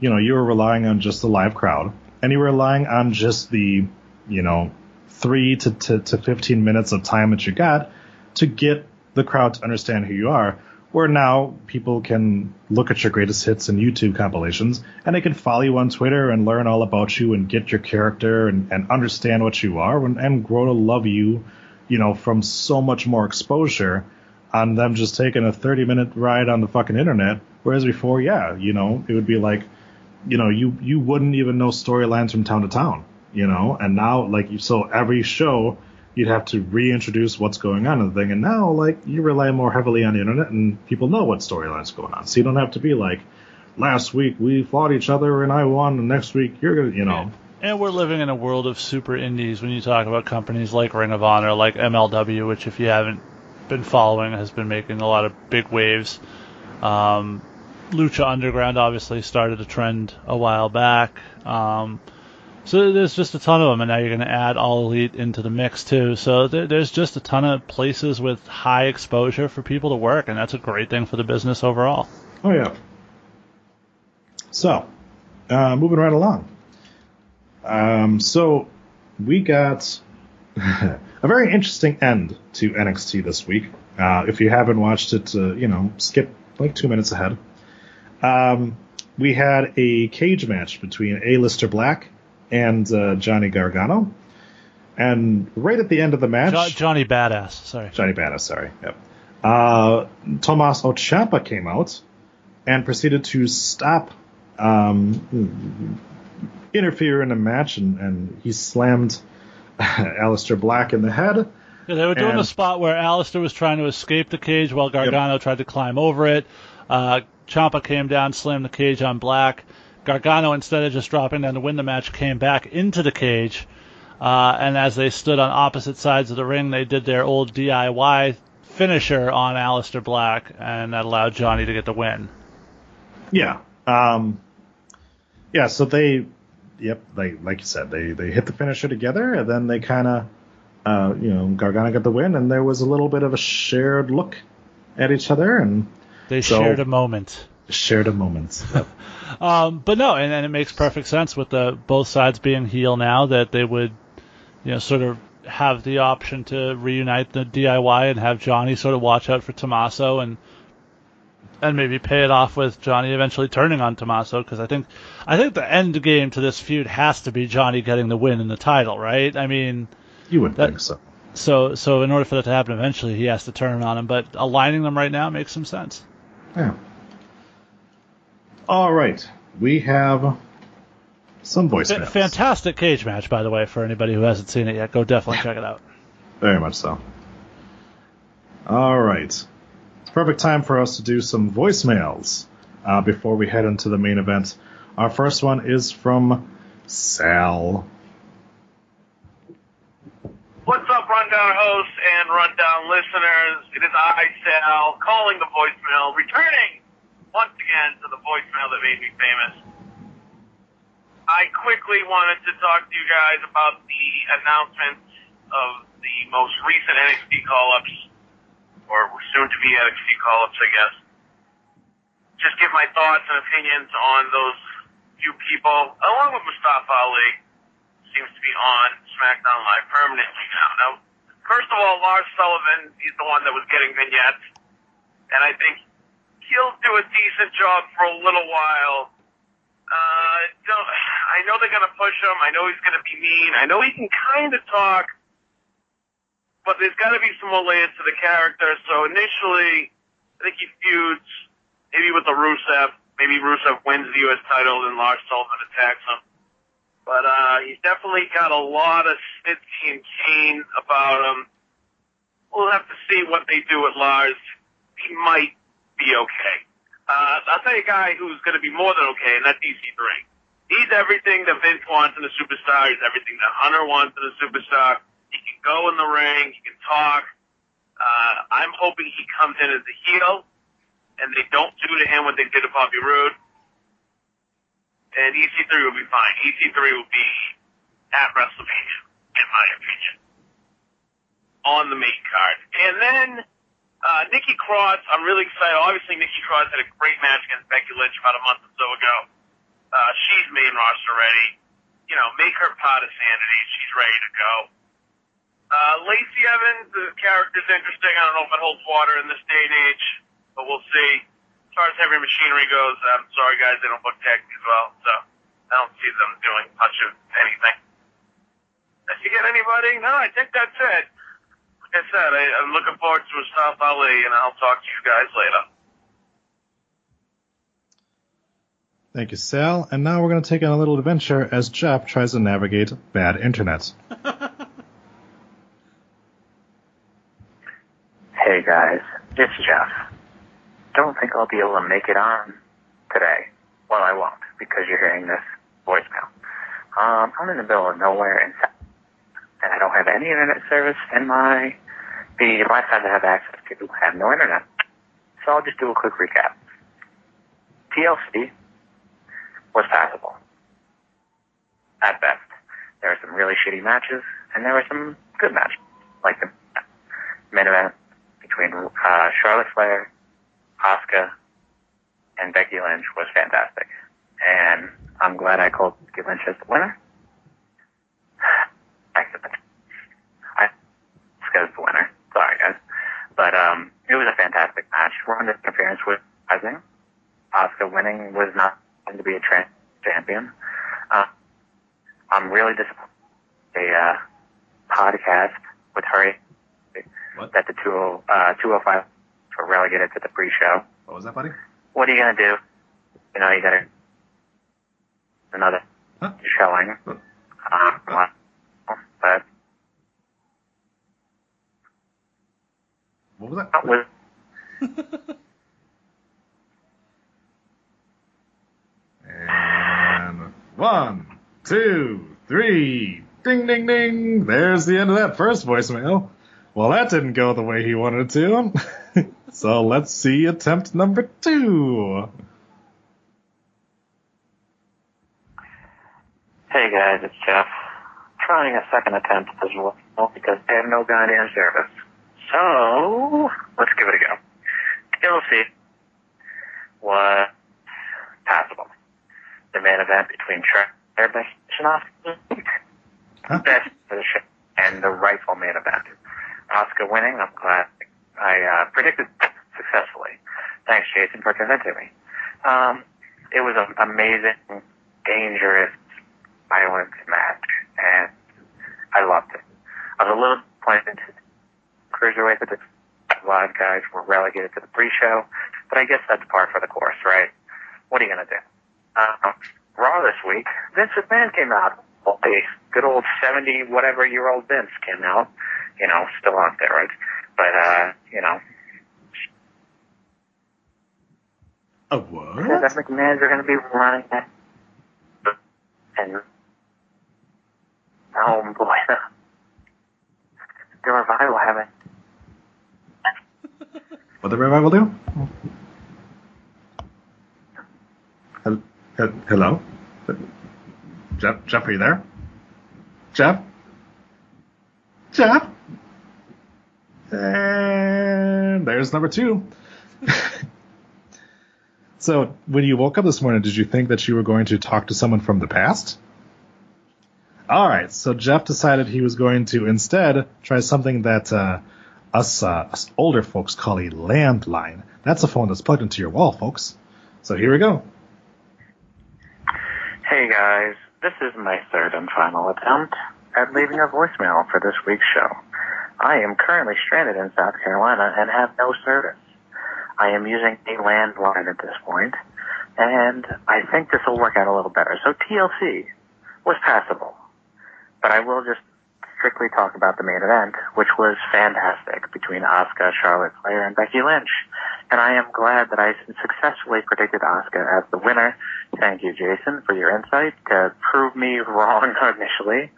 you know, you were relying on just the live crowd, and you were relying on just the you know three to to, to fifteen minutes of time that you got to get the crowd to understand who you are. Where now people can look at your greatest hits and YouTube compilations, and they can follow you on Twitter and learn all about you and get your character and, and understand what you are and, and grow to love you you know, from so much more exposure on them just taking a 30 minute ride on the fucking internet. Whereas before, yeah, you know, it would be like, you know, you, you wouldn't even know storylines from town to town, you know, and now, like, so every show, you'd have to reintroduce what's going on in the thing. And now, like, you rely more heavily on the internet and people know what storylines going on. So you don't have to be like, last week we fought each other and I won, and next week you're gonna, you know. And we're living in a world of super indies when you talk about companies like Ring of Honor, like MLW, which if you haven't been following has been making a lot of big waves. Um, Lucha Underground obviously started a trend a while back. Um, so there's just a ton of them, and now you're going to add All Elite into the mix too. So there, there's just a ton of places with high exposure for people to work, and that's a great thing for the business overall. Oh yeah. So, uh, moving right along. Um, so we got *laughs* a very interesting end to NXT this week. Uh, if you haven't watched it, uh, you know, skip like two minutes ahead. Um, we had a cage match between Aleister Black and uh, Johnny Gargano, and right at the end of the match, Jo- Johnny Badass, sorry. Johnny Badass, sorry. Yep. Uh, Tommaso Ciampa came out and proceeded to stop, um, interfere in a match, and, and he slammed *laughs* Aleister Black in the head. Yeah, they were doing And- a spot where Aleister was trying to escape the cage while Gargano tried to climb over it. Uh, Ciampa came down, slammed the cage on Black. Gargano, instead of just dropping down to win the match, came back into the cage. Uh, and as they stood on opposite sides of the ring, they did their old DIY finisher on Aleister Black, and that allowed Johnny to get the win. Yeah. Um, yeah, so they, yep, they, like you said, they, they hit the finisher together, and then they kind of, uh, you know, Gargano got the win, and there was a little bit of a shared look at each other, and They So- shared a moment. shared a moment. Yep. *laughs* Um, but no, and, and it makes perfect sense with the both sides being heel now that they would, you know, sort of have the option to reunite the DIY and have Johnny sort of watch out for Tommaso and and maybe pay it off with Johnny eventually turning on Tommaso because I think I think the end game to this feud has to be Johnny getting the win in the title, right? I mean, You wouldn't That- think so. so so in order for that to happen eventually, he has to turn on him. But aligning them right now makes some sense. Yeah. All right. We have some Fa- voicemails. fantastic cage match, by the way, for anybody who hasn't seen it yet. Go definitely check it out. Very much so. All right. It's perfect time for us to do some voicemails uh, before we head into the main event. Our first one is from Sal. What's up, Rundown hosts and Rundown listeners? It is I, Sal, calling the voicemail, returning once again to the voicemail that made me famous. I quickly wanted to talk to you guys about the announcement of the most recent NXT call-ups, or soon to be NXT call-ups, I guess. Just give my thoughts and opinions on those few people, along with Mustafa Ali seems to be on SmackDown Live permanently now. Now, first of all, Lars Sullivan, he's the one that was getting vignettes, and I think he'll do a decent job for a little while. Uh, don't, I know they're gonna push him. I know he's gonna be mean. I know he can kind of talk, but there's got to be some more layers to the character. So initially, I think he feuds maybe with the Rusev. Maybe Rusev wins the U.S. title, and Lars Sullivan attacks him. But uh, he's definitely got a lot of Snitsky and Kane about him. We'll have to see what they do with Lars. He might be okay. Uh, I'll tell you a guy who's going to be more than okay, and that's EC3. He's everything that Vince wants in a superstar. He's everything that Hunter wants in a superstar. He can go in the ring. He can talk. Uh, I'm hoping he comes in as a heel, and they don't do to him what they did to Bobby Roode and EC3 will be fine. EC3 will be at WrestleMania, in my opinion, on the main card. And then uh, Nikki Cross, I'm really excited. Obviously, Nikki Cross had a great match against Becky Lynch about a month or so ago. Uh, she's main roster ready. You know, make her part of sanity. She's ready to go. Uh, Lacey Evans, the character's interesting. I don't know if it holds water in this day and age, but we'll see as far as heavy machinery goes, I'm sorry guys, they don't book tag as well, so I don't see them doing much of anything. Did you get anybody? No, I think that's it. Like I said, I, I'm looking forward to Mustafa Ali, and I'll talk to you guys later. Thank you, Sal. And now we're going to take on a little adventure as Jeff tries to navigate bad internet. *laughs* Hey guys, it's Jeff. Don't think I'll be able to make it on today. Well, I won't because you're hearing this voicemail. Um, I'm in the middle of nowhere in Sa- and I don't have any internet service, in my the device I have access to have no internet. So I'll just do a quick recap. TLC was passable. At best. There were some really shitty matches, and there were some good matches, like the main event between uh, Charlotte Flair, Asuka, and Becky Lynch was fantastic. And I'm glad I called Becky Lynch as the winner. *sighs* Excellent. I Asuka's the winner. But um, it was a fantastic match. Ronda's interference was surprising. Asuka winning was not going to be a tra- champion. Uh, I'm really disappointed. A uh, podcast with her What? that the 20, uh, 205 were relegated to the pre-show. What was that, buddy? What are you gonna do? You know, you gotta another Huh? showing. What? Um, well, but What was that? that was *laughs* And one, two, three. Ding, ding, ding. There's the end of that first voicemail. Well, that didn't go the way he wanted it to. *laughs* so let's see attempt number two. Hey guys, it's Jeff. Trying a second attempt as well because I have no goddamn service. So let's give it a go. TLC was passable. The main event between Trevor and. Huh? Best for the show. and the rightful main event. Asuka winning, I'm glad I uh, predicted successfully. Thanks, Jason, for convincing me. Um, it was an amazing, dangerous, violent match, and I loved it. I was a little disappointed. Cruiserweight, but the live guys were relegated to the pre-show, but I guess that's par for the course, right? What are you gonna do? Uh, Raw this week, Vince McMahon came out. Well, the good old 70 whatever year old Vince came out, you know, still on steroids, but uh, you know, A what? that McMahon's are to be running it. And oh boy, *laughs* the revival haven't. What the revival do? Hel- hel- Hello? Jeff, Jeff, are you there? Jeff? Jeff? And there's number two. *laughs* so, when you woke up this morning, did you think that you were going to talk to someone from the past? All right, so Jeff decided he was going to instead try something that uh, us, uh, us older folks call a landline. That's a phone that's plugged into your wall, folks. So here we go. Hey guys, this is my third and final attempt at leaving a voicemail for this week's show. I am currently stranded in South Carolina and have no service. I am using a landline at this point, and I think this will work out a little better. So TLC was passable, but I will just strictly talk about the main event, which was fantastic between Asuka, Charlotte Flair, and Becky Lynch. And I am glad that I successfully predicted Asuka as the winner. Thank you, Jason, for your insight to prove me *laughs* wrong initially.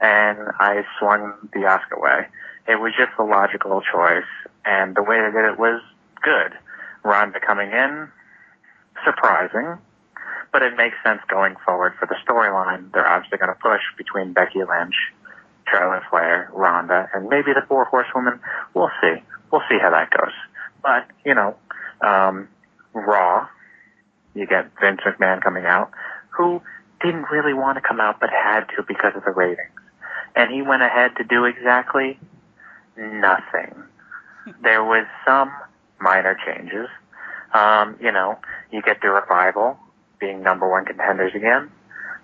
And I swung the Asuka way. It was just the logical choice, and the way they did it was good. Ronda coming in, surprising, but it makes sense going forward for the storyline. They're obviously going to push between Becky Lynch, Charlotte Flair, Ronda, and maybe the Four Horsewomen. We'll see. We'll see how that goes. But you know, um, Raw, you get Vince McMahon coming out, who didn't really want to come out but had to because of the ratings, and he went ahead to do exactly nothing. *laughs* There was some minor changes. Um, you know, you get the revival being number one contenders again,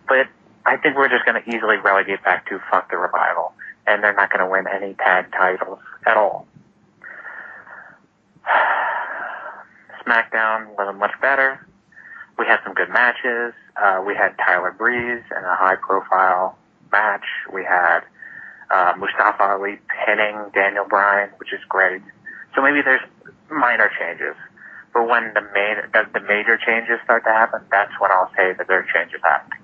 but I think we're just going to easily relegate back to fuck the revival, and they're not going to win any tag titles at all. *sighs* SmackDown was much better. We had some good matches. Uh, we had Tyler Breeze in a high profile match. We had uh, Mustafa Ali pinning Daniel Bryan, which is great. So maybe there's minor changes. But when the main the, the major changes start to happen, that's when I'll say that there are changes happening.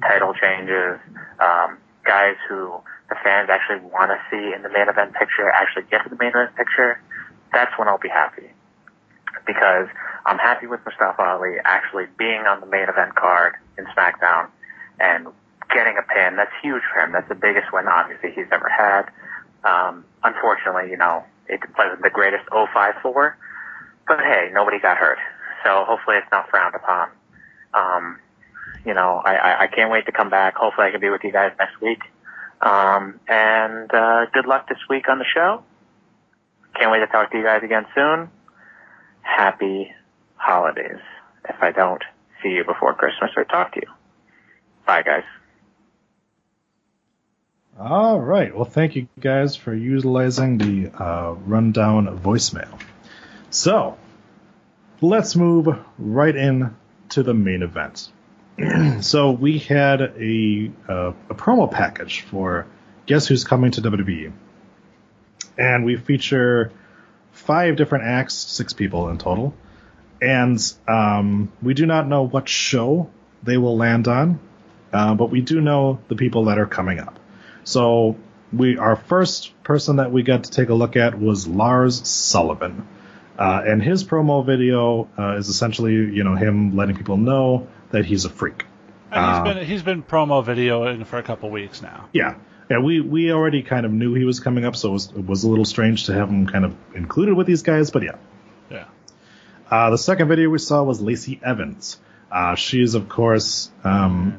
Title changes, um, guys who the fans actually want to see in the main event picture actually get to the main event picture. That's when I'll be happy because I'm happy with Mustafa Ali actually being on the main event card in SmackDown and getting a pin. That's huge for him. That's the biggest win, obviously, he's ever had. Um, unfortunately, you know, it wasn't the greatest 054, but hey, nobody got hurt. So hopefully it's not frowned upon. Um, you know, I, I, I can't wait to come back. Hopefully I can be with you guys next week. Um, and, uh, good luck this week on the show. Can't wait to talk to you guys again soon. Happy holidays if I don't see you before Christmas or talk to you. Bye, guys. All right. Well, thank you guys for utilizing the uh, rundown voicemail. So, let's move right in to the main event. *clears throat* so we had a uh, a promo package for Guess Who's Coming to WWE, and we feature five different acts, six people in total, and um, we do not know what show they will land on, uh, but we do know the people that are coming up. So we our first person that we got to take a look at was Lars Sullivan. Uh, and his promo video uh, is essentially, you know, him letting people know that he's a freak. And he's Uh, been he's been promo videoing for a couple weeks now. Yeah, yeah. We we already kind of knew he was coming up, so it was, it was a little strange to have him kind of included with these guys. But yeah, Yeah. uh, the second video we saw was Lacey Evans. Uh, she is of course um,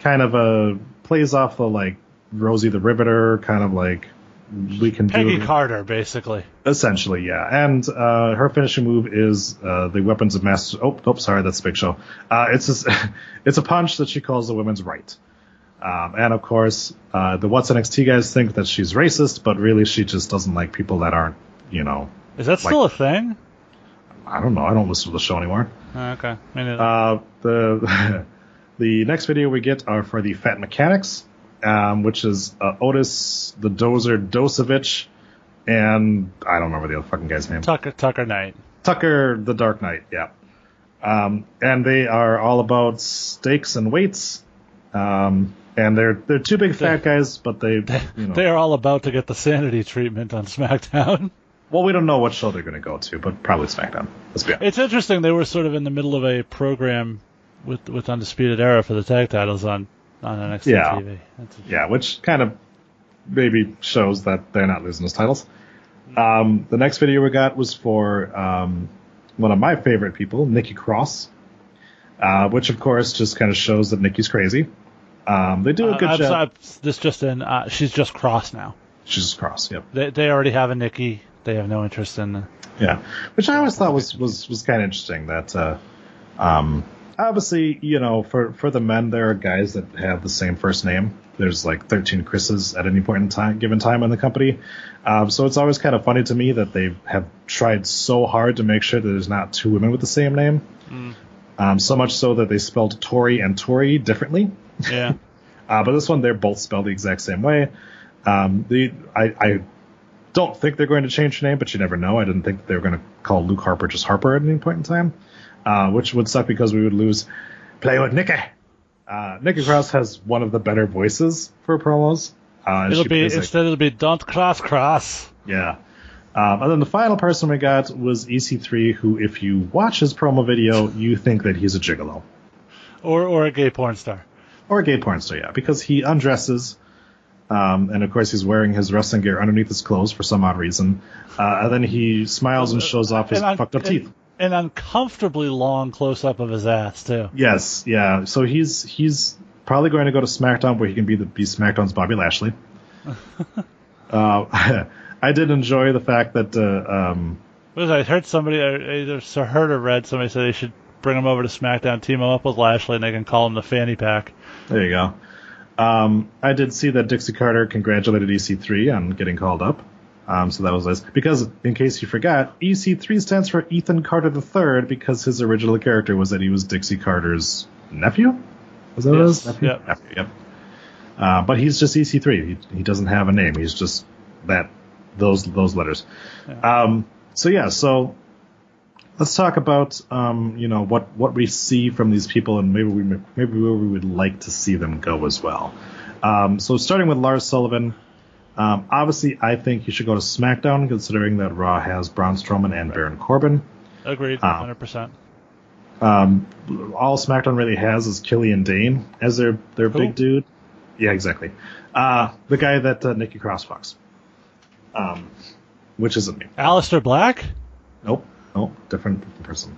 kind of a plays off the like Rosie the Riveter, kind of like we can Peggy do Carter, basically. essentially, yeah. And uh, her finishing move is uh, the weapons of mass. Oh, oh, sorry, that's Big Show. Uh, it's a, *laughs* it's a punch that she calls the women's right. Um, and of course, uh, the What's NXT guys think that she's racist, but really she just doesn't like people that aren't, you know, Is that still a thing? I don't know. I don't listen to the show anymore. Oh, okay. Uh, the *laughs* the next video we get are for the Fat Mechanics, um, which is uh, Otis the Dozer Dozovic, and I don't remember the other fucking guy's name. Tucker Tucker Knight. Tucker the Dark Knight, yeah. Um, and they are all about steaks and weights. Um, and they're they're two big fat guys, but *laughs* they, you know, They are all about to get the sanity treatment on SmackDown. *laughs* well, we don't know what show they're going to go to, but probably SmackDown. Let's be honest. It's interesting. They were sort of in the middle of a program with with Undisputed Era for the tag titles on on NXT Yeah. TV. That's Yeah, which kind of maybe shows that they're not losing those titles. Um, the next video we got was for um, one of my favorite people, Nikki Cross, uh, which of course just kind of shows that Nikki's crazy. Um, they do a Uh, good I'm job. sorry, this just in. Uh, she's just cross now. She's just Cross, yep. They they already have a Nikki. They have no interest in. Yeah, which I always thought was was was kind of interesting. That uh, um, obviously, you know, for for the men, there are guys that have the same first name. There's like 13 Chris's at any point in time, given time in the company. Um, so it's always kind of funny to me that they have tried so hard to make sure that there's not two women with the same name. Um, so much so that they spelled Tori and Tori differently. Yeah. *laughs* Uh, but this one, they're both spelled the exact same way. Um, the I, I don't think they're going to change her name, but you never know. I didn't think they were going to call Luke Harper just Harper at any point in time, uh, which would suck because we would lose play with Nikki. Uh, Nikki Cross has one of the better voices for promos. Uh, it'll be plays, like- instead it'll be don't cross cross. yeah. Um, and then the final person we got was EC3, who, if you watch his promo video, you think that he's a gigolo. Or or a gay porn star. Or a gay porn star, yeah, because he undresses, um, and of course he's wearing his wrestling gear underneath his clothes for some odd reason, uh, and then he smiles and shows off his And fucked up and- teeth. An uncomfortably long close up of his ass too. Yes, yeah. So he's he's probably going to go to SmackDown where he can be the be SmackDown's Bobby Lashley. *laughs* uh, *laughs* I did enjoy the fact that uh, um, was? I heard somebody I either heard or read somebody say they should bring him over to SmackDown, team him up with Lashley, and they can call him the fanny pack. There you go. Um, I did see that Dixie Carter congratulated EC3 on getting called up. Um, so that was nice. Because, in case you forgot, EC3 stands for Ethan Carter III because his original character was that he was Dixie Carter's nephew? Was that it Yes? Nephew? yep. Nephew, yep. Uh, but he's just EC3. He, he doesn't have a name. He's just that those those letters. Um, so yeah, so let's talk about um, you know what what we see from these people and maybe we maybe where we would like to see them go as well. Um, so starting with Lars Sullivan, um, obviously I think you should go to SmackDown considering that Raw has Braun Strowman and Baron Corbin. Agreed, Ah. hundred percent. Um, all SmackDown really has is Killian Dain as their their Who? big dude. Yeah, exactly. Uh, the guy that uh, Nikki Cross fucks. Um, which isn't me. Aleister Black. Nope, nope, different, different person.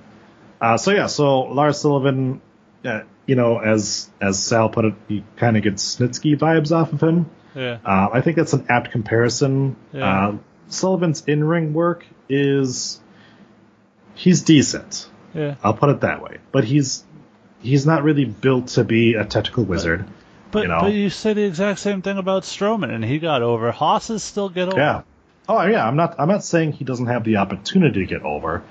Uh, so yeah, so Lars Sullivan, uh, you know, as as Sal put it, he kind of gets Snitsky vibes off of him. Yeah. Uh, I think that's an apt comparison. Yeah. Uh, Sullivan's in ring work is he's decent. Yeah. I'll put it that way. But he's he's not really built to be a technical wizard. But you know. but you say the exact same thing about Strowman, and he got over. Hosses still get over. Yeah. Oh yeah, I'm not I'm not saying he doesn't have the opportunity to get over.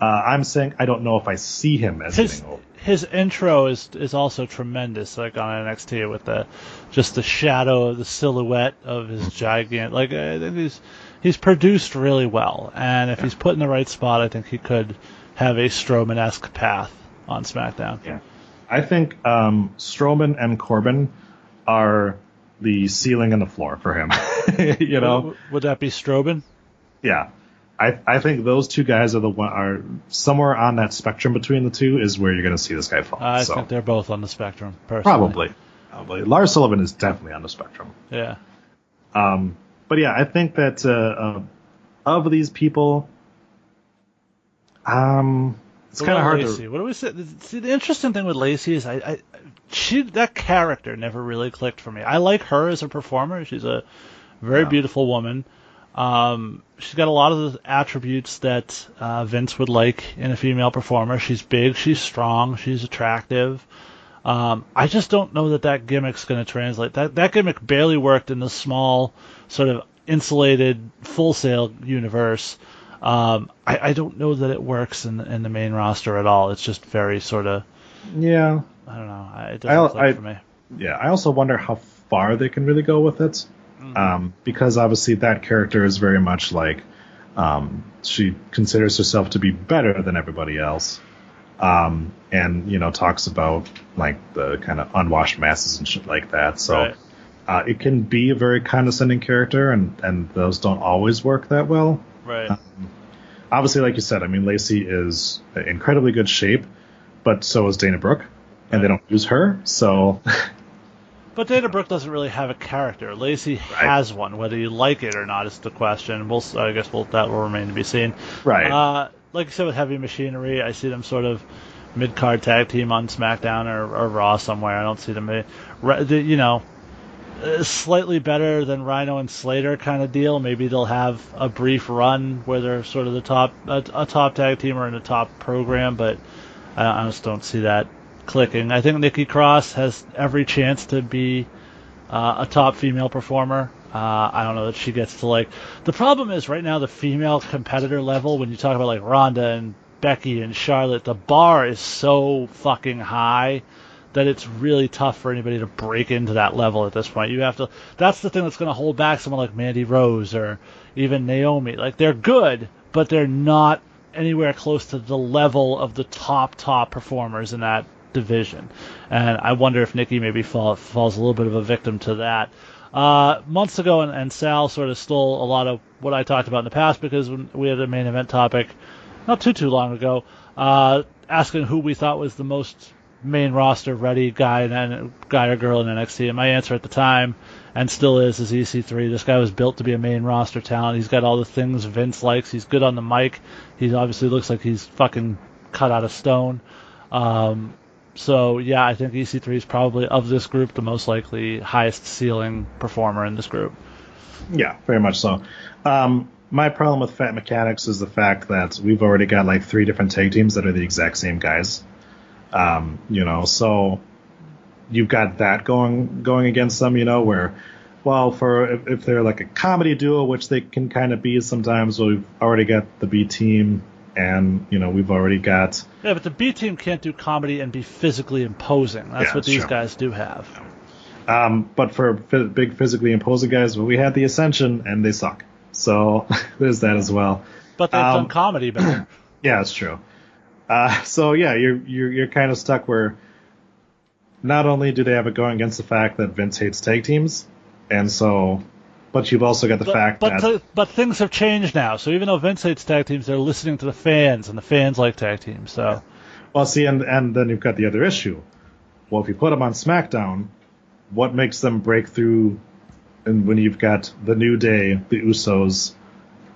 Uh, I'm saying I don't know if I see him as His getting over. His intro is is also tremendous, like on NXT with the just the shadow of the silhouette of his giant. Like I think he's he's produced really well, and if he's put in the right spot, I think he could have a Strowman esque path on SmackDown. Yeah. I think um, Strowman and Corbin are the ceiling and the floor for him. *laughs* you know, Would, would that be Strowman? yeah. I I think those two guys are the one are somewhere on that spectrum between the two is where you're going to see this guy fall. I so think they're both on the spectrum. Personally. probably, probably Lars Sullivan is definitely on the spectrum. Yeah. Um, but yeah, I think that uh, uh, of these people, um, it's kind of hard Lacey? to. What do we say? See, the interesting thing with Lacey is I, I, she that character never really clicked for me. I like her as a performer. She's a very Yeah. beautiful woman. Um, she's got a lot of the attributes that uh, Vince would like in a female performer. She's big, she's strong, she's attractive. Um, I just don't know that that gimmick's going to translate. That that gimmick barely worked in the small, sort of insulated, full sail universe. Um, I, I don't know that it works in in the main roster at all. It's just very sort of Yeah, I don't know. I- It doesn't click I- for me. yeah. I also wonder how far they can really go with it, um, because obviously that character is very much like um, she considers herself to be better than everybody else, um, and you know talks about like the kind of unwashed masses and shit like that. So. Right. Uh, it can be a very condescending character, and, and those don't always work that well. Right. Obviously, like you said, I mean, Lacey is incredibly good shape, but so is Dana Brooke, and they don't use her, so *laughs* But Dana Brooke doesn't really have a character. Lacey has one. Whether you like it or not is the question. We'll, I guess we'll, that will remain to be seen. right. Uh, like I said with Heavy Machinery, I see them sort of mid card tag team on SmackDown or, or Raw somewhere. I don't see them, uh, the- you know, uh, slightly better than Rhyno and Slater kind of deal. Maybe they'll have a brief run where they're sort of the top a, a top tag team or in a top program, but I, I just don't see that clicking. I think Nikki Cross has every chance to be uh, a top female performer. Uh, I don't know that she gets to like. The problem is right now the female competitor level when you talk about like Ronda and Becky and Charlotte, the bar is so fucking high that it's really tough for anybody to break into that level at this point. You have to. That's the thing that's going to hold back someone like Mandy Rose or even Naomi. Like they're good, but they're not anywhere close to the level of the top top performers in that division. And I wonder if Nikki maybe fall, falls a little bit of a victim to that. Uh, months ago, and, and Sal sort of stole a lot of what I talked about in the past because we had a main event topic not too too long ago, uh, asking who we thought was the most main roster ready guy and guy or girl in NXT. And my answer at the time, and still is, is EC3. This guy was built to be a main roster talent. He's got all the things Vince likes. He's good on the mic. He obviously looks like he's fucking cut out of stone. Um, so yeah, I think EC3 is probably of this group the most likely highest ceiling performer in this group. Yeah, very much so. Um, my problem with Fat Mechanics is the fact that we've already got like three different tag teams that are the exact same guys. Um, you know, so you've got that going going against them. You know, where well, for if, if they're like a comedy duo, which they can kind of be sometimes, we've already got the B team, and you know, we've already got Yeah, but the B team can't do comedy and be physically imposing. That's Yeah, what these true. guys do have. Um, but for big physically imposing guys, well, we had the Ascension and they suck. So *laughs* there's that as well. But they've Um, done comedy better. *clears throat* Yeah, it's true. Uh, so yeah, you're you're you're kind of stuck where not only do they have it going against the fact that Vince hates tag teams, and so, but you've also got the but, fact but, that th- but things have changed now. So even though Vince hates tag teams, they're listening to the fans, and the fans like tag teams. So well, see, and and then you've got the other issue. Well, if you put them on SmackDown, what makes them break through? And when you've got the New Day, the Usos,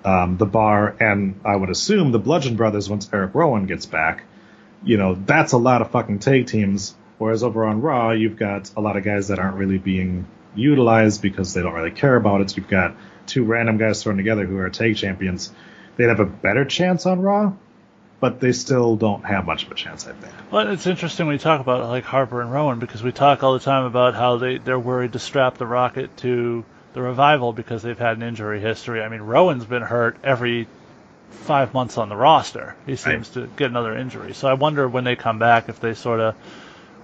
um, the Bar, and I would assume the Bludgeon Brothers once Eric Rowan gets back, you know, that's a lot of fucking tag teams. Whereas over on Raw, you've got a lot of guys that aren't really being utilized because they don't really care about it. You've got two random guys thrown together who are tag champions. They'd have a better chance on Raw, but they still don't have much of a chance, I think. Well, it's interesting when you talk about like Harper and Rowan because we talk all the time about how they they're worried to strap the Rocket to the revival because they've had an injury history. I mean, Rowan's been hurt every five months on the roster. He seems to get another injury. So I wonder when they come back if they sort of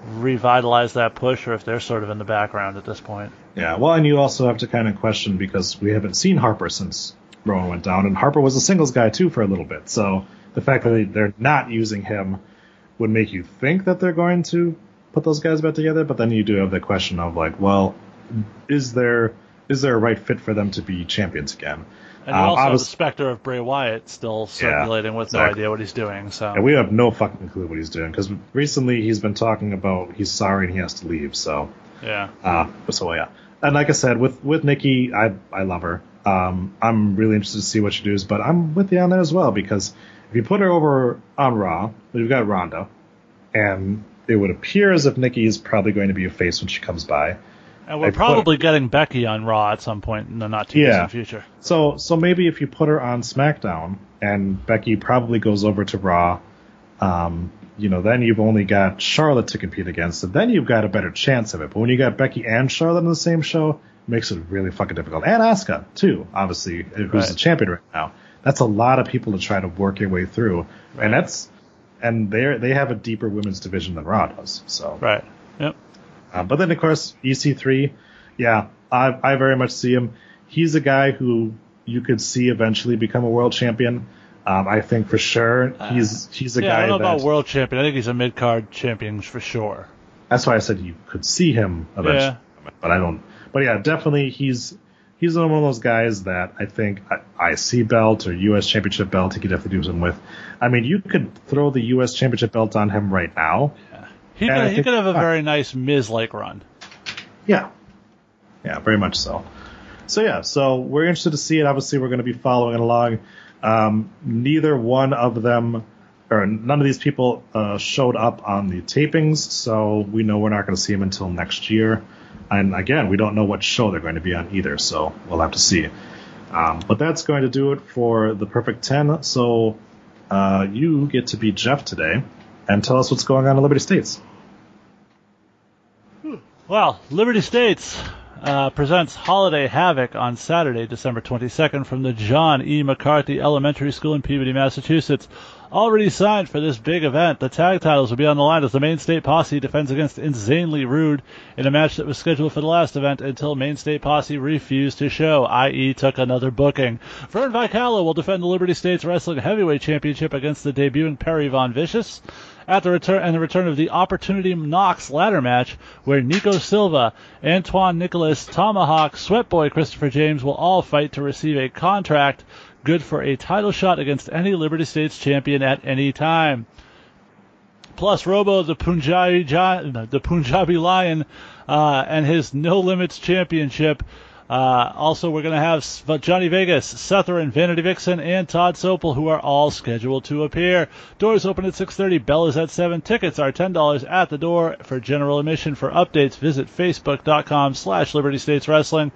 revitalize that push or if they're sort of in the background at this point. Yeah, well, and you also have to kind of question because we haven't seen Harper since Rowan went down, and Harper was a singles guy too for a little bit. So the fact that they, they're not using him would make you think that they're going to put those guys back together, but then you do have the question of like, well, is there is there a right fit for them to be champions again? And you Um, also have the specter of Bray Wyatt still circulating with no idea what he's doing. So And we have no fucking clue what he's doing because recently he's been talking about he's sorry and he has to leave. So yeah. Uh, so yeah, and like I said, with with Nikki, I I love her. Um, I'm really interested to see what she does, but I'm with you on that as well because If you put her over on Raw, we've got Ronda, and it would appear as if Nikki is probably going to be a face when she comes by. And we're I put- probably getting Becky on Raw at some point in the not too Yeah. distant future. So so maybe if you put her on SmackDown and Becky probably goes over to Raw, um, you know, then you've only got Charlotte to compete against, and then you've got a better chance of it. But when you got Becky and Charlotte in the same show, it makes it really fucking difficult. And Asuka too, obviously, who's Right. the champion right now. That's a lot of people to try to work your way through, and that's and they they have a deeper women's division than Raw does. So Right. Yep. Uh, but then, of course, EC3, yeah, I, I very much see him. He's a guy who you could see eventually become a world champion. Um, I think for sure he's he's a Uh, yeah, I guy don't know that. about world champion. I think he's a mid card champion for sure. that's why I said you could see him eventually. But I don't. But yeah, definitely he's he's one of those guys that I think I- IC belt or US Championship belt he could definitely do something with. I mean, you could throw the US Championship belt on him right now. He could, he could have a very nice Miz like run. Yeah. Yeah, very much so. So yeah, so we're interested to see it. Obviously, we're going to be following it along. Um, neither one of them, or none of these people, uh, showed up on the tapings, so we know we're not going to see them until next year. And again, we don't know what show they're going to be on either, so we'll have to see. Um, but that's going to do it for the Perfect Ten. So uh, you get to be Jeff today and tell us what's going on in Liberty States. Well, Liberty States uh, presents Holiday Havoc on Saturday, December 22nd from the John E. McCarthy Elementary School in Peabody, Massachusetts. Already signed for this big event, the tag titles will be on the line as the Maine State Posse defends against Insanely Rude in a match that was scheduled for the last event until Maine State Posse refused to show, i.e. took another booking. Vern Vicala will defend the Liberty States Wrestling Heavyweight Championship against the debuting Perry Von Vicious at the return and the return of the Opportunity Knox ladder match, where Nico Silva, Antoine Nicholas, Tomahawk, Sweatboy Christopher James will all fight to receive a contract good for a title shot against any Liberty States champion at any time. Plus, Robo, the Punjabi, the Punjabi Lion, uh, and his No Limits Championship. Uh, also, we're going to have Johnny Vegas, Sethrin, Vanity Vixen, and Todd Sopel, who are all scheduled to appear. Doors open at 6.30. Bell is at 7. Tickets are $10 at the door for general admission. For updates, visit facebook.com slash Liberty States Wrestling.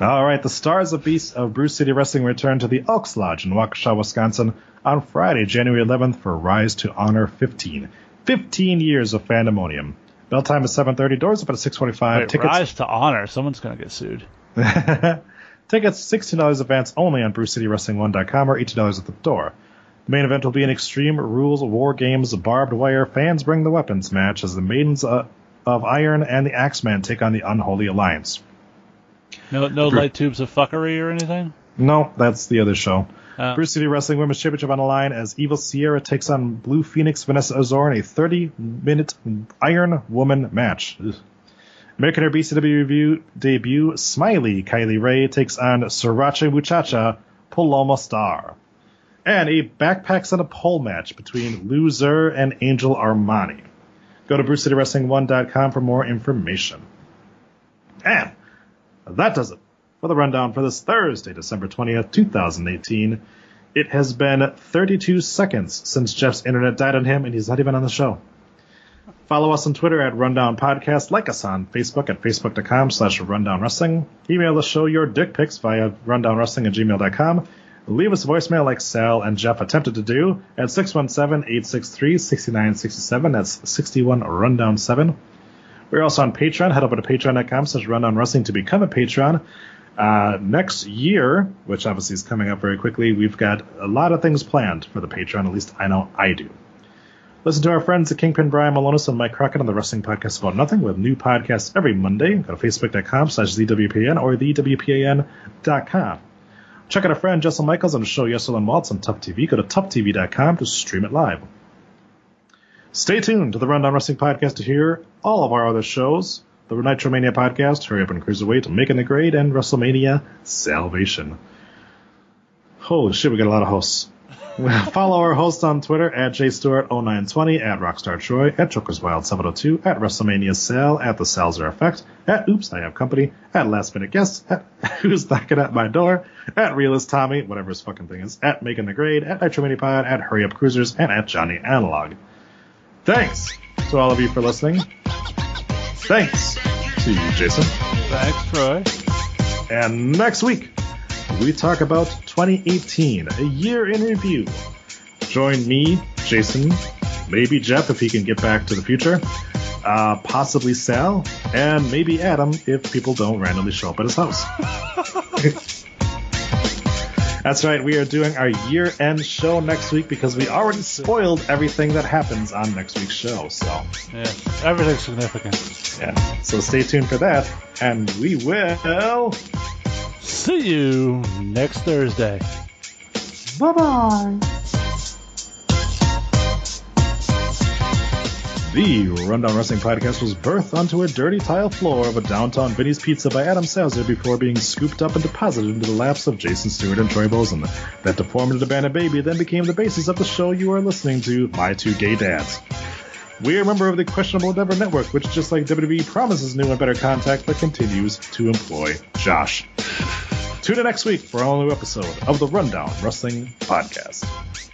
All right, the stars of Beast of Brew City Wrestling return to the Elks Lodge in Waukesha, Wisconsin on Friday, January 11th for Rise to Honor 15. 15 years of fandemonium. Bell time is 7:30. Doors open at 6:45. Wait, Tickets Rise to Honor. Someone's going to get sued. *laughs* Tickets $16 advance only on BrewCityWrestling1.com or $18 at the door. The main event will be an Extreme Rules War Games barbed wire fans bring the weapons match as the Maidens uh, of Iron and the Axeman take on the Unholy Alliance. No, no light tubes of fuckery or anything. No, that's the other show. Uh, Brew City Wrestling Women's Championship on the line as Evil Sierra takes on Blue Phoenix Vanessa Azor in a 30-minute Iron Woman match. American Air BCW review debut Smiley Kylie Ray takes on Sriracha Muchacha Paloma Star. And a backpacks and a pole match between Loser and Angel Armani. Go to BrewCityWrestling1.com for more information. And that does it for the rundown for this Thursday, December 20th, 2018. It has been 32 seconds since Jeff's internet died on him, and he's not even on the show. Follow us on Twitter at Rundown Podcast. Like us on Facebook at facebook.com slash rundown wrestling. Email the show your dick pics via rundownwrestling at gmail.com. Leave us a voicemail like Sal and Jeff attempted to do at 617-863-6967. That's 61 rundown 7. We're also on Patreon. Head over to patreon.com slash rundown wrestling to become a patron. Uh, next year, which obviously is coming up very quickly, we've got a lot of things planned for the Patreon. At least I know I do. Listen to our friends at Kingpin Brian Milonas and Mike Crockett on the Wrestling Podcast About Nothing with new podcasts every Monday. Go to facebook.com slash ZWPN or thewpan.com. Check out our friend Jessel Michaels on the show Yessel and Waltz on Tough TV. Go to toughtv.com to stream it live. Stay tuned to the Rundown Wrestling Podcast to hear all of our other shows. The Nitromania Podcast, Hurry Up and Cruiserweight, Making the Grade, and WrestleMania Salvation. Holy shit, we got a lot of hosts. *laughs* Follow our hosts on Twitter at jstewart0920, at Rockstar Troy, at JokersWild702, at WrestleMania Sal, at The Salzer Effect, at Oops, I Have Company, at Last Minute Guest, at *laughs* Who's Knocking at My Door, at Realist Tommy, whatever his fucking thing is, at Making the Grade, at Nitro Mini Pod, at Hurry Up Cruisers, and at Johnny Analog. Thanks to all of you for listening. Thanks to you, Jason. Thanks, Troy. And next week, we talk about 2018, a year in review. Join me, Jason, maybe Jeff if he can get back to the future, uh, possibly Sal, and maybe Adam if people don't randomly show up at his house. *laughs* That's right, we are doing our year end show next week because we already spoiled everything that happens on next week's show. So, Yeah, everything's significant. yeah. So stay tuned for that, and we will. See you next Thursday. Bye bye. The Rundown Wrestling Podcast was birthed onto a dirty tile floor of a downtown Vinny's Pizza by Adam Salzer before being scooped up and deposited into the laps of Jason Stewart and Troy Bozen. That deformed and abandoned baby then became the basis of the show you are listening to, My Two Gay Dads. We are a member of the Questionable Endeavor Network, which, just like WWE, promises new and better contact but continues to employ Josh. Tune in next week for a new episode of the Rundown Wrestling Podcast.